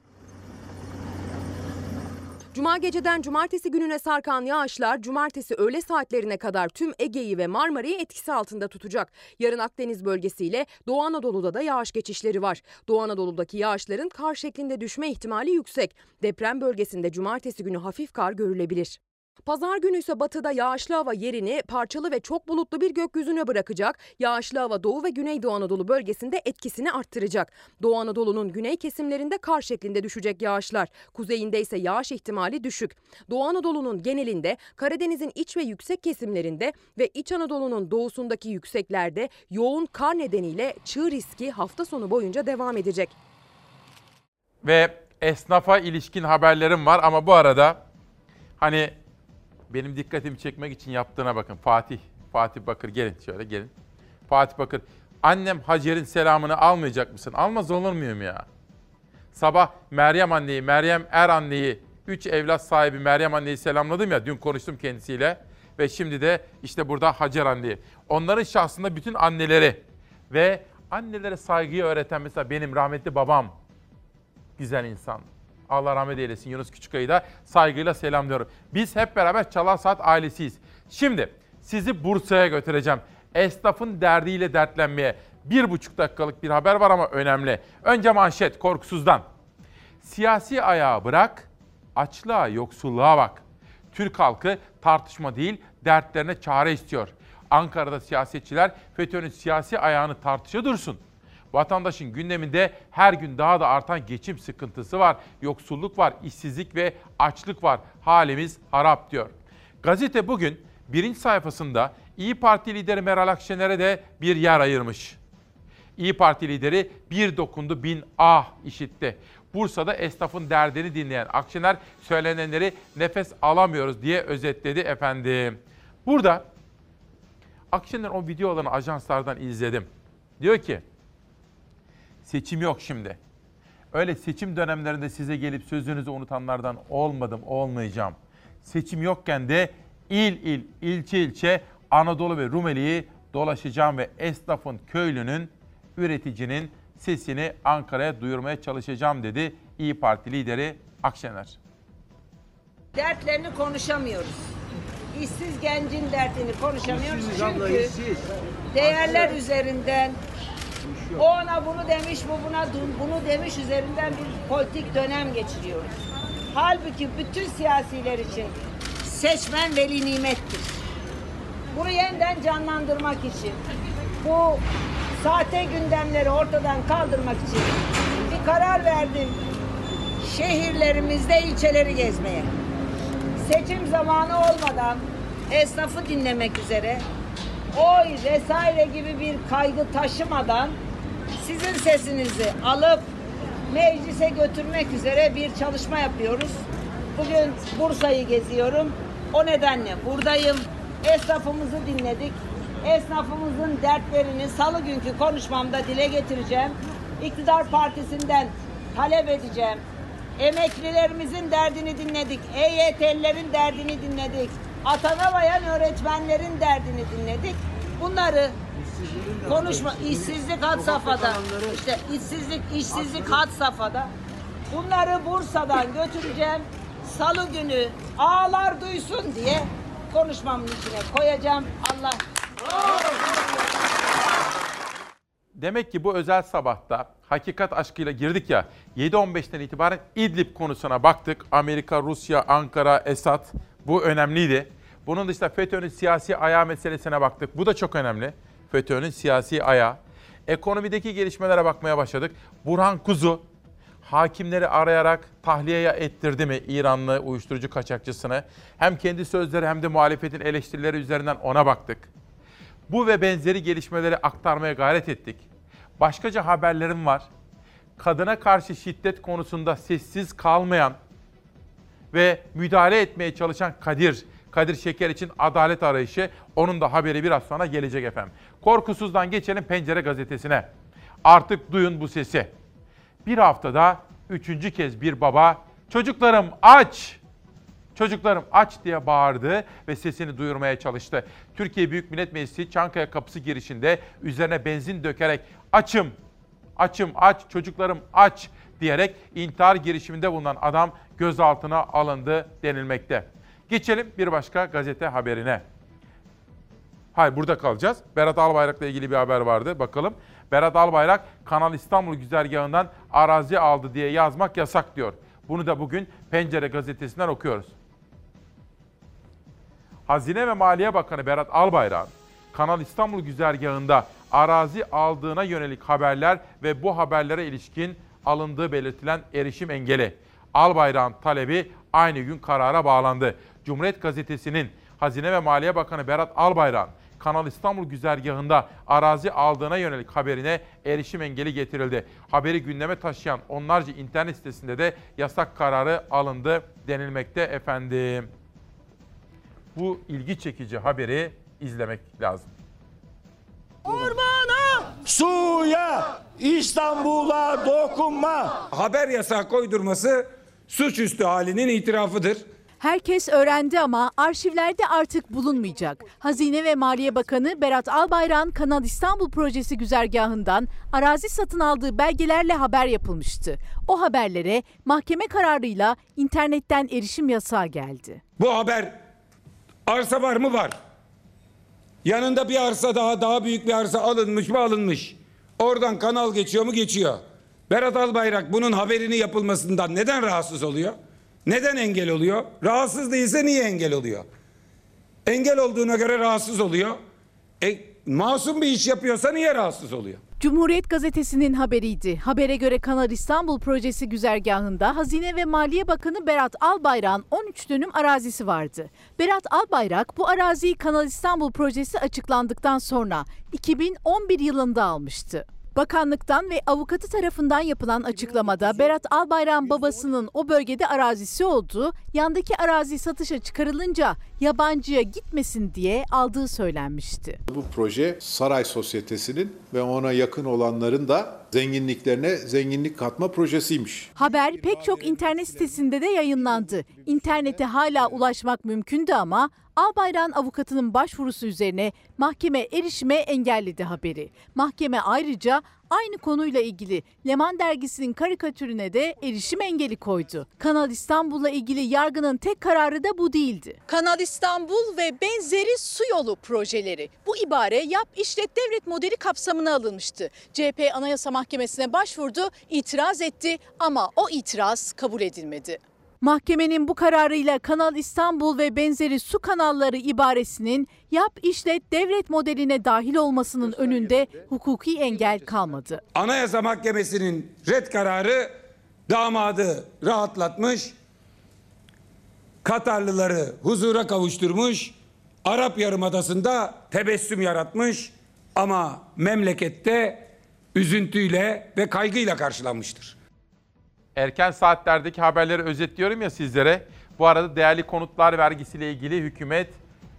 Cuma geceden cumartesi gününe sarkan yağışlar cumartesi öğle saatlerine kadar tüm Ege'yi ve Marmara'yı etkisi altında tutacak. Yarın Akdeniz bölgesiyle Doğu Anadolu'da da yağış geçişleri var. Doğu Anadolu'daki yağışların kar şeklinde düşme ihtimali yüksek. Deprem bölgesinde cumartesi günü hafif kar görülebilir. Pazar günü ise batıda yağışlı hava yerini parçalı ve çok bulutlu bir gökyüzüne bırakacak. Yağışlı hava Doğu ve Güneydoğu Anadolu bölgesinde etkisini arttıracak. Doğu Anadolu'nun güney kesimlerinde kar şeklinde düşecek yağışlar. Kuzeyinde ise yağış ihtimali düşük. Doğu Anadolu'nun genelinde, Karadeniz'in iç ve yüksek kesimlerinde ve İç Anadolu'nun doğusundaki yükseklerde yoğun kar nedeniyle çığ riski hafta sonu boyunca devam edecek. Ve esnafa ilişkin haberlerim var ama bu arada hani benim dikkatimi çekmek için yaptığına bakın. Fatih, Fatih Bakır gelin şöyle gelin. Fatih Bakır, annem Hacer'in selamını almayacak mısın? Almaz olur muyum ya? Sabah Meryem anneyi, Meryem Er anneyi, üç evlat sahibi Meryem anneyi selamladım ya. Dün konuştum kendisiyle. Ve şimdi de işte burada Hacer anneyi. Onların şahsında bütün anneleri ve annelere saygıyı öğreten mesela benim rahmetli babam. Güzel insan. Allah rahmet eylesin Yunus Küçükay'ı da saygıyla selamlıyorum. Biz hep beraber Çalar Saat ailesiyiz. Şimdi sizi Bursa'ya götüreceğim. Esnafın derdiyle dertlenmeye. Bir buçuk dakikalık bir haber var ama önemli. Önce manşet korkusuzdan. Siyasi ayağı bırak, açlığa, yoksulluğa bak. Türk halkı tartışma değil, dertlerine çare istiyor. Ankara'da siyasetçiler FETÖ'nün siyasi ayağını tartışa dursun. Vatandaşın gündeminde her gün daha da artan geçim sıkıntısı var. Yoksulluk var, işsizlik ve açlık var. Halimiz harap diyor. Gazete bugün birinci sayfasında İyi Parti lideri Meral Akşener'e de bir yer ayırmış. İyi Parti lideri bir dokundu bin ah işitti. Bursa'da esnafın derdini dinleyen Akşener söylenenleri nefes alamıyoruz diye özetledi efendim. Burada Akşener o videolarını ajanslardan izledim. Diyor ki Seçim yok şimdi. Öyle seçim dönemlerinde size gelip sözünüzü unutanlardan olmadım, olmayacağım. Seçim yokken de il il, ilçe ilçe Anadolu ve Rumeli'yi dolaşacağım ve esnafın, köylünün, üreticinin sesini Ankara'ya duyurmaya çalışacağım dedi İyi Parti lideri Akşener. Dertlerini konuşamıyoruz. İşsiz gencin dertini konuşamıyoruz çünkü değerler üzerinden o ona bunu demiş, bu buna bunu demiş üzerinden bir politik dönem geçiriyoruz. Halbuki bütün siyasiler için seçmen veli nimettir. Bunu yeniden canlandırmak için, bu sahte gündemleri ortadan kaldırmak için bir karar verdim. Şehirlerimizde ilçeleri gezmeye. Seçim zamanı olmadan esnafı dinlemek üzere oy vesaire gibi bir kaygı taşımadan sizin sesinizi alıp meclise götürmek üzere bir çalışma yapıyoruz. Bugün Bursa'yı geziyorum. O nedenle buradayım. Esnafımızı dinledik. Esnafımızın dertlerini salı günkü konuşmamda dile getireceğim. İktidar Partisi'nden talep edeceğim. Emeklilerimizin derdini dinledik. EYT'lilerin derdini dinledik. Atanamayan öğretmenlerin derdini dinledik. Bunları konuşma işsizlik had safhada. İşte işsizlik işsizlik had safhada. Bunları Bursa'dan götüreceğim. Salı günü ağlar duysun diye konuşmamın içine koyacağım. Allah Demek ki bu özel sabahta hakikat aşkıyla girdik ya 7.15'ten itibaren İdlib konusuna baktık. Amerika, Rusya, Ankara, Esad bu önemliydi. Bunun dışında FETÖ'nün siyasi ayağı meselesine baktık. Bu da çok önemli. FETÖ'nün siyasi ayağı. Ekonomideki gelişmelere bakmaya başladık. Burhan Kuzu hakimleri arayarak tahliyeye ettirdi mi İranlı uyuşturucu kaçakçısını? Hem kendi sözleri hem de muhalefetin eleştirileri üzerinden ona baktık. Bu ve benzeri gelişmeleri aktarmaya gayret ettik. Başkaca haberlerim var. Kadına karşı şiddet konusunda sessiz kalmayan ve müdahale etmeye çalışan Kadir, Kadir Şeker için adalet arayışı onun da haberi biraz sonra gelecek efendim. Korkusuzdan geçelim Pencere gazetesine. Artık duyun bu sesi. Bir haftada üçüncü kez bir baba çocuklarım aç Çocuklarım aç diye bağırdı ve sesini duyurmaya çalıştı. Türkiye Büyük Millet Meclisi Çankaya kapısı girişinde üzerine benzin dökerek açım, açım, aç, çocuklarım aç diyerek intihar girişiminde bulunan adam gözaltına alındı denilmekte. Geçelim bir başka gazete haberine. Hayır burada kalacağız. Berat Albayrak'la ilgili bir haber vardı. Bakalım. Berat Albayrak Kanal İstanbul güzergahından arazi aldı diye yazmak yasak diyor. Bunu da bugün Pencere gazetesinden okuyoruz. Hazine ve Maliye Bakanı Berat Albayrak, Kanal İstanbul güzergahında arazi aldığına yönelik haberler ve bu haberlere ilişkin alındığı belirtilen erişim engeli. Albayrak'ın talebi aynı gün karara bağlandı. Cumhuriyet Gazetesi'nin Hazine ve Maliye Bakanı Berat Albayrak Kanal İstanbul güzergahında arazi aldığına yönelik haberine erişim engeli getirildi. Haberi gündeme taşıyan onlarca internet sitesinde de yasak kararı alındı denilmekte efendim. Bu ilgi çekici haberi izlemek lazım. Ormana, suya, İstanbul'a dokunma. Haber yasağı koydurması suçüstü halinin itirafıdır. Herkes öğrendi ama arşivlerde artık bulunmayacak. Hazine ve Maliye Bakanı Berat Albayrak'ın Kanal İstanbul projesi güzergahından arazi satın aldığı belgelerle haber yapılmıştı. O haberlere mahkeme kararıyla internetten erişim yasağı geldi. Bu haber arsa var mı var. Yanında bir arsa daha daha büyük bir arsa alınmış mı alınmış. Oradan kanal geçiyor mu geçiyor. Berat Albayrak bunun haberini yapılmasından neden rahatsız oluyor? Neden engel oluyor? Rahatsız değilse niye engel oluyor? Engel olduğuna göre rahatsız oluyor. E, masum bir iş yapıyorsa niye rahatsız oluyor? Cumhuriyet Gazetesi'nin haberiydi. Habere göre Kanal İstanbul projesi güzergahında Hazine ve Maliye Bakanı Berat Albayrak'ın 13 dönüm arazisi vardı. Berat Albayrak bu araziyi Kanal İstanbul projesi açıklandıktan sonra 2011 yılında almıştı. Bakanlıktan ve avukatı tarafından yapılan açıklamada Berat Albayrak'ın babasının o bölgede arazisi olduğu, yandaki arazi satışa çıkarılınca yabancıya gitmesin diye aldığı söylenmişti. Bu proje Saray Sosyetesi'nin ve ona yakın olanların da zenginliklerine zenginlik katma projesiymiş. Haber pek çok internet sitesinde de yayınlandı. İnternete hala ulaşmak mümkündü ama Albayrak'ın avukatının başvurusu üzerine mahkeme erişime engelledi haberi. Mahkeme ayrıca aynı konuyla ilgili Leman dergisinin karikatürüne de erişim engeli koydu. Kanal İstanbul'la ilgili yargının tek kararı da bu değildi. Kanal İstanbul ve benzeri su yolu projeleri. Bu ibare yap işlet devlet modeli kapsamına alınmıştı. CHP Anayasa Mahkemesi'ne başvurdu, itiraz etti ama o itiraz kabul edilmedi. Mahkemenin bu kararıyla Kanal İstanbul ve benzeri su kanalları ibaresinin yap işlet devlet modeline dahil olmasının önünde hukuki engel kalmadı. Anayasa Mahkemesi'nin red kararı damadı rahatlatmış, Katarlıları huzura kavuşturmuş, Arap Yarımadası'nda tebessüm yaratmış ama memlekette üzüntüyle ve kaygıyla karşılanmıştır. Erken saatlerdeki haberleri özetliyorum ya sizlere. Bu arada değerli konutlar vergisiyle ilgili hükümet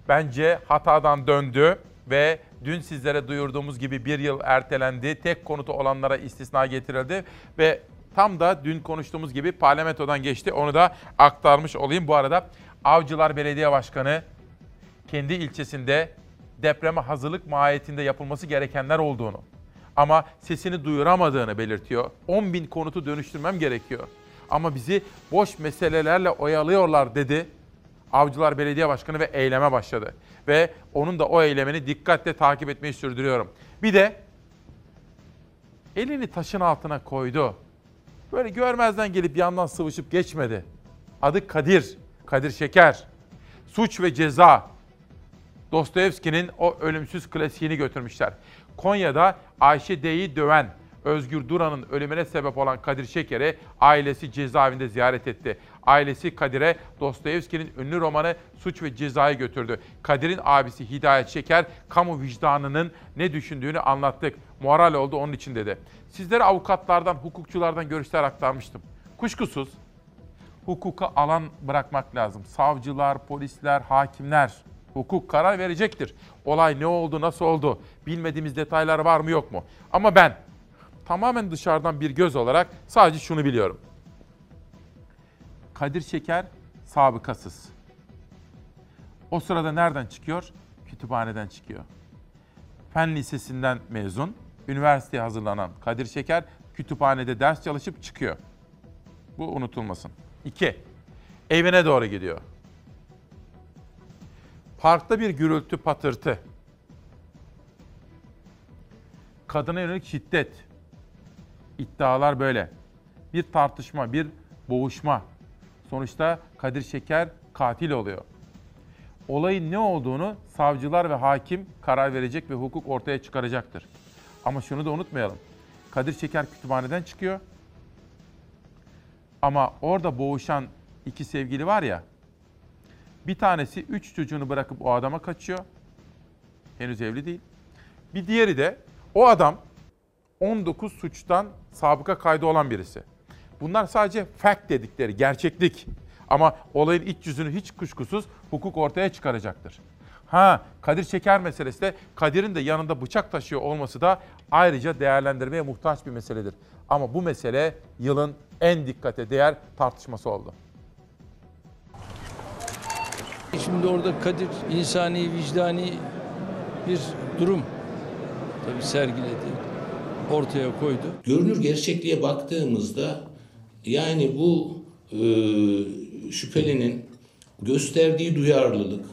bence hatadan döndü ve dün sizlere duyurduğumuz gibi bir yıl ertelendi. Tek konutu olanlara istisna getirildi ve tam da dün konuştuğumuz gibi parlamentodan geçti. Onu da aktarmış olayım. Bu arada Avcılar Belediye Başkanı kendi ilçesinde depreme hazırlık mahiyetinde yapılması gerekenler olduğunu, ama sesini duyuramadığını belirtiyor. 10 bin konutu dönüştürmem gerekiyor. Ama bizi boş meselelerle oyalıyorlar dedi. Avcılar Belediye Başkanı ve eyleme başladı. Ve onun da o eylemini dikkatle takip etmeyi sürdürüyorum. Bir de elini taşın altına koydu. Böyle görmezden gelip yandan sıvışıp geçmedi. Adı Kadir, Kadir Şeker. Suç ve Ceza. Dostoyevski'nin o ölümsüz klasiğini götürmüşler. Konya'da Ayşe D'yi döven Özgür Duran'ın ölümüne sebep olan Kadir Şeker'i ailesi cezaevinde ziyaret etti. Ailesi Kadir'e Dostoyevski'nin ünlü romanı Suç ve Ceza'yı götürdü. Kadir'in abisi Hidayet Şeker, kamu vicdanının ne düşündüğünü anlattık. Moral oldu onun için dedi. Sizlere avukatlardan, hukukçulardan görüşler aktarmıştım. Kuşkusuz hukuka alan bırakmak lazım. Savcılar, polisler, hakimler hukuk karar verecektir. Olay ne oldu, nasıl oldu, bilmediğimiz detaylar var mı yok mu? Ama ben tamamen dışarıdan bir göz olarak sadece şunu biliyorum. Kadir Şeker sabıkasız. O sırada nereden çıkıyor? Kütüphaneden çıkıyor. Fen Lisesi'nden mezun, üniversiteye hazırlanan Kadir Şeker kütüphanede ders çalışıp çıkıyor. Bu unutulmasın. İki, evine doğru gidiyor. Parkta bir gürültü patırtı. Kadına yönelik şiddet. İddialar böyle. Bir tartışma, bir boğuşma. Sonuçta Kadir Şeker katil oluyor. olayın ne olduğunu savcılar ve hakim karar verecek ve hukuk ortaya çıkaracaktır. Ama şunu da unutmayalım. Kadir Şeker kütüphaneden çıkıyor. Ama orada boğuşan iki sevgili var ya. Bir tanesi üç çocuğunu bırakıp o adama kaçıyor. Henüz evli değil. Bir diğeri de o adam 19 suçtan sabıka kaydı olan birisi. Bunlar sadece fact dedikleri, gerçeklik. Ama olayın iç yüzünü hiç kuşkusuz hukuk ortaya çıkaracaktır. Ha Kadir Şeker meselesi de Kadir'in de yanında bıçak taşıyor olması da ayrıca değerlendirmeye muhtaç bir meseledir. Ama bu mesele yılın en dikkate değer tartışması oldu. Şimdi orada Kadir insani, vicdani bir durum tabii sergiledi, ortaya koydu. Görünür gerçekliğe baktığımızda yani bu e, şüphelinin gösterdiği duyarlılık,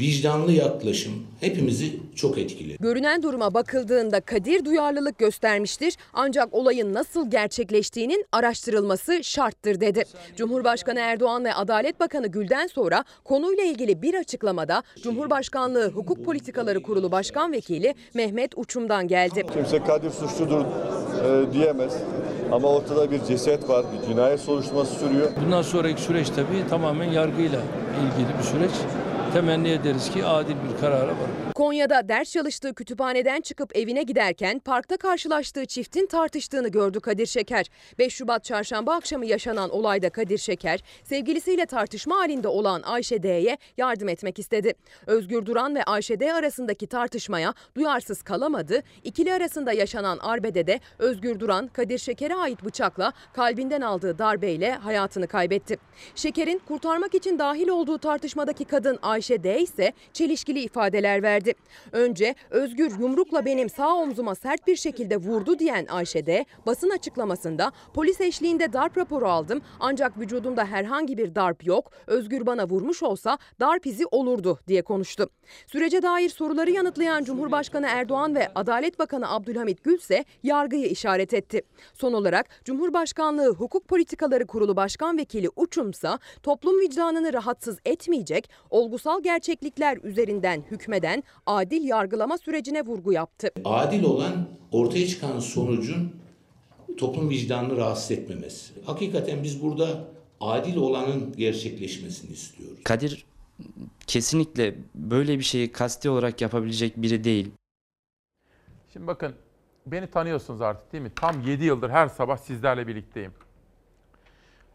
vicdanlı yaklaşım hepimizi çok etkiledi. Görünen duruma bakıldığında Kadir duyarlılık göstermiştir ancak olayın nasıl gerçekleştiğinin araştırılması şarttır dedi. Cumhurbaşkanı Erdoğan ve Adalet Bakanı Gül'den sonra konuyla ilgili bir açıklamada Cumhurbaşkanlığı Hukuk Politikaları Kurulu Başkan Vekili Mehmet Uçum'dan geldi. Kimse Kadir suçludur e, diyemez. Ama ortada bir ceset var, bir cinayet soruşturması sürüyor. Bundan sonraki süreç tabii tamamen yargıyla ilgili bir süreç. Temenni ederiz ki adil bir karara varır. Konya'da ders çalıştığı kütüphaneden çıkıp evine giderken parkta karşılaştığı çiftin tartıştığını gördü Kadir Şeker. 5 Şubat çarşamba akşamı yaşanan olayda Kadir Şeker, sevgilisiyle tartışma halinde olan Ayşe D'ye yardım etmek istedi. Özgür Duran ve Ayşe D arasındaki tartışmaya duyarsız kalamadı. İkili arasında yaşanan arbede de Özgür Duran, Kadir Şeker'e ait bıçakla kalbinden aldığı darbeyle hayatını kaybetti. Şeker'in kurtarmak için dahil olduğu tartışmadaki kadın Ayşe D ise çelişkili ifadeler verdi. Önce Özgür yumrukla benim sağ omzuma sert bir şekilde vurdu diyen Ayşe D basın açıklamasında polis eşliğinde darp raporu aldım ancak vücudumda herhangi bir darp yok. Özgür bana vurmuş olsa darp izi olurdu diye konuştu. Sürece dair soruları yanıtlayan Cumhurbaşkanı Erdoğan ve Adalet Bakanı Abdülhamit Gül ise yargıyı işaret etti. Son olarak Cumhurbaşkanlığı Hukuk Politikaları Kurulu Başkan Vekili Uçumsa toplum vicdanını rahatsız etmeyecek olgusal gerçeklikler üzerinden hükmeden adil yargılama sürecine vurgu yaptı. Adil olan ortaya çıkan sonucun toplum vicdanını rahatsız etmemesi. Hakikaten biz burada adil olanın gerçekleşmesini istiyoruz. Kadir kesinlikle böyle bir şeyi kasti olarak yapabilecek biri değil. Şimdi bakın beni tanıyorsunuz artık değil mi? Tam 7 yıldır her sabah sizlerle birlikteyim.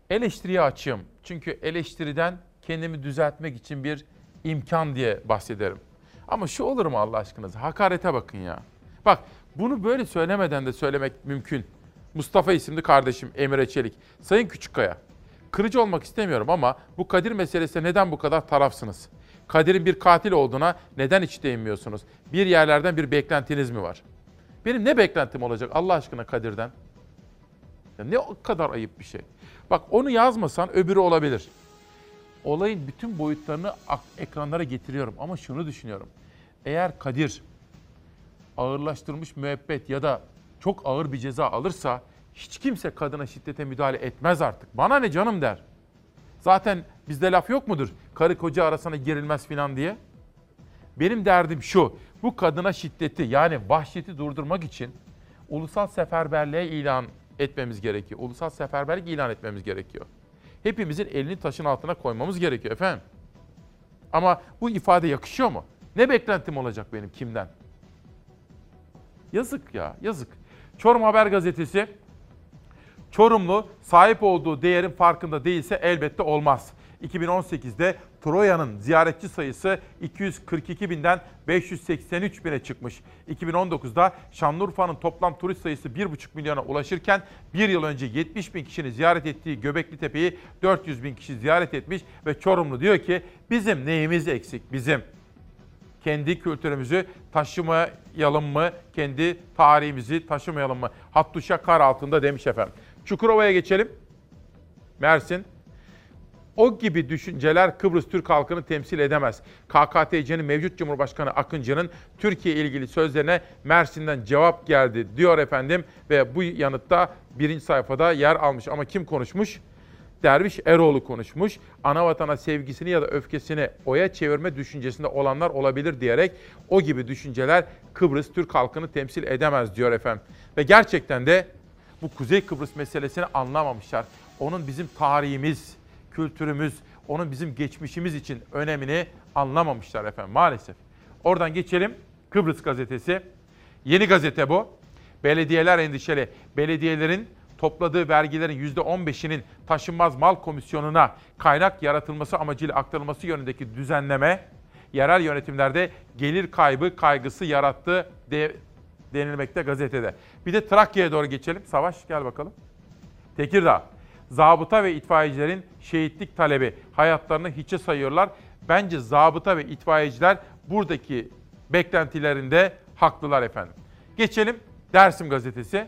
Eleştiriye açığım. Çünkü eleştiriden kendimi düzeltmek için bir imkan diye bahsederim. Ama şu olur mu Allah aşkınıza? Hakarete bakın ya. Bak bunu böyle söylemeden de söylemek mümkün. Mustafa isimli kardeşim Emre Çelik. Sayın Küçükkaya, kırıcı olmak istemiyorum ama bu Kadir meselesinde neden bu kadar tarafsınız? Kadir'in bir katil olduğuna neden hiç değinmiyorsunuz? Bir yerlerden bir beklentiniz mi var? Benim ne beklentim olacak Allah aşkına Kadir'den? Ya ne kadar ayıp bir şey. Bak onu yazmasan öbürü olabilir. Olayın bütün boyutlarını ekranlara getiriyorum ama şunu düşünüyorum. Eğer Kadir ağırlaştırılmış müebbet ya da çok ağır bir ceza alırsa hiç kimse kadına şiddete müdahale etmez artık. Bana ne canım der. Zaten bizde laf yok mudur? Karı koca arasına girilmez filan diye. Benim derdim şu. Bu kadına şiddeti yani vahşeti durdurmak için ulusal seferberliğe ilan etmemiz gerekiyor. Ulusal seferberlik ilan etmemiz gerekiyor. Hepimizin elini taşın altına koymamız gerekiyor efendim. Ama bu ifade yakışıyor mu? Ne beklentim olacak benim kimden? Yazık ya, yazık. Çorum Haber Gazetesi Çorumlu sahip olduğu değerin farkında değilse elbette olmaz. 2018'de Troya'nın ziyaretçi sayısı 242 binden 583 bine çıkmış. 2019'da Şanlıurfa'nın toplam turist sayısı 1,5 milyona ulaşırken bir yıl önce 70 bin kişinin ziyaret ettiği Göbekli Tepe'yi 400 bin kişi ziyaret etmiş ve Çorumlu diyor ki bizim neyimiz eksik bizim. Kendi kültürümüzü taşımayalım mı? Kendi tarihimizi taşımayalım mı? Hattuşa kar altında demiş efendim. Çukurova'ya geçelim. Mersin. O gibi düşünceler Kıbrıs Türk halkını temsil edemez. KKTC'nin mevcut Cumhurbaşkanı Akıncı'nın Türkiye ilgili sözlerine Mersin'den cevap geldi diyor efendim ve bu yanıtta birinci sayfada yer almış. Ama kim konuşmuş? Derviş Eroğlu konuşmuş. Ana vatana sevgisini ya da öfkesini oya çevirme düşüncesinde olanlar olabilir diyerek o gibi düşünceler Kıbrıs Türk halkını temsil edemez diyor efendim. Ve gerçekten de bu Kuzey Kıbrıs meselesini anlamamışlar. Onun bizim tarihimiz, kültürümüz, onun bizim geçmişimiz için önemini anlamamışlar efendim maalesef. Oradan geçelim Kıbrıs gazetesi. Yeni gazete bu. Belediyeler endişeli. Belediyelerin topladığı vergilerin %15'inin taşınmaz mal komisyonuna kaynak yaratılması amacıyla aktarılması yönündeki düzenleme yerel yönetimlerde gelir kaybı kaygısı yarattı de, denilmekte gazetede. Bir de Trakya'ya doğru geçelim. Savaş gel bakalım. Tekirdağ. Zabıta ve itfaiyecilerin şehitlik talebi hayatlarını hiçe sayıyorlar. Bence zabıta ve itfaiyeciler buradaki beklentilerinde haklılar efendim. Geçelim Dersim gazetesi.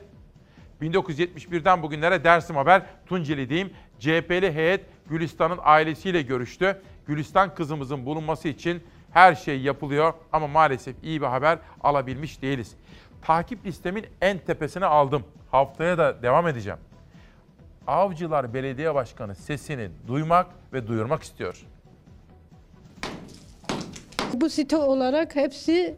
1971'den bugünlere Dersim Haber Tunceli'deyim. CHP'li heyet Gülistan'ın ailesiyle görüştü. Gülistan kızımızın bulunması için her şey yapılıyor ama maalesef iyi bir haber alabilmiş değiliz. Takip listemin en tepesine aldım. Haftaya da devam edeceğim. Avcılar Belediye Başkanı sesini duymak ve duyurmak istiyor. Bu site olarak hepsi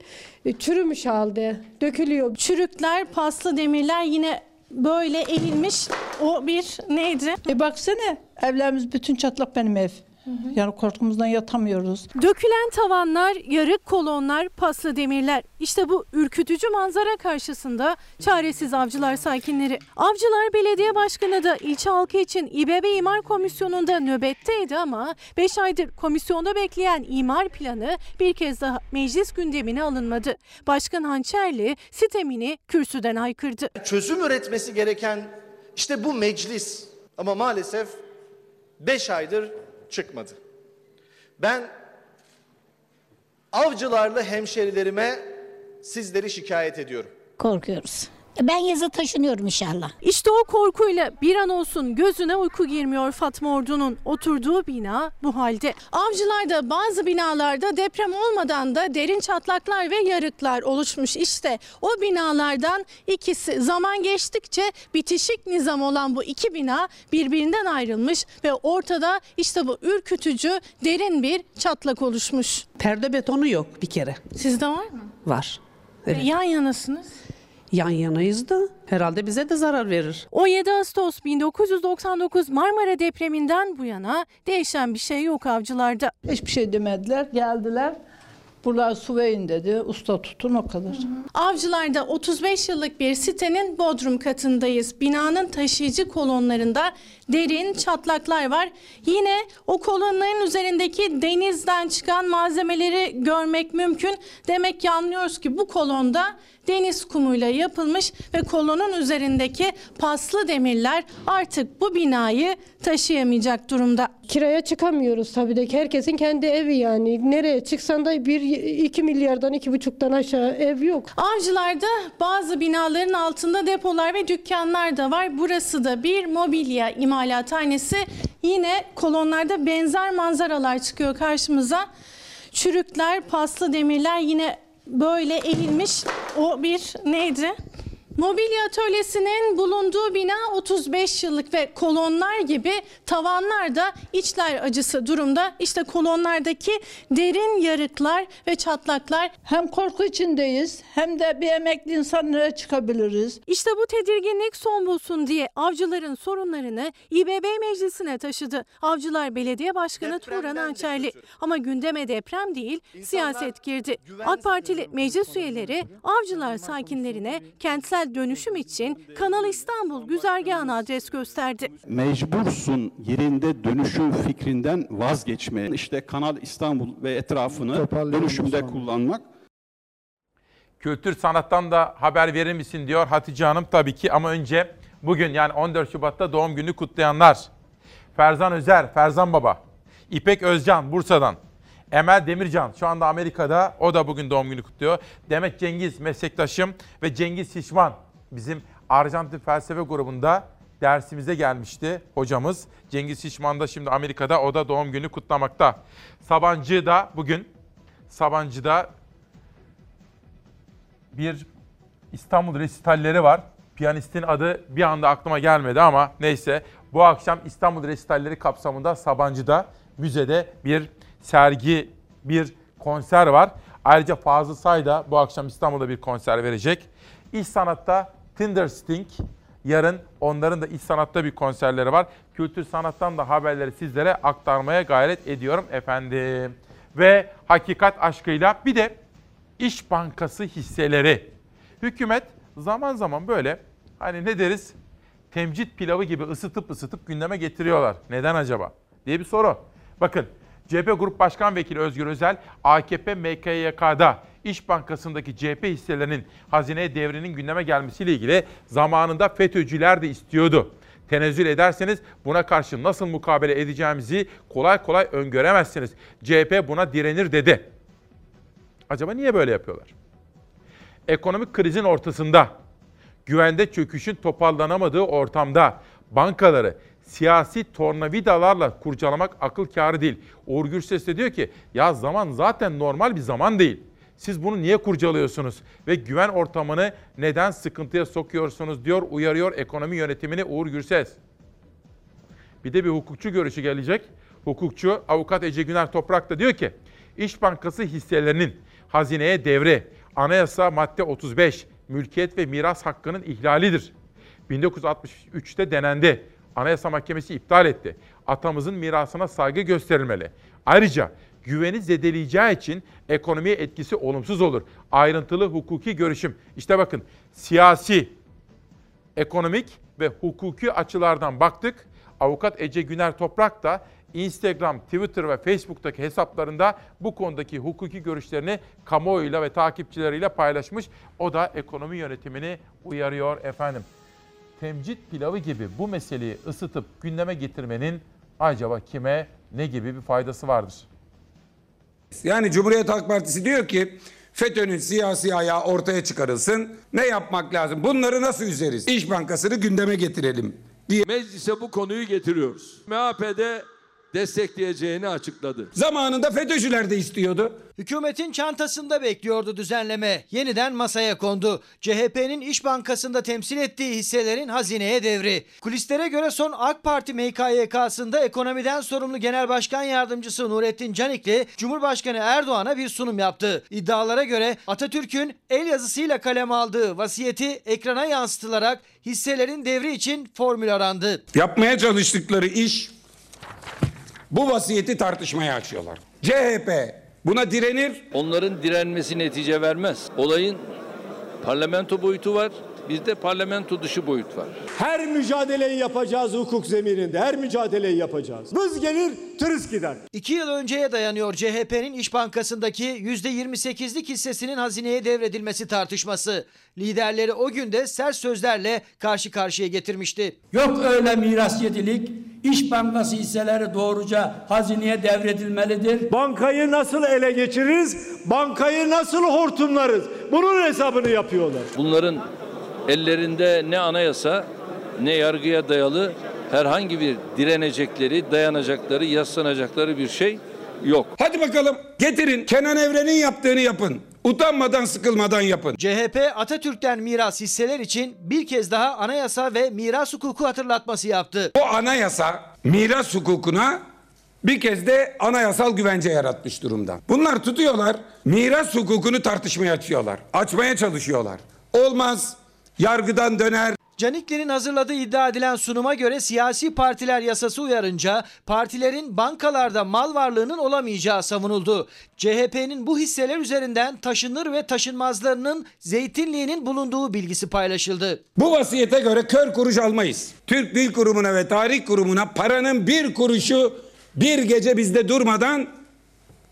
çürümüş halde, dökülüyor. Çürükler, paslı demirler yine böyle eğilmiş. O bir neydi? E baksana evlerimiz bütün çatlak benim ev. Yani korkumuzdan yatamıyoruz. Dökülen tavanlar, yarık kolonlar, paslı demirler. İşte bu ürkütücü manzara karşısında çaresiz avcılar sakinleri. Avcılar Belediye Başkanı da ilçe halkı için İBB İmar Komisyonu'nda nöbetteydi ama 5 aydır komisyonda bekleyen imar planı bir kez daha meclis gündemine alınmadı. Başkan Hançerli sitemini kürsüden haykırdı. Çözüm üretmesi gereken işte bu meclis ama maalesef 5 aydır çıkmadı. Ben avcılarla hemşerilerime sizleri şikayet ediyorum. Korkuyoruz. Ben yazı taşınıyorum inşallah. İşte o korkuyla bir an olsun gözüne uyku girmiyor Fatma Ordu'nun. Oturduğu bina bu halde. Avcılarda bazı binalarda deprem olmadan da derin çatlaklar ve yarıklar oluşmuş. İşte o binalardan ikisi zaman geçtikçe bitişik nizam olan bu iki bina birbirinden ayrılmış ve ortada işte bu ürkütücü derin bir çatlak oluşmuş. Perde betonu yok bir kere. Sizde var mı? Var. Evet. Yan yanasınız. Yan yanayız da herhalde bize de zarar verir. 17 Ağustos 1999 Marmara depreminden bu yana değişen bir şey yok avcılarda. Hiçbir şey demediler. Geldiler. Buralar su verin dedi. Usta tutun o kadar. Avcılarda 35 yıllık bir sitenin bodrum katındayız. Binanın taşıyıcı kolonlarında derin çatlaklar var. Yine o kolonların üzerindeki denizden çıkan malzemeleri görmek mümkün. Demek ki anlıyoruz ki bu kolonda deniz kumuyla yapılmış ve kolonun üzerindeki paslı demirler artık bu binayı taşıyamayacak durumda. Kiraya çıkamıyoruz tabii de ki herkesin kendi evi yani. Nereye çıksan da bir iki milyardan iki buçuktan aşağı ev yok. Avcılarda bazı binaların altında depolar ve dükkanlar da var. Burası da bir mobilya imalathanesi. Yine kolonlarda benzer manzaralar çıkıyor karşımıza. Çürükler, paslı demirler yine böyle eğilmiş. O bir neydi? Mobilya atölyesinin bulunduğu bina 35 yıllık ve kolonlar gibi tavanlar da içler acısı durumda. İşte kolonlardaki derin yarıklar ve çatlaklar. Hem korku içindeyiz hem de bir emekli insanlara çıkabiliriz. İşte bu tedirginlik son bulsun diye avcıların sorunlarını İBB meclisine taşıdı. Avcılar Belediye Başkanı Turan Ançerli. Ama gündeme deprem değil siyaset girdi. AK Partili meclis üyeleri avcılar sakinlerine kentsel dönüşüm için Kanal İstanbul güzergahına adres gösterdi. Mecbursun yerinde dönüşüm fikrinden vazgeçmeye. İşte Kanal İstanbul ve etrafını dönüşümde kullanmak. Kültür sanattan da haber verir misin diyor Hatice Hanım tabii ki ama önce bugün yani 14 Şubat'ta doğum günü kutlayanlar. Ferzan Özer, Ferzan Baba, İpek Özcan Bursa'dan, Emel Demircan şu anda Amerika'da o da bugün doğum günü kutluyor. Demet Cengiz meslektaşım ve Cengiz Şişman bizim Arjantin felsefe grubunda dersimize gelmişti hocamız. Cengiz Şişman da şimdi Amerika'da o da doğum günü kutlamakta. Sabancı da bugün Sabancı'da bir İstanbul resitalleri var. Piyanistin adı bir anda aklıma gelmedi ama neyse. Bu akşam İstanbul Resitalleri kapsamında Sabancı'da müzede bir sergi, bir konser var. Ayrıca Fazıl Say da bu akşam İstanbul'da bir konser verecek. İş Sanat'ta Tindersting, yarın onların da iş sanatta bir konserleri var. Kültür sanattan da haberleri sizlere aktarmaya gayret ediyorum efendim. Ve hakikat aşkıyla bir de İş Bankası hisseleri. Hükümet zaman zaman böyle hani ne deriz temcit pilavı gibi ısıtıp ısıtıp gündeme getiriyorlar. Neden acaba? diye bir soru. Bakın CHP Grup Başkan Vekili Özgür Özel, AKP MKYK'da İş Bankası'ndaki CHP hisselerinin hazineye devrinin gündeme gelmesiyle ilgili zamanında FETÖ'cüler de istiyordu. Tenezzül ederseniz buna karşı nasıl mukabele edeceğimizi kolay kolay öngöremezsiniz. CHP buna direnir dedi. Acaba niye böyle yapıyorlar? Ekonomik krizin ortasında, güvende çöküşün toparlanamadığı ortamda bankaları siyasi tornavidalarla kurcalamak akıl kârı değil. Uğur Gürses de diyor ki ya zaman zaten normal bir zaman değil. Siz bunu niye kurcalıyorsunuz ve güven ortamını neden sıkıntıya sokuyorsunuz diyor, uyarıyor ekonomi yönetimini Uğur Gürses. Bir de bir hukukçu görüşü gelecek. Hukukçu avukat Ece Güner Toprak da diyor ki İş Bankası hisselerinin hazineye devri, anayasa madde 35, mülkiyet ve miras hakkının ihlalidir. 1963'te denendi. Anayasa Mahkemesi iptal etti. Atamızın mirasına saygı gösterilmeli. Ayrıca güveni zedeleyeceği için ekonomiye etkisi olumsuz olur. Ayrıntılı hukuki görüşüm. İşte bakın siyasi, ekonomik ve hukuki açılardan baktık. Avukat Ece Güner Toprak da Instagram, Twitter ve Facebook'taki hesaplarında bu konudaki hukuki görüşlerini kamuoyuyla ve takipçileriyle paylaşmış. O da ekonomi yönetimini uyarıyor efendim. Temcit pilavı gibi bu meseleyi ısıtıp gündeme getirmenin acaba kime ne gibi bir faydası vardır? Yani Cumhuriyet Halk Partisi diyor ki FETÖ'nün siyasi ayağı ortaya çıkarılsın. Ne yapmak lazım? Bunları nasıl üzeriz? İş Bankası'nı gündeme getirelim diye. Meclise bu konuyu getiriyoruz. MHP'de destekleyeceğini açıkladı. Zamanında FETÖ'cüler de istiyordu. Hükümetin çantasında bekliyordu düzenleme. Yeniden masaya kondu. CHP'nin İş Bankası'nda temsil ettiği hisselerin hazineye devri. Kulislere göre son AK Parti MKYK'sında ekonomiden sorumlu Genel Başkan Yardımcısı Nurettin Canikli, Cumhurbaşkanı Erdoğan'a bir sunum yaptı. İddialara göre Atatürk'ün el yazısıyla kaleme aldığı vasiyeti ekrana yansıtılarak hisselerin devri için formül arandı. Yapmaya çalıştıkları iş bu vasiyeti tartışmaya açıyorlar. CHP buna direnir. Onların direnmesi netice vermez. Olayın parlamento boyutu var. Bizde parlamento dışı boyut var. Her mücadeleyi yapacağız hukuk zemininde. Her mücadeleyi yapacağız. Vız gelir, tırıs gider. İki yıl önceye dayanıyor CHP'nin İş Bankası'ndaki %28'lik hissesinin hazineye devredilmesi tartışması. Liderleri o günde sert sözlerle karşı karşıya getirmişti. Yok öyle miras yedilik. İş Bankası hisseleri doğruca hazineye devredilmelidir. Bankayı nasıl ele geçiririz? Bankayı nasıl hortumlarız? Bunun hesabını yapıyorlar. Bunların ellerinde ne anayasa ne yargıya dayalı herhangi bir direnecekleri, dayanacakları, yaslanacakları bir şey yok. Hadi bakalım getirin Kenan Evren'in yaptığını yapın. Utanmadan sıkılmadan yapın. CHP Atatürk'ten miras hisseler için bir kez daha anayasa ve miras hukuku hatırlatması yaptı. Bu anayasa miras hukukuna bir kez de anayasal güvence yaratmış durumda. Bunlar tutuyorlar miras hukukunu tartışmaya açıyorlar. Açmaya çalışıyorlar. Olmaz. Yargıdan döner. Canikli'nin hazırladığı iddia edilen sunuma göre siyasi partiler yasası uyarınca partilerin bankalarda mal varlığının olamayacağı savunuldu. CHP'nin bu hisseler üzerinden taşınır ve taşınmazlarının zeytinliğinin bulunduğu bilgisi paylaşıldı. Bu vasiyete göre kör kuruş almayız. Türk Dil Kurumu'na ve Tarih Kurumu'na paranın bir kuruşu bir gece bizde durmadan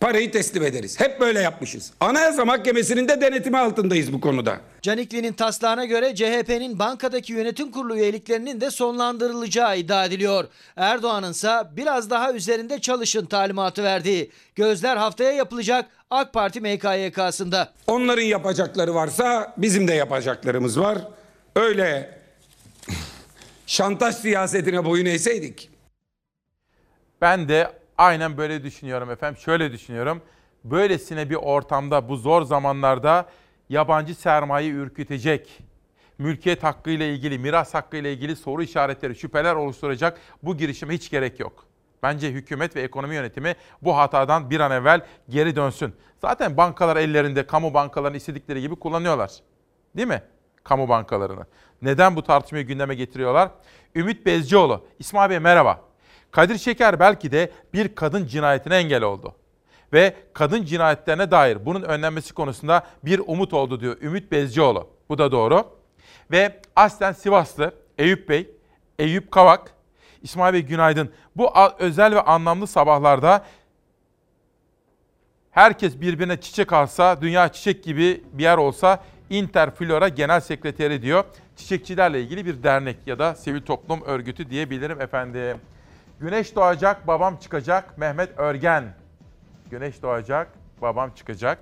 parayı teslim ederiz. Hep böyle yapmışız. Anayasa Mahkemesi'nin de denetimi altındayız bu konuda. Canikli'nin taslağına göre CHP'nin bankadaki yönetim kurulu üyeliklerinin de sonlandırılacağı iddia ediliyor. Erdoğan'ın ise biraz daha üzerinde çalışın talimatı verdiği. Gözler haftaya yapılacak AK Parti MKYK'sında. Onların yapacakları varsa bizim de yapacaklarımız var. Öyle şantaj siyasetine boyun eğseydik. Ben de aynen böyle düşünüyorum efendim. Şöyle düşünüyorum. Böylesine bir ortamda bu zor zamanlarda yabancı sermaye ürkütecek, mülkiyet hakkı ile ilgili, miras hakkı ile ilgili soru işaretleri, şüpheler oluşturacak bu girişime hiç gerek yok. Bence hükümet ve ekonomi yönetimi bu hatadan bir an evvel geri dönsün. Zaten bankalar ellerinde kamu bankalarını istedikleri gibi kullanıyorlar. Değil mi? Kamu bankalarını. Neden bu tartışmayı gündeme getiriyorlar? Ümit Bezcioğlu. İsmail Bey merhaba. Kadir Şeker belki de bir kadın cinayetine engel oldu. Ve kadın cinayetlerine dair bunun önlenmesi konusunda bir umut oldu diyor Ümit Bezcioğlu. Bu da doğru. Ve aslen Sivaslı Eyüp Bey, Eyüp Kavak, İsmail Bey günaydın. Bu özel ve anlamlı sabahlarda herkes birbirine çiçek alsa, dünya çiçek gibi bir yer olsa Interflora Genel Sekreteri diyor. Çiçekçilerle ilgili bir dernek ya da sivil toplum örgütü diyebilirim efendim. Güneş doğacak, babam çıkacak. Mehmet Örgen. Güneş doğacak, babam çıkacak.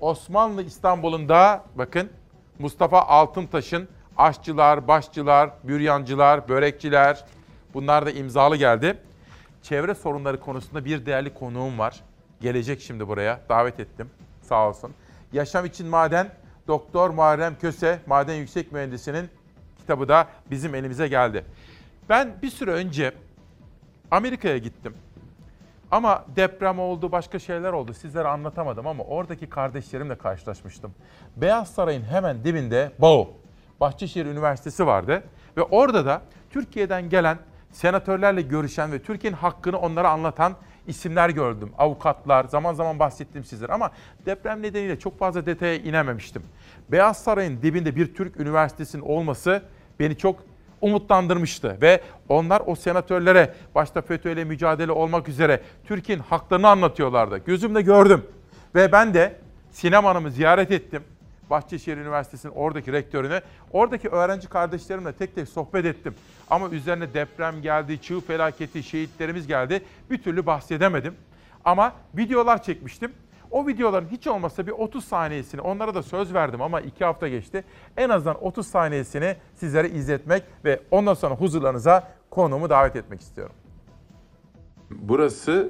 Osmanlı İstanbul'unda bakın Mustafa Altıntaş'ın aşçılar, başçılar, büryancılar, börekçiler bunlar da imzalı geldi. Çevre sorunları konusunda bir değerli konuğum var. Gelecek şimdi buraya. Davet ettim. Sağ olsun. Yaşam için Maden Doktor Muharrem Köse, Maden Yüksek Mühendisi'nin kitabı da bizim elimize geldi. Ben bir süre önce Amerika'ya gittim. Ama deprem oldu, başka şeyler oldu. Sizlere anlatamadım ama oradaki kardeşlerimle karşılaşmıştım. Beyaz Saray'ın hemen dibinde BAO, Bahçeşehir Üniversitesi vardı. Ve orada da Türkiye'den gelen senatörlerle görüşen ve Türkiye'nin hakkını onlara anlatan isimler gördüm. Avukatlar, zaman zaman bahsettim sizlere ama deprem nedeniyle çok fazla detaya inememiştim. Beyaz Saray'ın dibinde bir Türk üniversitesinin olması beni çok umutlandırmıştı ve onlar o senatörlere başta FETÖ mücadele olmak üzere Türkiye'nin haklarını anlatıyorlardı. Gözümle gördüm ve ben de Sinem Hanım'ı ziyaret ettim. Bahçeşehir Üniversitesi'nin oradaki rektörünü. Oradaki öğrenci kardeşlerimle tek tek sohbet ettim. Ama üzerine deprem geldi, çığ felaketi, şehitlerimiz geldi. Bir türlü bahsedemedim. Ama videolar çekmiştim. O videoların hiç olmazsa bir 30 saniyesini onlara da söz verdim ama 2 hafta geçti. En azından 30 saniyesini sizlere izletmek ve ondan sonra huzurlarınıza konuğumu davet etmek istiyorum. Burası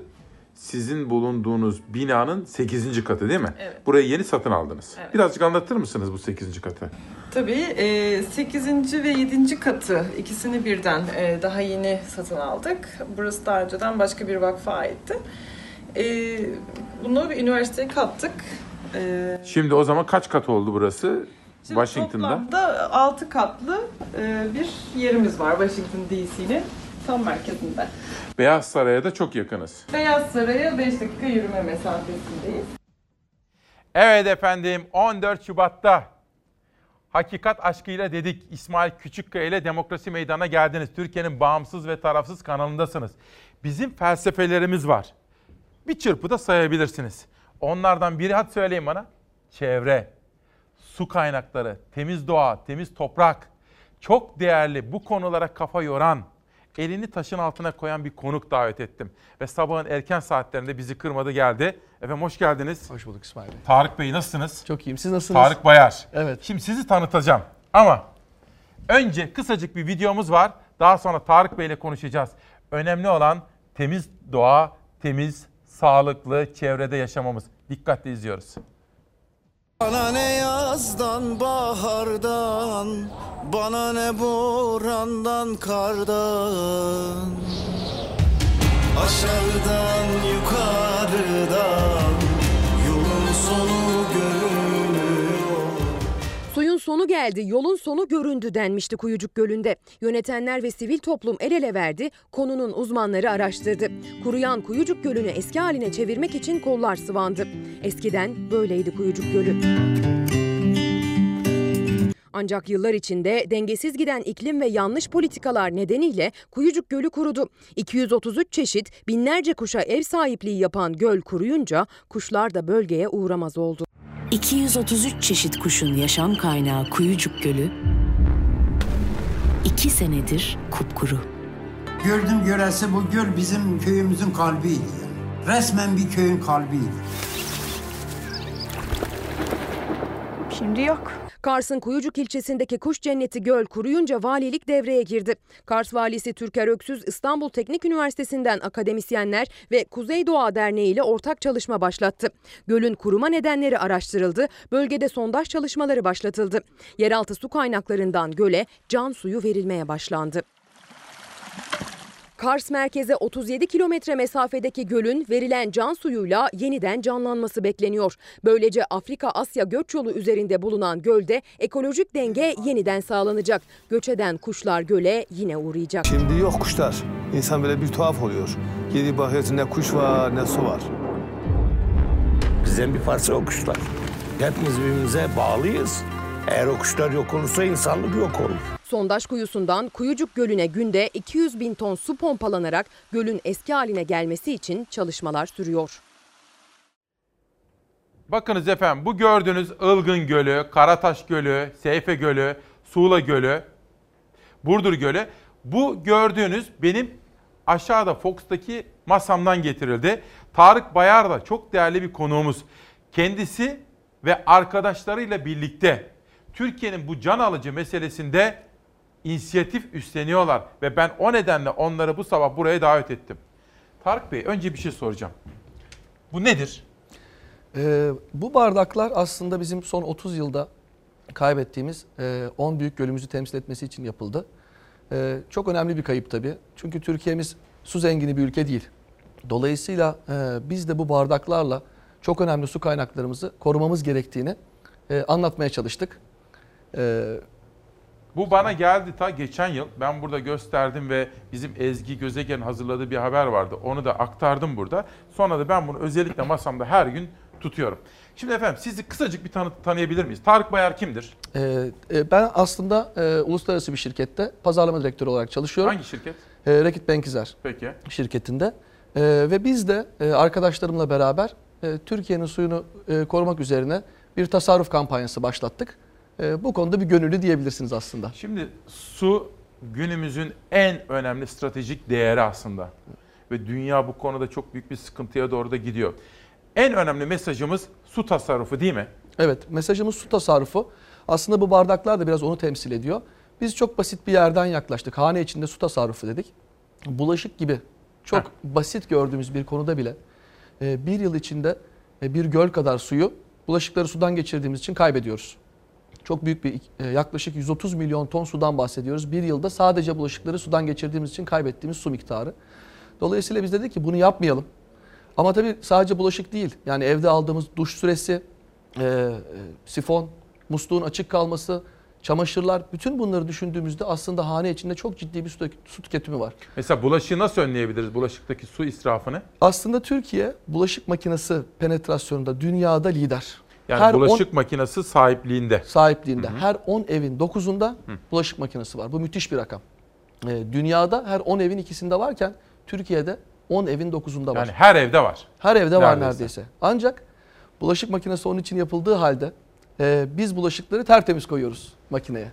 sizin bulunduğunuz binanın 8. katı değil mi? Evet. Burayı yeni satın aldınız. Evet. Birazcık anlatır mısınız bu 8. katı? Tabii 8. ve 7. katı ikisini birden e, daha yeni satın aldık. Burası daha önceden başka bir vakfa aitti. E, bunu bir üniversiteye kattık. E, Şimdi o zaman kaç kat oldu burası? Şimdi Washington'da. Toplamda 6 katlı e, bir yerimiz var Washington DC'nin tam merkezinde. Beyaz Saray'a da çok yakınız. Beyaz Saray'a 5 dakika yürüme mesafesindeyiz. Evet efendim 14 Şubat'ta Hakikat aşkıyla dedik. İsmail Küçükkaya ile Demokrasi Meydanı'na geldiniz. Türkiye'nin bağımsız ve tarafsız kanalındasınız. Bizim felsefelerimiz var. Bir çırpıda sayabilirsiniz. Onlardan biri hadi söyleyin bana. Çevre, su kaynakları, temiz doğa, temiz toprak. Çok değerli bu konulara kafa yoran, elini taşın altına koyan bir konuk davet ettim. Ve sabahın erken saatlerinde bizi kırmadı geldi. Efendim hoş geldiniz. Hoş bulduk İsmail Bey. Tarık Bey nasılsınız? Çok iyiyim. Siz nasılsınız? Tarık Bayar. Evet. Şimdi sizi tanıtacağım. Ama önce kısacık bir videomuz var. Daha sonra Tarık Bey ile konuşacağız. Önemli olan temiz doğa, temiz, sağlıklı çevrede yaşamamız. Dikkatle izliyoruz. Bana ne yazdan bahardan Bana ne borandan kardan Aşağıdan yukarıdan sonu geldi, yolun sonu göründü denmişti Kuyucuk Gölü'nde. Yönetenler ve sivil toplum el ele verdi, konunun uzmanları araştırdı. Kuruyan Kuyucuk Gölü'nü eski haline çevirmek için kollar sıvandı. Eskiden böyleydi Kuyucuk Gölü. Ancak yıllar içinde dengesiz giden iklim ve yanlış politikalar nedeniyle Kuyucuk Gölü kurudu. 233 çeşit binlerce kuşa ev sahipliği yapan göl kuruyunca kuşlar da bölgeye uğramaz oldu. 233 çeşit kuşun yaşam kaynağı Kuyucuk Gölü, iki senedir kupkuru. Gördüm görelse bu göl bizim köyümüzün kalbiydi. yani. Resmen bir köyün kalbiydi. Şimdi yok. Kars'ın Kuyucuk ilçesindeki kuş cenneti göl kuruyunca valilik devreye girdi. Kars valisi Türker Öksüz İstanbul Teknik Üniversitesi'nden akademisyenler ve Kuzey Doğa Derneği ile ortak çalışma başlattı. Gölün kuruma nedenleri araştırıldı, bölgede sondaj çalışmaları başlatıldı. Yeraltı su kaynaklarından göle can suyu verilmeye başlandı. Kars merkeze 37 kilometre mesafedeki gölün verilen can suyuyla yeniden canlanması bekleniyor. Böylece Afrika-Asya göç yolu üzerinde bulunan gölde ekolojik denge yeniden sağlanacak. Göç eden kuşlar göle yine uğrayacak. Şimdi yok kuşlar. İnsan böyle bir tuhaf oluyor. Geri bakıyorsun ne kuş var ne su var. Bizden bir parça o kuşlar. Hepimiz birbirimize bağlıyız. Eğer o kuşlar yok olursa insanlık yok olur. Sondaj kuyusundan Kuyucuk Gölü'ne günde 200 bin ton su pompalanarak gölün eski haline gelmesi için çalışmalar sürüyor. Bakınız efendim bu gördüğünüz Ilgın Gölü, Karataş Gölü, Seyfe Gölü, Suğla Gölü, Burdur Gölü. Bu gördüğünüz benim aşağıda Fox'taki masamdan getirildi. Tarık Bayar da çok değerli bir konuğumuz. Kendisi ve arkadaşlarıyla birlikte Türkiye'nin bu can alıcı meselesinde inisiyatif üstleniyorlar ve ben o nedenle onları bu sabah buraya davet ettim. Tarık Bey önce bir şey soracağım. Bu nedir? Ee, bu bardaklar aslında bizim son 30 yılda kaybettiğimiz e, 10 büyük gölümüzü temsil etmesi için yapıldı. E, çok önemli bir kayıp tabii. Çünkü Türkiye'miz su zengini bir ülke değil. Dolayısıyla e, biz de bu bardaklarla çok önemli su kaynaklarımızı korumamız gerektiğini e, anlatmaya çalıştık. E, Bu bana geldi ta geçen yıl. Ben burada gösterdim ve bizim Ezgi Gözegen'in hazırladığı bir haber vardı. Onu da aktardım burada. Sonra da ben bunu özellikle masamda her gün tutuyorum. Şimdi efendim sizi kısacık bir tanı tanıyabilir miyiz? Tarık Bayar kimdir? e, e, ben aslında e, uluslararası bir şirkette pazarlama direktörü olarak çalışıyorum. Hangi şirket? E, Rekit Benkizer Peki. şirketinde. E, ve biz de e, arkadaşlarımla beraber e, Türkiye'nin suyunu e, korumak üzerine bir tasarruf kampanyası başlattık. E, bu konuda bir gönüllü diyebilirsiniz aslında. Şimdi su günümüzün en önemli stratejik değeri aslında. Ve dünya bu konuda çok büyük bir sıkıntıya doğru da gidiyor. En önemli mesajımız su tasarrufu değil mi? Evet, mesajımız su tasarrufu. Aslında bu bardaklar da biraz onu temsil ediyor. Biz çok basit bir yerden yaklaştık. Hane içinde su tasarrufu dedik. Bulaşık gibi çok basit gördüğümüz bir konuda bile e, bir yıl içinde e, bir göl kadar suyu bulaşıkları sudan geçirdiğimiz için kaybediyoruz. Çok büyük bir e, yaklaşık 130 milyon ton sudan bahsediyoruz. Bir yılda sadece bulaşıkları sudan geçirdiğimiz için kaybettiğimiz su miktarı. Dolayısıyla biz dedik ki bunu yapmayalım. Ama tabii sadece bulaşık değil. Yani evde aldığımız duş süresi, e, e, sifon, musluğun açık kalması, çamaşırlar bütün bunları düşündüğümüzde aslında hane içinde çok ciddi bir su, su tüketimi var. Mesela bulaşığı nasıl önleyebiliriz? Bulaşıktaki su israfını? Aslında Türkiye bulaşık makinesi penetrasyonunda dünyada lider. Yani Her bulaşık on- makinesi sahipliğinde. sahipliğinde her 10 evin 9'unda bulaşık makinesi var. Bu müthiş bir rakam. Ee, dünyada her 10 evin ikisinde varken Türkiye'de 10 evin 9'unda var. Yani her evde var. Her evde var Neredeyse. neredeyse. Ancak bulaşık makinesi onun için yapıldığı halde e, biz bulaşıkları tertemiz koyuyoruz makineye.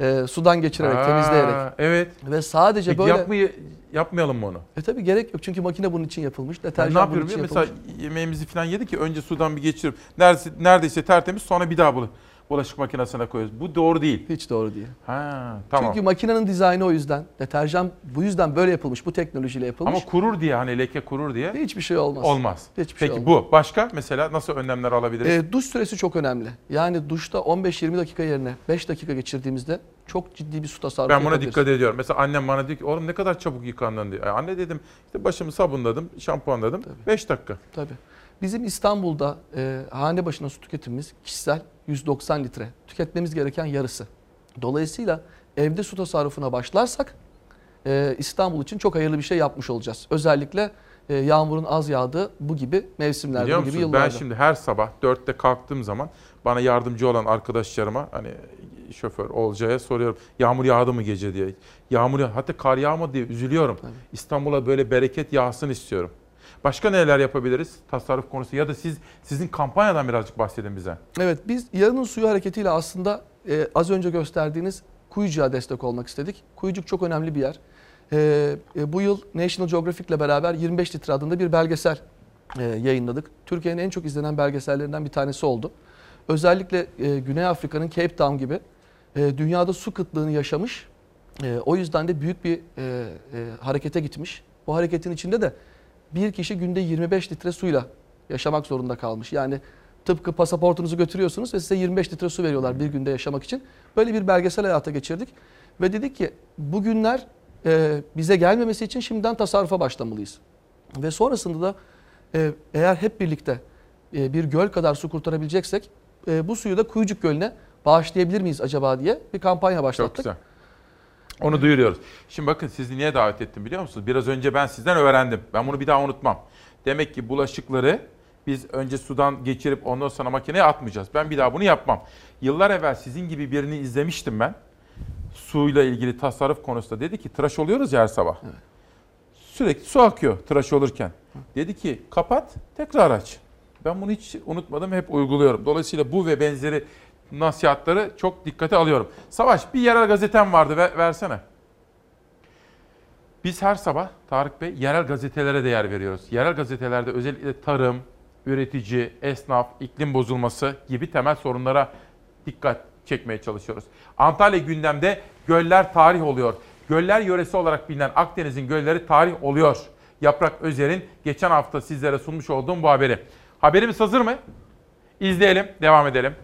E, sudan geçirerek, Aa, temizleyerek. Evet. Ve sadece Peki böyle... yapmayı, yapmayalım mı onu? E tabii gerek yok çünkü makine bunun için yapılmış. Deterjan ne bunun yapıyorum için biliyor musun? yapılmış. Mesela yemeğimizi falan yedik ki önce sudan bir geçirip neredeyse, neredeyse tertemiz sonra bir daha bulu- bulaşık makinesine koyuyoruz. Bu doğru değil. Hiç doğru değil. Ha, tamam. Çünkü makinenin dizaynı o yüzden. Deterjan bu yüzden böyle yapılmış. Bu teknolojiyle yapılmış. Ama kurur diye hani leke kurur diye. Hiçbir şey olmaz. Olmaz. Hiçbir şey Peki olmaz. bu başka mesela nasıl önlemler alabiliriz? E, duş süresi çok önemli. Yani duşta 15-20 dakika yerine 5 dakika geçirdiğimizde çok ciddi bir su tasarrufu ben buna dikkat ediyorum. Mesela annem bana diyor ki oğlum ne kadar çabuk yıkandın diyor. E, anne dedim işte başımı sabunladım, şampuanladım. 5 dakika. Tabii. Bizim İstanbul'da e, hane başına su tüketimimiz kişisel 190 litre. Tüketmemiz gereken yarısı. Dolayısıyla evde su tasarrufuna başlarsak e, İstanbul için çok hayırlı bir şey yapmış olacağız. Özellikle e, yağmurun az yağdığı bu gibi mevsimlerde, Biliyor bu gibi musunuz ben yıllarda. şimdi her sabah 4'te kalktığım zaman bana yardımcı olan arkadaşlarıma hani şoför Olcay'a soruyorum. Yağmur yağdı mı gece diye. Yağmur yağ hatta kar yağmadı diye üzülüyorum. İstanbul'a böyle bereket yağsın istiyorum. Başka neler yapabiliriz tasarruf konusu ya da siz sizin kampanyadan birazcık bahsedin bize. Evet biz yarının suyu hareketiyle aslında e, az önce gösterdiğiniz Kuyucuk'a destek olmak istedik. Kuyucuk çok önemli bir yer. E, e, bu yıl National Geographic ile beraber 25 litre adında bir belgesel e, yayınladık. Türkiye'nin en çok izlenen belgesellerinden bir tanesi oldu. özellikle e, Güney Afrika'nın Cape Town gibi e, dünyada su kıtlığını yaşamış. E, o yüzden de büyük bir e, e, harekete gitmiş. Bu hareketin içinde de bir kişi günde 25 litre suyla yaşamak zorunda kalmış. Yani tıpkı pasaportunuzu götürüyorsunuz ve size 25 litre su veriyorlar bir günde yaşamak için. Böyle bir belgesel hayata geçirdik ve dedik ki bugünler e, bize gelmemesi için şimdiden tasarrufa başlamalıyız. Ve sonrasında da e, eğer hep birlikte e, bir göl kadar su kurtarabileceksek e, bu suyu da Kuyucuk Gölü'ne bağışlayabilir miyiz acaba diye bir kampanya başlattık. Çok güzel. Onu duyuruyoruz. Şimdi bakın sizi niye davet ettim biliyor musunuz? Biraz önce ben sizden öğrendim. Ben bunu bir daha unutmam. Demek ki bulaşıkları biz önce sudan geçirip ondan sonra makineye atmayacağız. Ben bir daha bunu yapmam. Yıllar evvel sizin gibi birini izlemiştim ben. Suyla ilgili tasarruf konusunda dedi ki tıraş oluyoruz ya her sabah. Evet. Sürekli su akıyor tıraş olurken. Dedi ki kapat tekrar aç. Ben bunu hiç unutmadım hep uyguluyorum. Dolayısıyla bu ve benzeri nasihatları çok dikkate alıyorum. Savaş bir yerel gazetem vardı ver, versene. Biz her sabah Tarık Bey yerel gazetelere değer veriyoruz. Yerel gazetelerde özellikle tarım, üretici, esnaf, iklim bozulması gibi temel sorunlara dikkat çekmeye çalışıyoruz. Antalya gündemde göller tarih oluyor. Göller yöresi olarak bilinen Akdeniz'in gölleri tarih oluyor. Yaprak Özer'in geçen hafta sizlere sunmuş olduğum bu haberi. Haberimiz hazır mı? İzleyelim, devam edelim.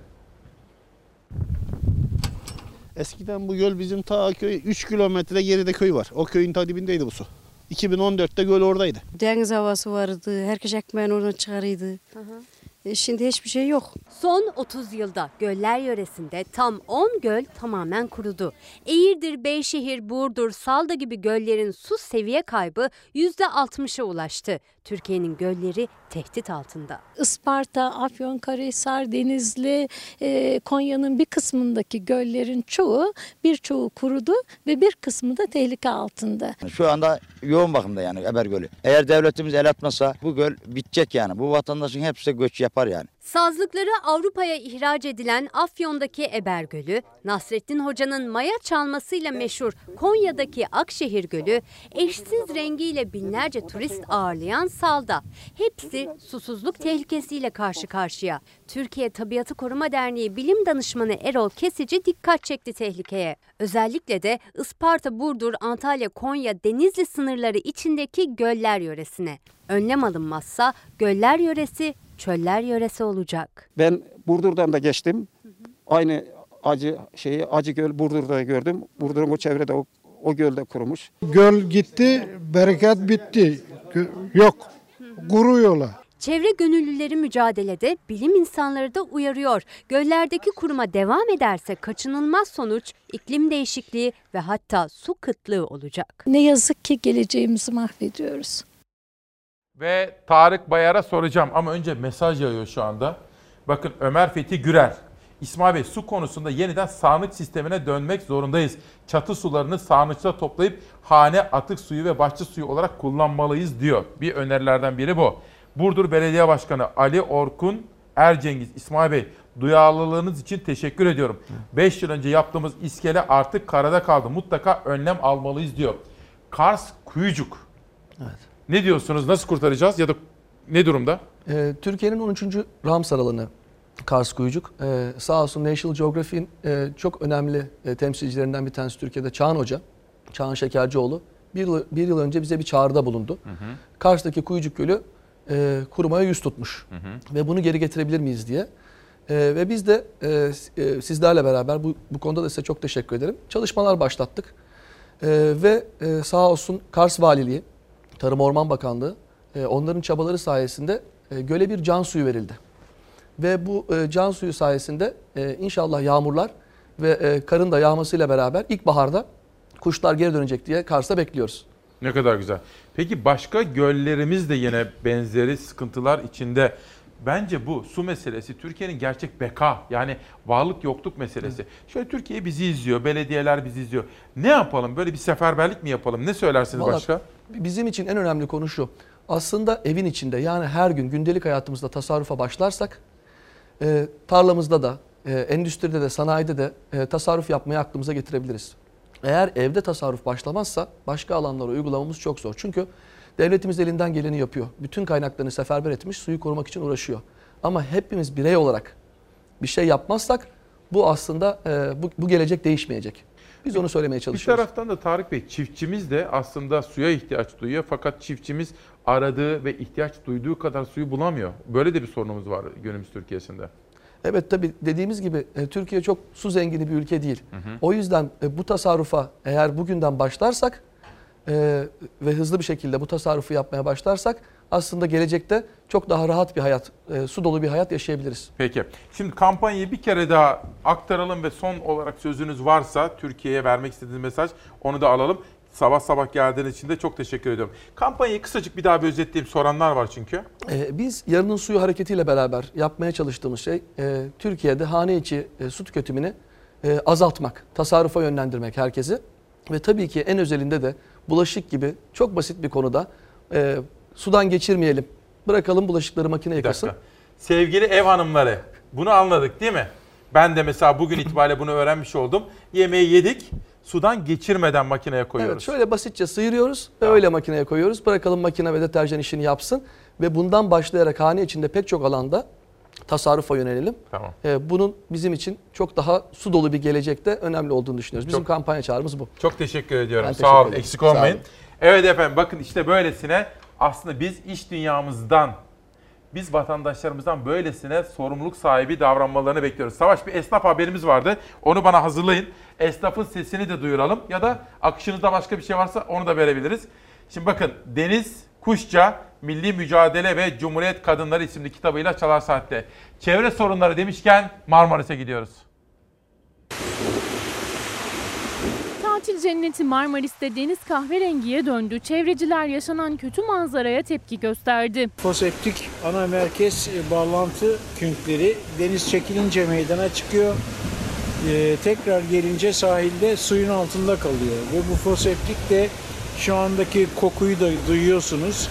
Eskiden bu göl bizim ta köy 3 kilometre geride köy var. O köyün ta dibindeydi bu su. 2014'te göl oradaydı. Deniz havası vardı. Herkes ekmeğini oradan çıkarıydı. E, şimdi hiçbir şey yok. Son 30 yılda göller yöresinde tam 10 göl tamamen kurudu. Eğirdir, Beyşehir, Burdur, Salda gibi göllerin su seviye kaybı %60'a ulaştı. Türkiye'nin gölleri tehdit altında. Isparta, Afyonkarahisar, Denizli, e, Konya'nın bir kısmındaki göllerin çoğu birçoğu kurudu ve bir kısmı da tehlike altında. Şu anda yoğun bakımda yani Eber Gölü. Eğer devletimiz el atmasa bu göl bitecek yani. Bu vatandaşın hepsi göç yapar yani. Sazlıkları Avrupa'ya ihraç edilen Afyon'daki Eber Gölü, Nasrettin Hoca'nın maya çalmasıyla meşhur Konya'daki Akşehir Gölü, eşsiz rengiyle binlerce turist ağırlayan Salda. Hepsi susuzluk tehlikesiyle karşı karşıya. Türkiye Tabiatı Koruma Derneği Bilim Danışmanı Erol Kesici dikkat çekti tehlikeye. Özellikle de Isparta, Burdur, Antalya, Konya, Denizli sınırları içindeki göller yöresine. Önlem alınmazsa göller yöresi çöller yöresi olacak. Ben Burdur'dan da geçtim. Aynı acı şeyi Acı Göl Burdur'da gördüm. Burdur'un o çevrede o, o gölde kurumuş. Göl gitti, bereket bitti. Yok, kuruyorlar. Çevre gönüllüleri mücadelede, bilim insanları da uyarıyor. Göllerdeki kuruma devam ederse kaçınılmaz sonuç iklim değişikliği ve hatta su kıtlığı olacak. Ne yazık ki geleceğimizi mahvediyoruz. Ve Tarık Bayar'a soracağım ama önce mesaj yağıyor şu anda. Bakın Ömer Fethi Gürer. İsmail Bey su konusunda yeniden sağanak sistemine dönmek zorundayız. Çatı sularını sağanak toplayıp hane atık suyu ve bahçe suyu olarak kullanmalıyız diyor. Bir önerilerden biri bu. Burdur Belediye Başkanı Ali Orkun Ercengiz, İsmail Bey duyarlılığınız için teşekkür ediyorum. 5 yıl önce yaptığımız iskele artık karada kaldı. Mutlaka önlem almalıyız diyor. Kars Kuyucuk. Evet. Ne diyorsunuz? Nasıl kurtaracağız ya da ne durumda? Ee, Türkiye'nin 13. Ramsar alanı Kars Kuyucuk. Ee, sağ olsun National Geographic'in e, çok önemli e, temsilcilerinden bir tanesi Türkiye'de Çağan Hoca. Çağan Şekercioğlu. Bir yıl, bir yıl önce bize bir çağrıda bulundu. Hı hı. Kars'taki Kuyucuk Gölü e, kurumaya yüz tutmuş. Hı hı. Ve bunu geri getirebilir miyiz diye. E, ve biz de e, e, sizlerle beraber bu, bu konuda da size çok teşekkür ederim. Çalışmalar başlattık. E, ve e, sağ olsun Kars Valiliği, Tarım Orman Bakanlığı e, onların çabaları sayesinde e, göle bir can suyu verildi. Ve bu e, can suyu sayesinde e, inşallah yağmurlar ve e, karın da yağmasıyla beraber ilkbaharda kuşlar geri dönecek diye Kars'ta bekliyoruz. Ne kadar güzel. Peki başka göllerimiz de yine benzeri sıkıntılar içinde. Bence bu su meselesi Türkiye'nin gerçek beka yani varlık yokluk meselesi. Evet. Şöyle Türkiye bizi izliyor, belediyeler bizi izliyor. Ne yapalım? Böyle bir seferberlik mi yapalım? Ne söylersiniz Vallahi başka? Bizim için en önemli konu şu. Aslında evin içinde yani her gün gündelik hayatımızda tasarrufa başlarsak e, tarlamızda da, e, endüstride de, sanayide de e, tasarruf yapmayı aklımıza getirebiliriz. Eğer evde tasarruf başlamazsa başka alanlara uygulamamız çok zor. Çünkü devletimiz elinden geleni yapıyor. Bütün kaynaklarını seferber etmiş, suyu korumak için uğraşıyor. Ama hepimiz birey olarak bir şey yapmazsak bu aslında e, bu, bu gelecek değişmeyecek. Biz onu söylemeye Bir çalışıyoruz. taraftan da Tarık Bey çiftçimiz de aslında suya ihtiyaç duyuyor fakat çiftçimiz aradığı ve ihtiyaç duyduğu kadar suyu bulamıyor. Böyle de bir sorunumuz var günümüz Türkiye'sinde. Evet tabii dediğimiz gibi e, Türkiye çok su zengini bir ülke değil. hı. O yüzden e, bu tasarrufa eğer bugünden başlarsak e, ve hızlı bir şekilde bu tasarrufu yapmaya başlarsak aslında gelecekte çok daha rahat bir hayat, e, su dolu bir hayat yaşayabiliriz. Peki. Şimdi kampanyayı bir kere daha aktaralım ve son olarak sözünüz varsa Türkiye'ye vermek istediğiniz mesaj onu da alalım. Sabah sabah geldiğiniz için de çok teşekkür ediyorum. Kampanyayı kısacık bir daha bir özetleyeyim soranlar var çünkü. Ee, biz yarının suyu hareketiyle beraber yapmaya çalıştığımız şey e, Türkiye'de hane içi e, su tüketimini e, azaltmak, tasarrufa yönlendirmek herkesi. Ve tabii ki en özelinde de bulaşık gibi çok basit bir konuda e, sudan geçirmeyelim. Bırakalım bulaşıkları makine yıkasın. Sevgili ev hanımları bunu anladık değil mi? Ben de mesela bugün itibariyle bunu öğrenmiş oldum. Yemeği yedik sudan geçirmeden makineye koyuyoruz. Evet şöyle basitçe sıyırıyoruz ve öyle makineye koyuyoruz. Bırakalım makine ve deterjan işini yapsın. Ve bundan başlayarak hane içinde pek çok alanda tasarrufa yönelelim. Tamam. Ee, bunun bizim için çok daha su dolu bir gelecekte önemli olduğunu düşünüyoruz. Bizim Çok- kampanya çağrımız bu. Çok teşekkür ediyorum. Ben Sağ teşekkür olun. Eksik olmayın. olun. Evet efendim bakın işte böylesine aslında biz iş dünyamızdan biz vatandaşlarımızdan böylesine sorumluluk sahibi davranmalarını bekliyoruz. Savaş bir esnaf haberimiz vardı. Onu bana hazırlayın. Esnafın sesini de duyuralım ya da akışınızda başka bir şey varsa onu da verebiliriz. Şimdi bakın Deniz Kuşça Milli Mücadele ve Cumhuriyet Kadınları isimli kitabıyla Çalar Saat'te. Çevre sorunları demişken Marmaris'e gidiyoruz. Tatil cenneti Marmaris'te deniz kahverengiye döndü. Çevreciler yaşanan kötü manzaraya tepki gösterdi. Foseptik ana merkez e, bağlantı künkleri deniz çekilince meydana çıkıyor. Ee, tekrar gelince sahilde suyun altında kalıyor. Ve bu foseptik de şu andaki kokuyu da duyuyorsunuz.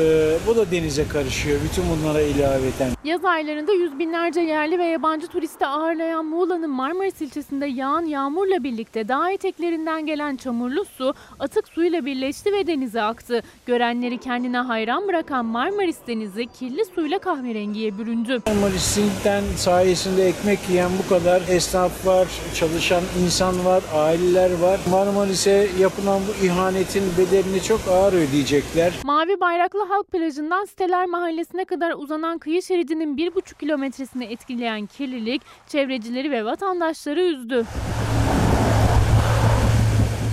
Ee, bu da denize karışıyor bütün bunlara ilaveten. Yaz aylarında yüz binlerce yerli ve yabancı turisti ağırlayan Muğla'nın Marmaris ilçesinde yağan yağmurla birlikte dağ eteklerinden gelen çamurlu su atık suyla birleşti ve denize aktı. Görenleri kendine hayran bırakan Marmaris denizi kirli suyla kahverengiye büründü. Marmaris'ten sayesinde ekmek yiyen bu kadar esnaf var, çalışan insan var, aileler var. Marmaris'e yapılan bu ihanetin bedelini çok ağır ödeyecekler. Mavi Bayraklı Halk Plajı'ndan Siteler Mahallesi'ne kadar uzanan kıyı şeridinin 1,5 kilometresini etkileyen kirlilik çevrecileri ve vatandaşları üzdü.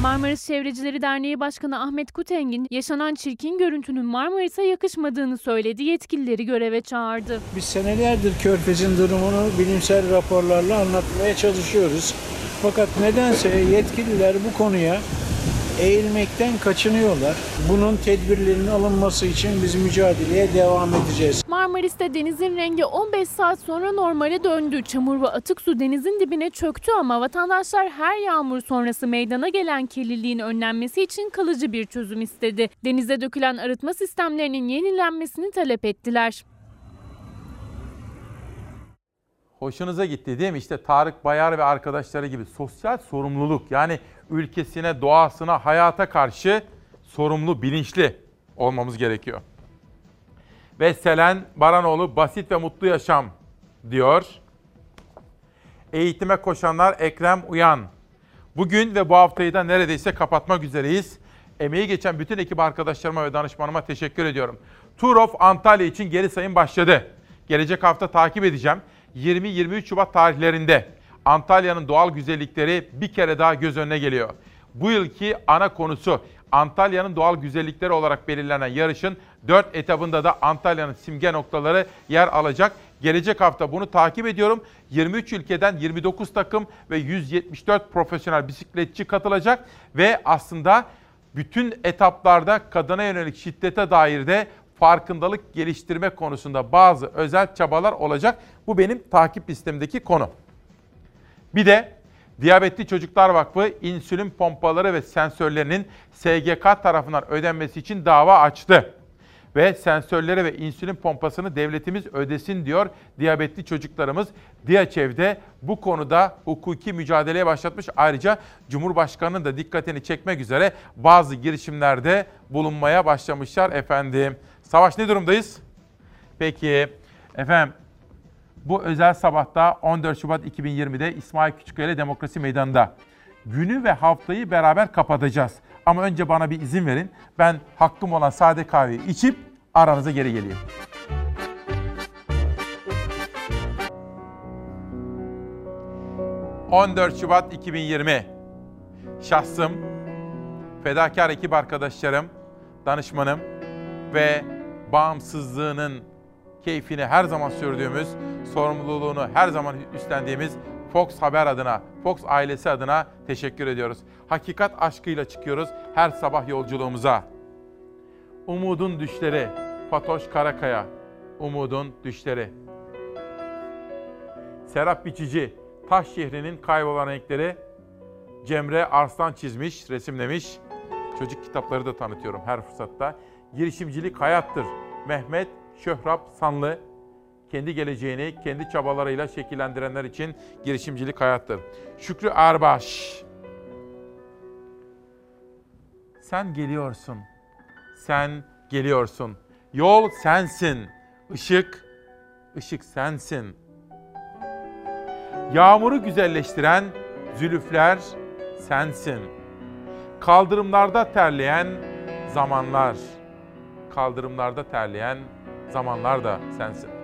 Marmaris Çevrecileri Derneği Başkanı Ahmet Kutengin yaşanan çirkin görüntünün Marmaris'e yakışmadığını söyledi. Yetkilileri göreve çağırdı. Biz senelerdir Körfez'in durumunu bilimsel raporlarla anlatmaya çalışıyoruz. Fakat nedense yetkililer bu konuya eğilmekten kaçınıyorlar. Bunun tedbirlerinin alınması için biz mücadeleye devam edeceğiz. Marmaris'te denizin rengi 15 saat sonra normale döndü. Çamur ve atık su denizin dibine çöktü ama vatandaşlar her yağmur sonrası meydana gelen kirliliğin önlenmesi için kalıcı bir çözüm istedi. Denize dökülen arıtma sistemlerinin yenilenmesini talep ettiler. Hoşunuza gitti değil mi? İşte Tarık Bayar ve arkadaşları gibi sosyal sorumluluk yani ülkesine, doğasına, hayata karşı sorumlu, bilinçli olmamız gerekiyor. Ve Selen Baranoğlu basit ve mutlu yaşam diyor. Eğitime koşanlar Ekrem Uyan. Bugün ve bu haftayı da neredeyse kapatmak üzereyiz. Emeği geçen bütün ekip arkadaşlarıma ve danışmanıma teşekkür ediyorum. Tour of Antalya için geri sayım başladı. Gelecek hafta takip edeceğim. 20-23 Şubat tarihlerinde Antalya'nın doğal güzellikleri bir kere daha göz önüne geliyor. Bu yılki ana konusu Antalya'nın doğal güzellikleri olarak belirlenen yarışın 4 etabında da Antalya'nın simge noktaları yer alacak. Gelecek hafta bunu takip ediyorum. 23 ülkeden 29 takım ve 174 profesyonel bisikletçi katılacak ve aslında bütün etaplarda kadına yönelik şiddete dair de farkındalık geliştirme konusunda bazı özel çabalar olacak. Bu benim takip listemdeki konu. Bir de Diyabetli Çocuklar Vakfı insülin pompaları ve sensörlerinin SGK tarafından ödenmesi için dava açtı. Ve sensörleri ve insülin pompasını devletimiz ödesin diyor diyabetli çocuklarımız. DİAÇEV'de bu konuda hukuki mücadeleye başlatmış. Ayrıca Cumhurbaşkanı'nın da dikkatini çekmek üzere bazı girişimlerde bulunmaya başlamışlar efendim. Savaş ne durumdayız? Peki efendim Bu özel sabahta 14 Şubat 2020'de İsmail Küçükkaya Demokrasi Meydanı'nda günü ve haftayı beraber kapatacağız. Ama önce bana bir izin verin. Ben hakkım olan sade kahveyi içip aranıza geri geleyim. ...14 Şubat 2020... ...şahsım... ...fedakar ekip arkadaşlarım... ...danışmanım... ...ve bağımsızlığının keyfini her zaman sürdüğümüz, sorumluluğunu her zaman üstlendiğimiz Fox Haber adına, Fox ailesi adına teşekkür ediyoruz. Hakikat aşkıyla çıkıyoruz her sabah yolculuğumuza. Umudun düşleri, Fatoş Karakaya, Umudun düşleri. Serap Biçici, Taş şehrinin kaybolan renkleri Cemre Arslan çizmiş, resimlemiş. Çocuk kitapları da tanıtıyorum her fırsatta. Girişimcilik hayattır. Mehmet Şöhrap Sanlı kendi geleceğini kendi çabalarıyla şekillendirenler için girişimcilik hayattır. Şükrü Erbaş. Sen geliyorsun. Sen geliyorsun. Yol sensin. Işık, ışık sensin. Yağmuru güzelleştiren zülüfler sensin. Kaldırımlarda terleyen zamanlar. Kaldırımlarda terleyen zamanlar da sensin.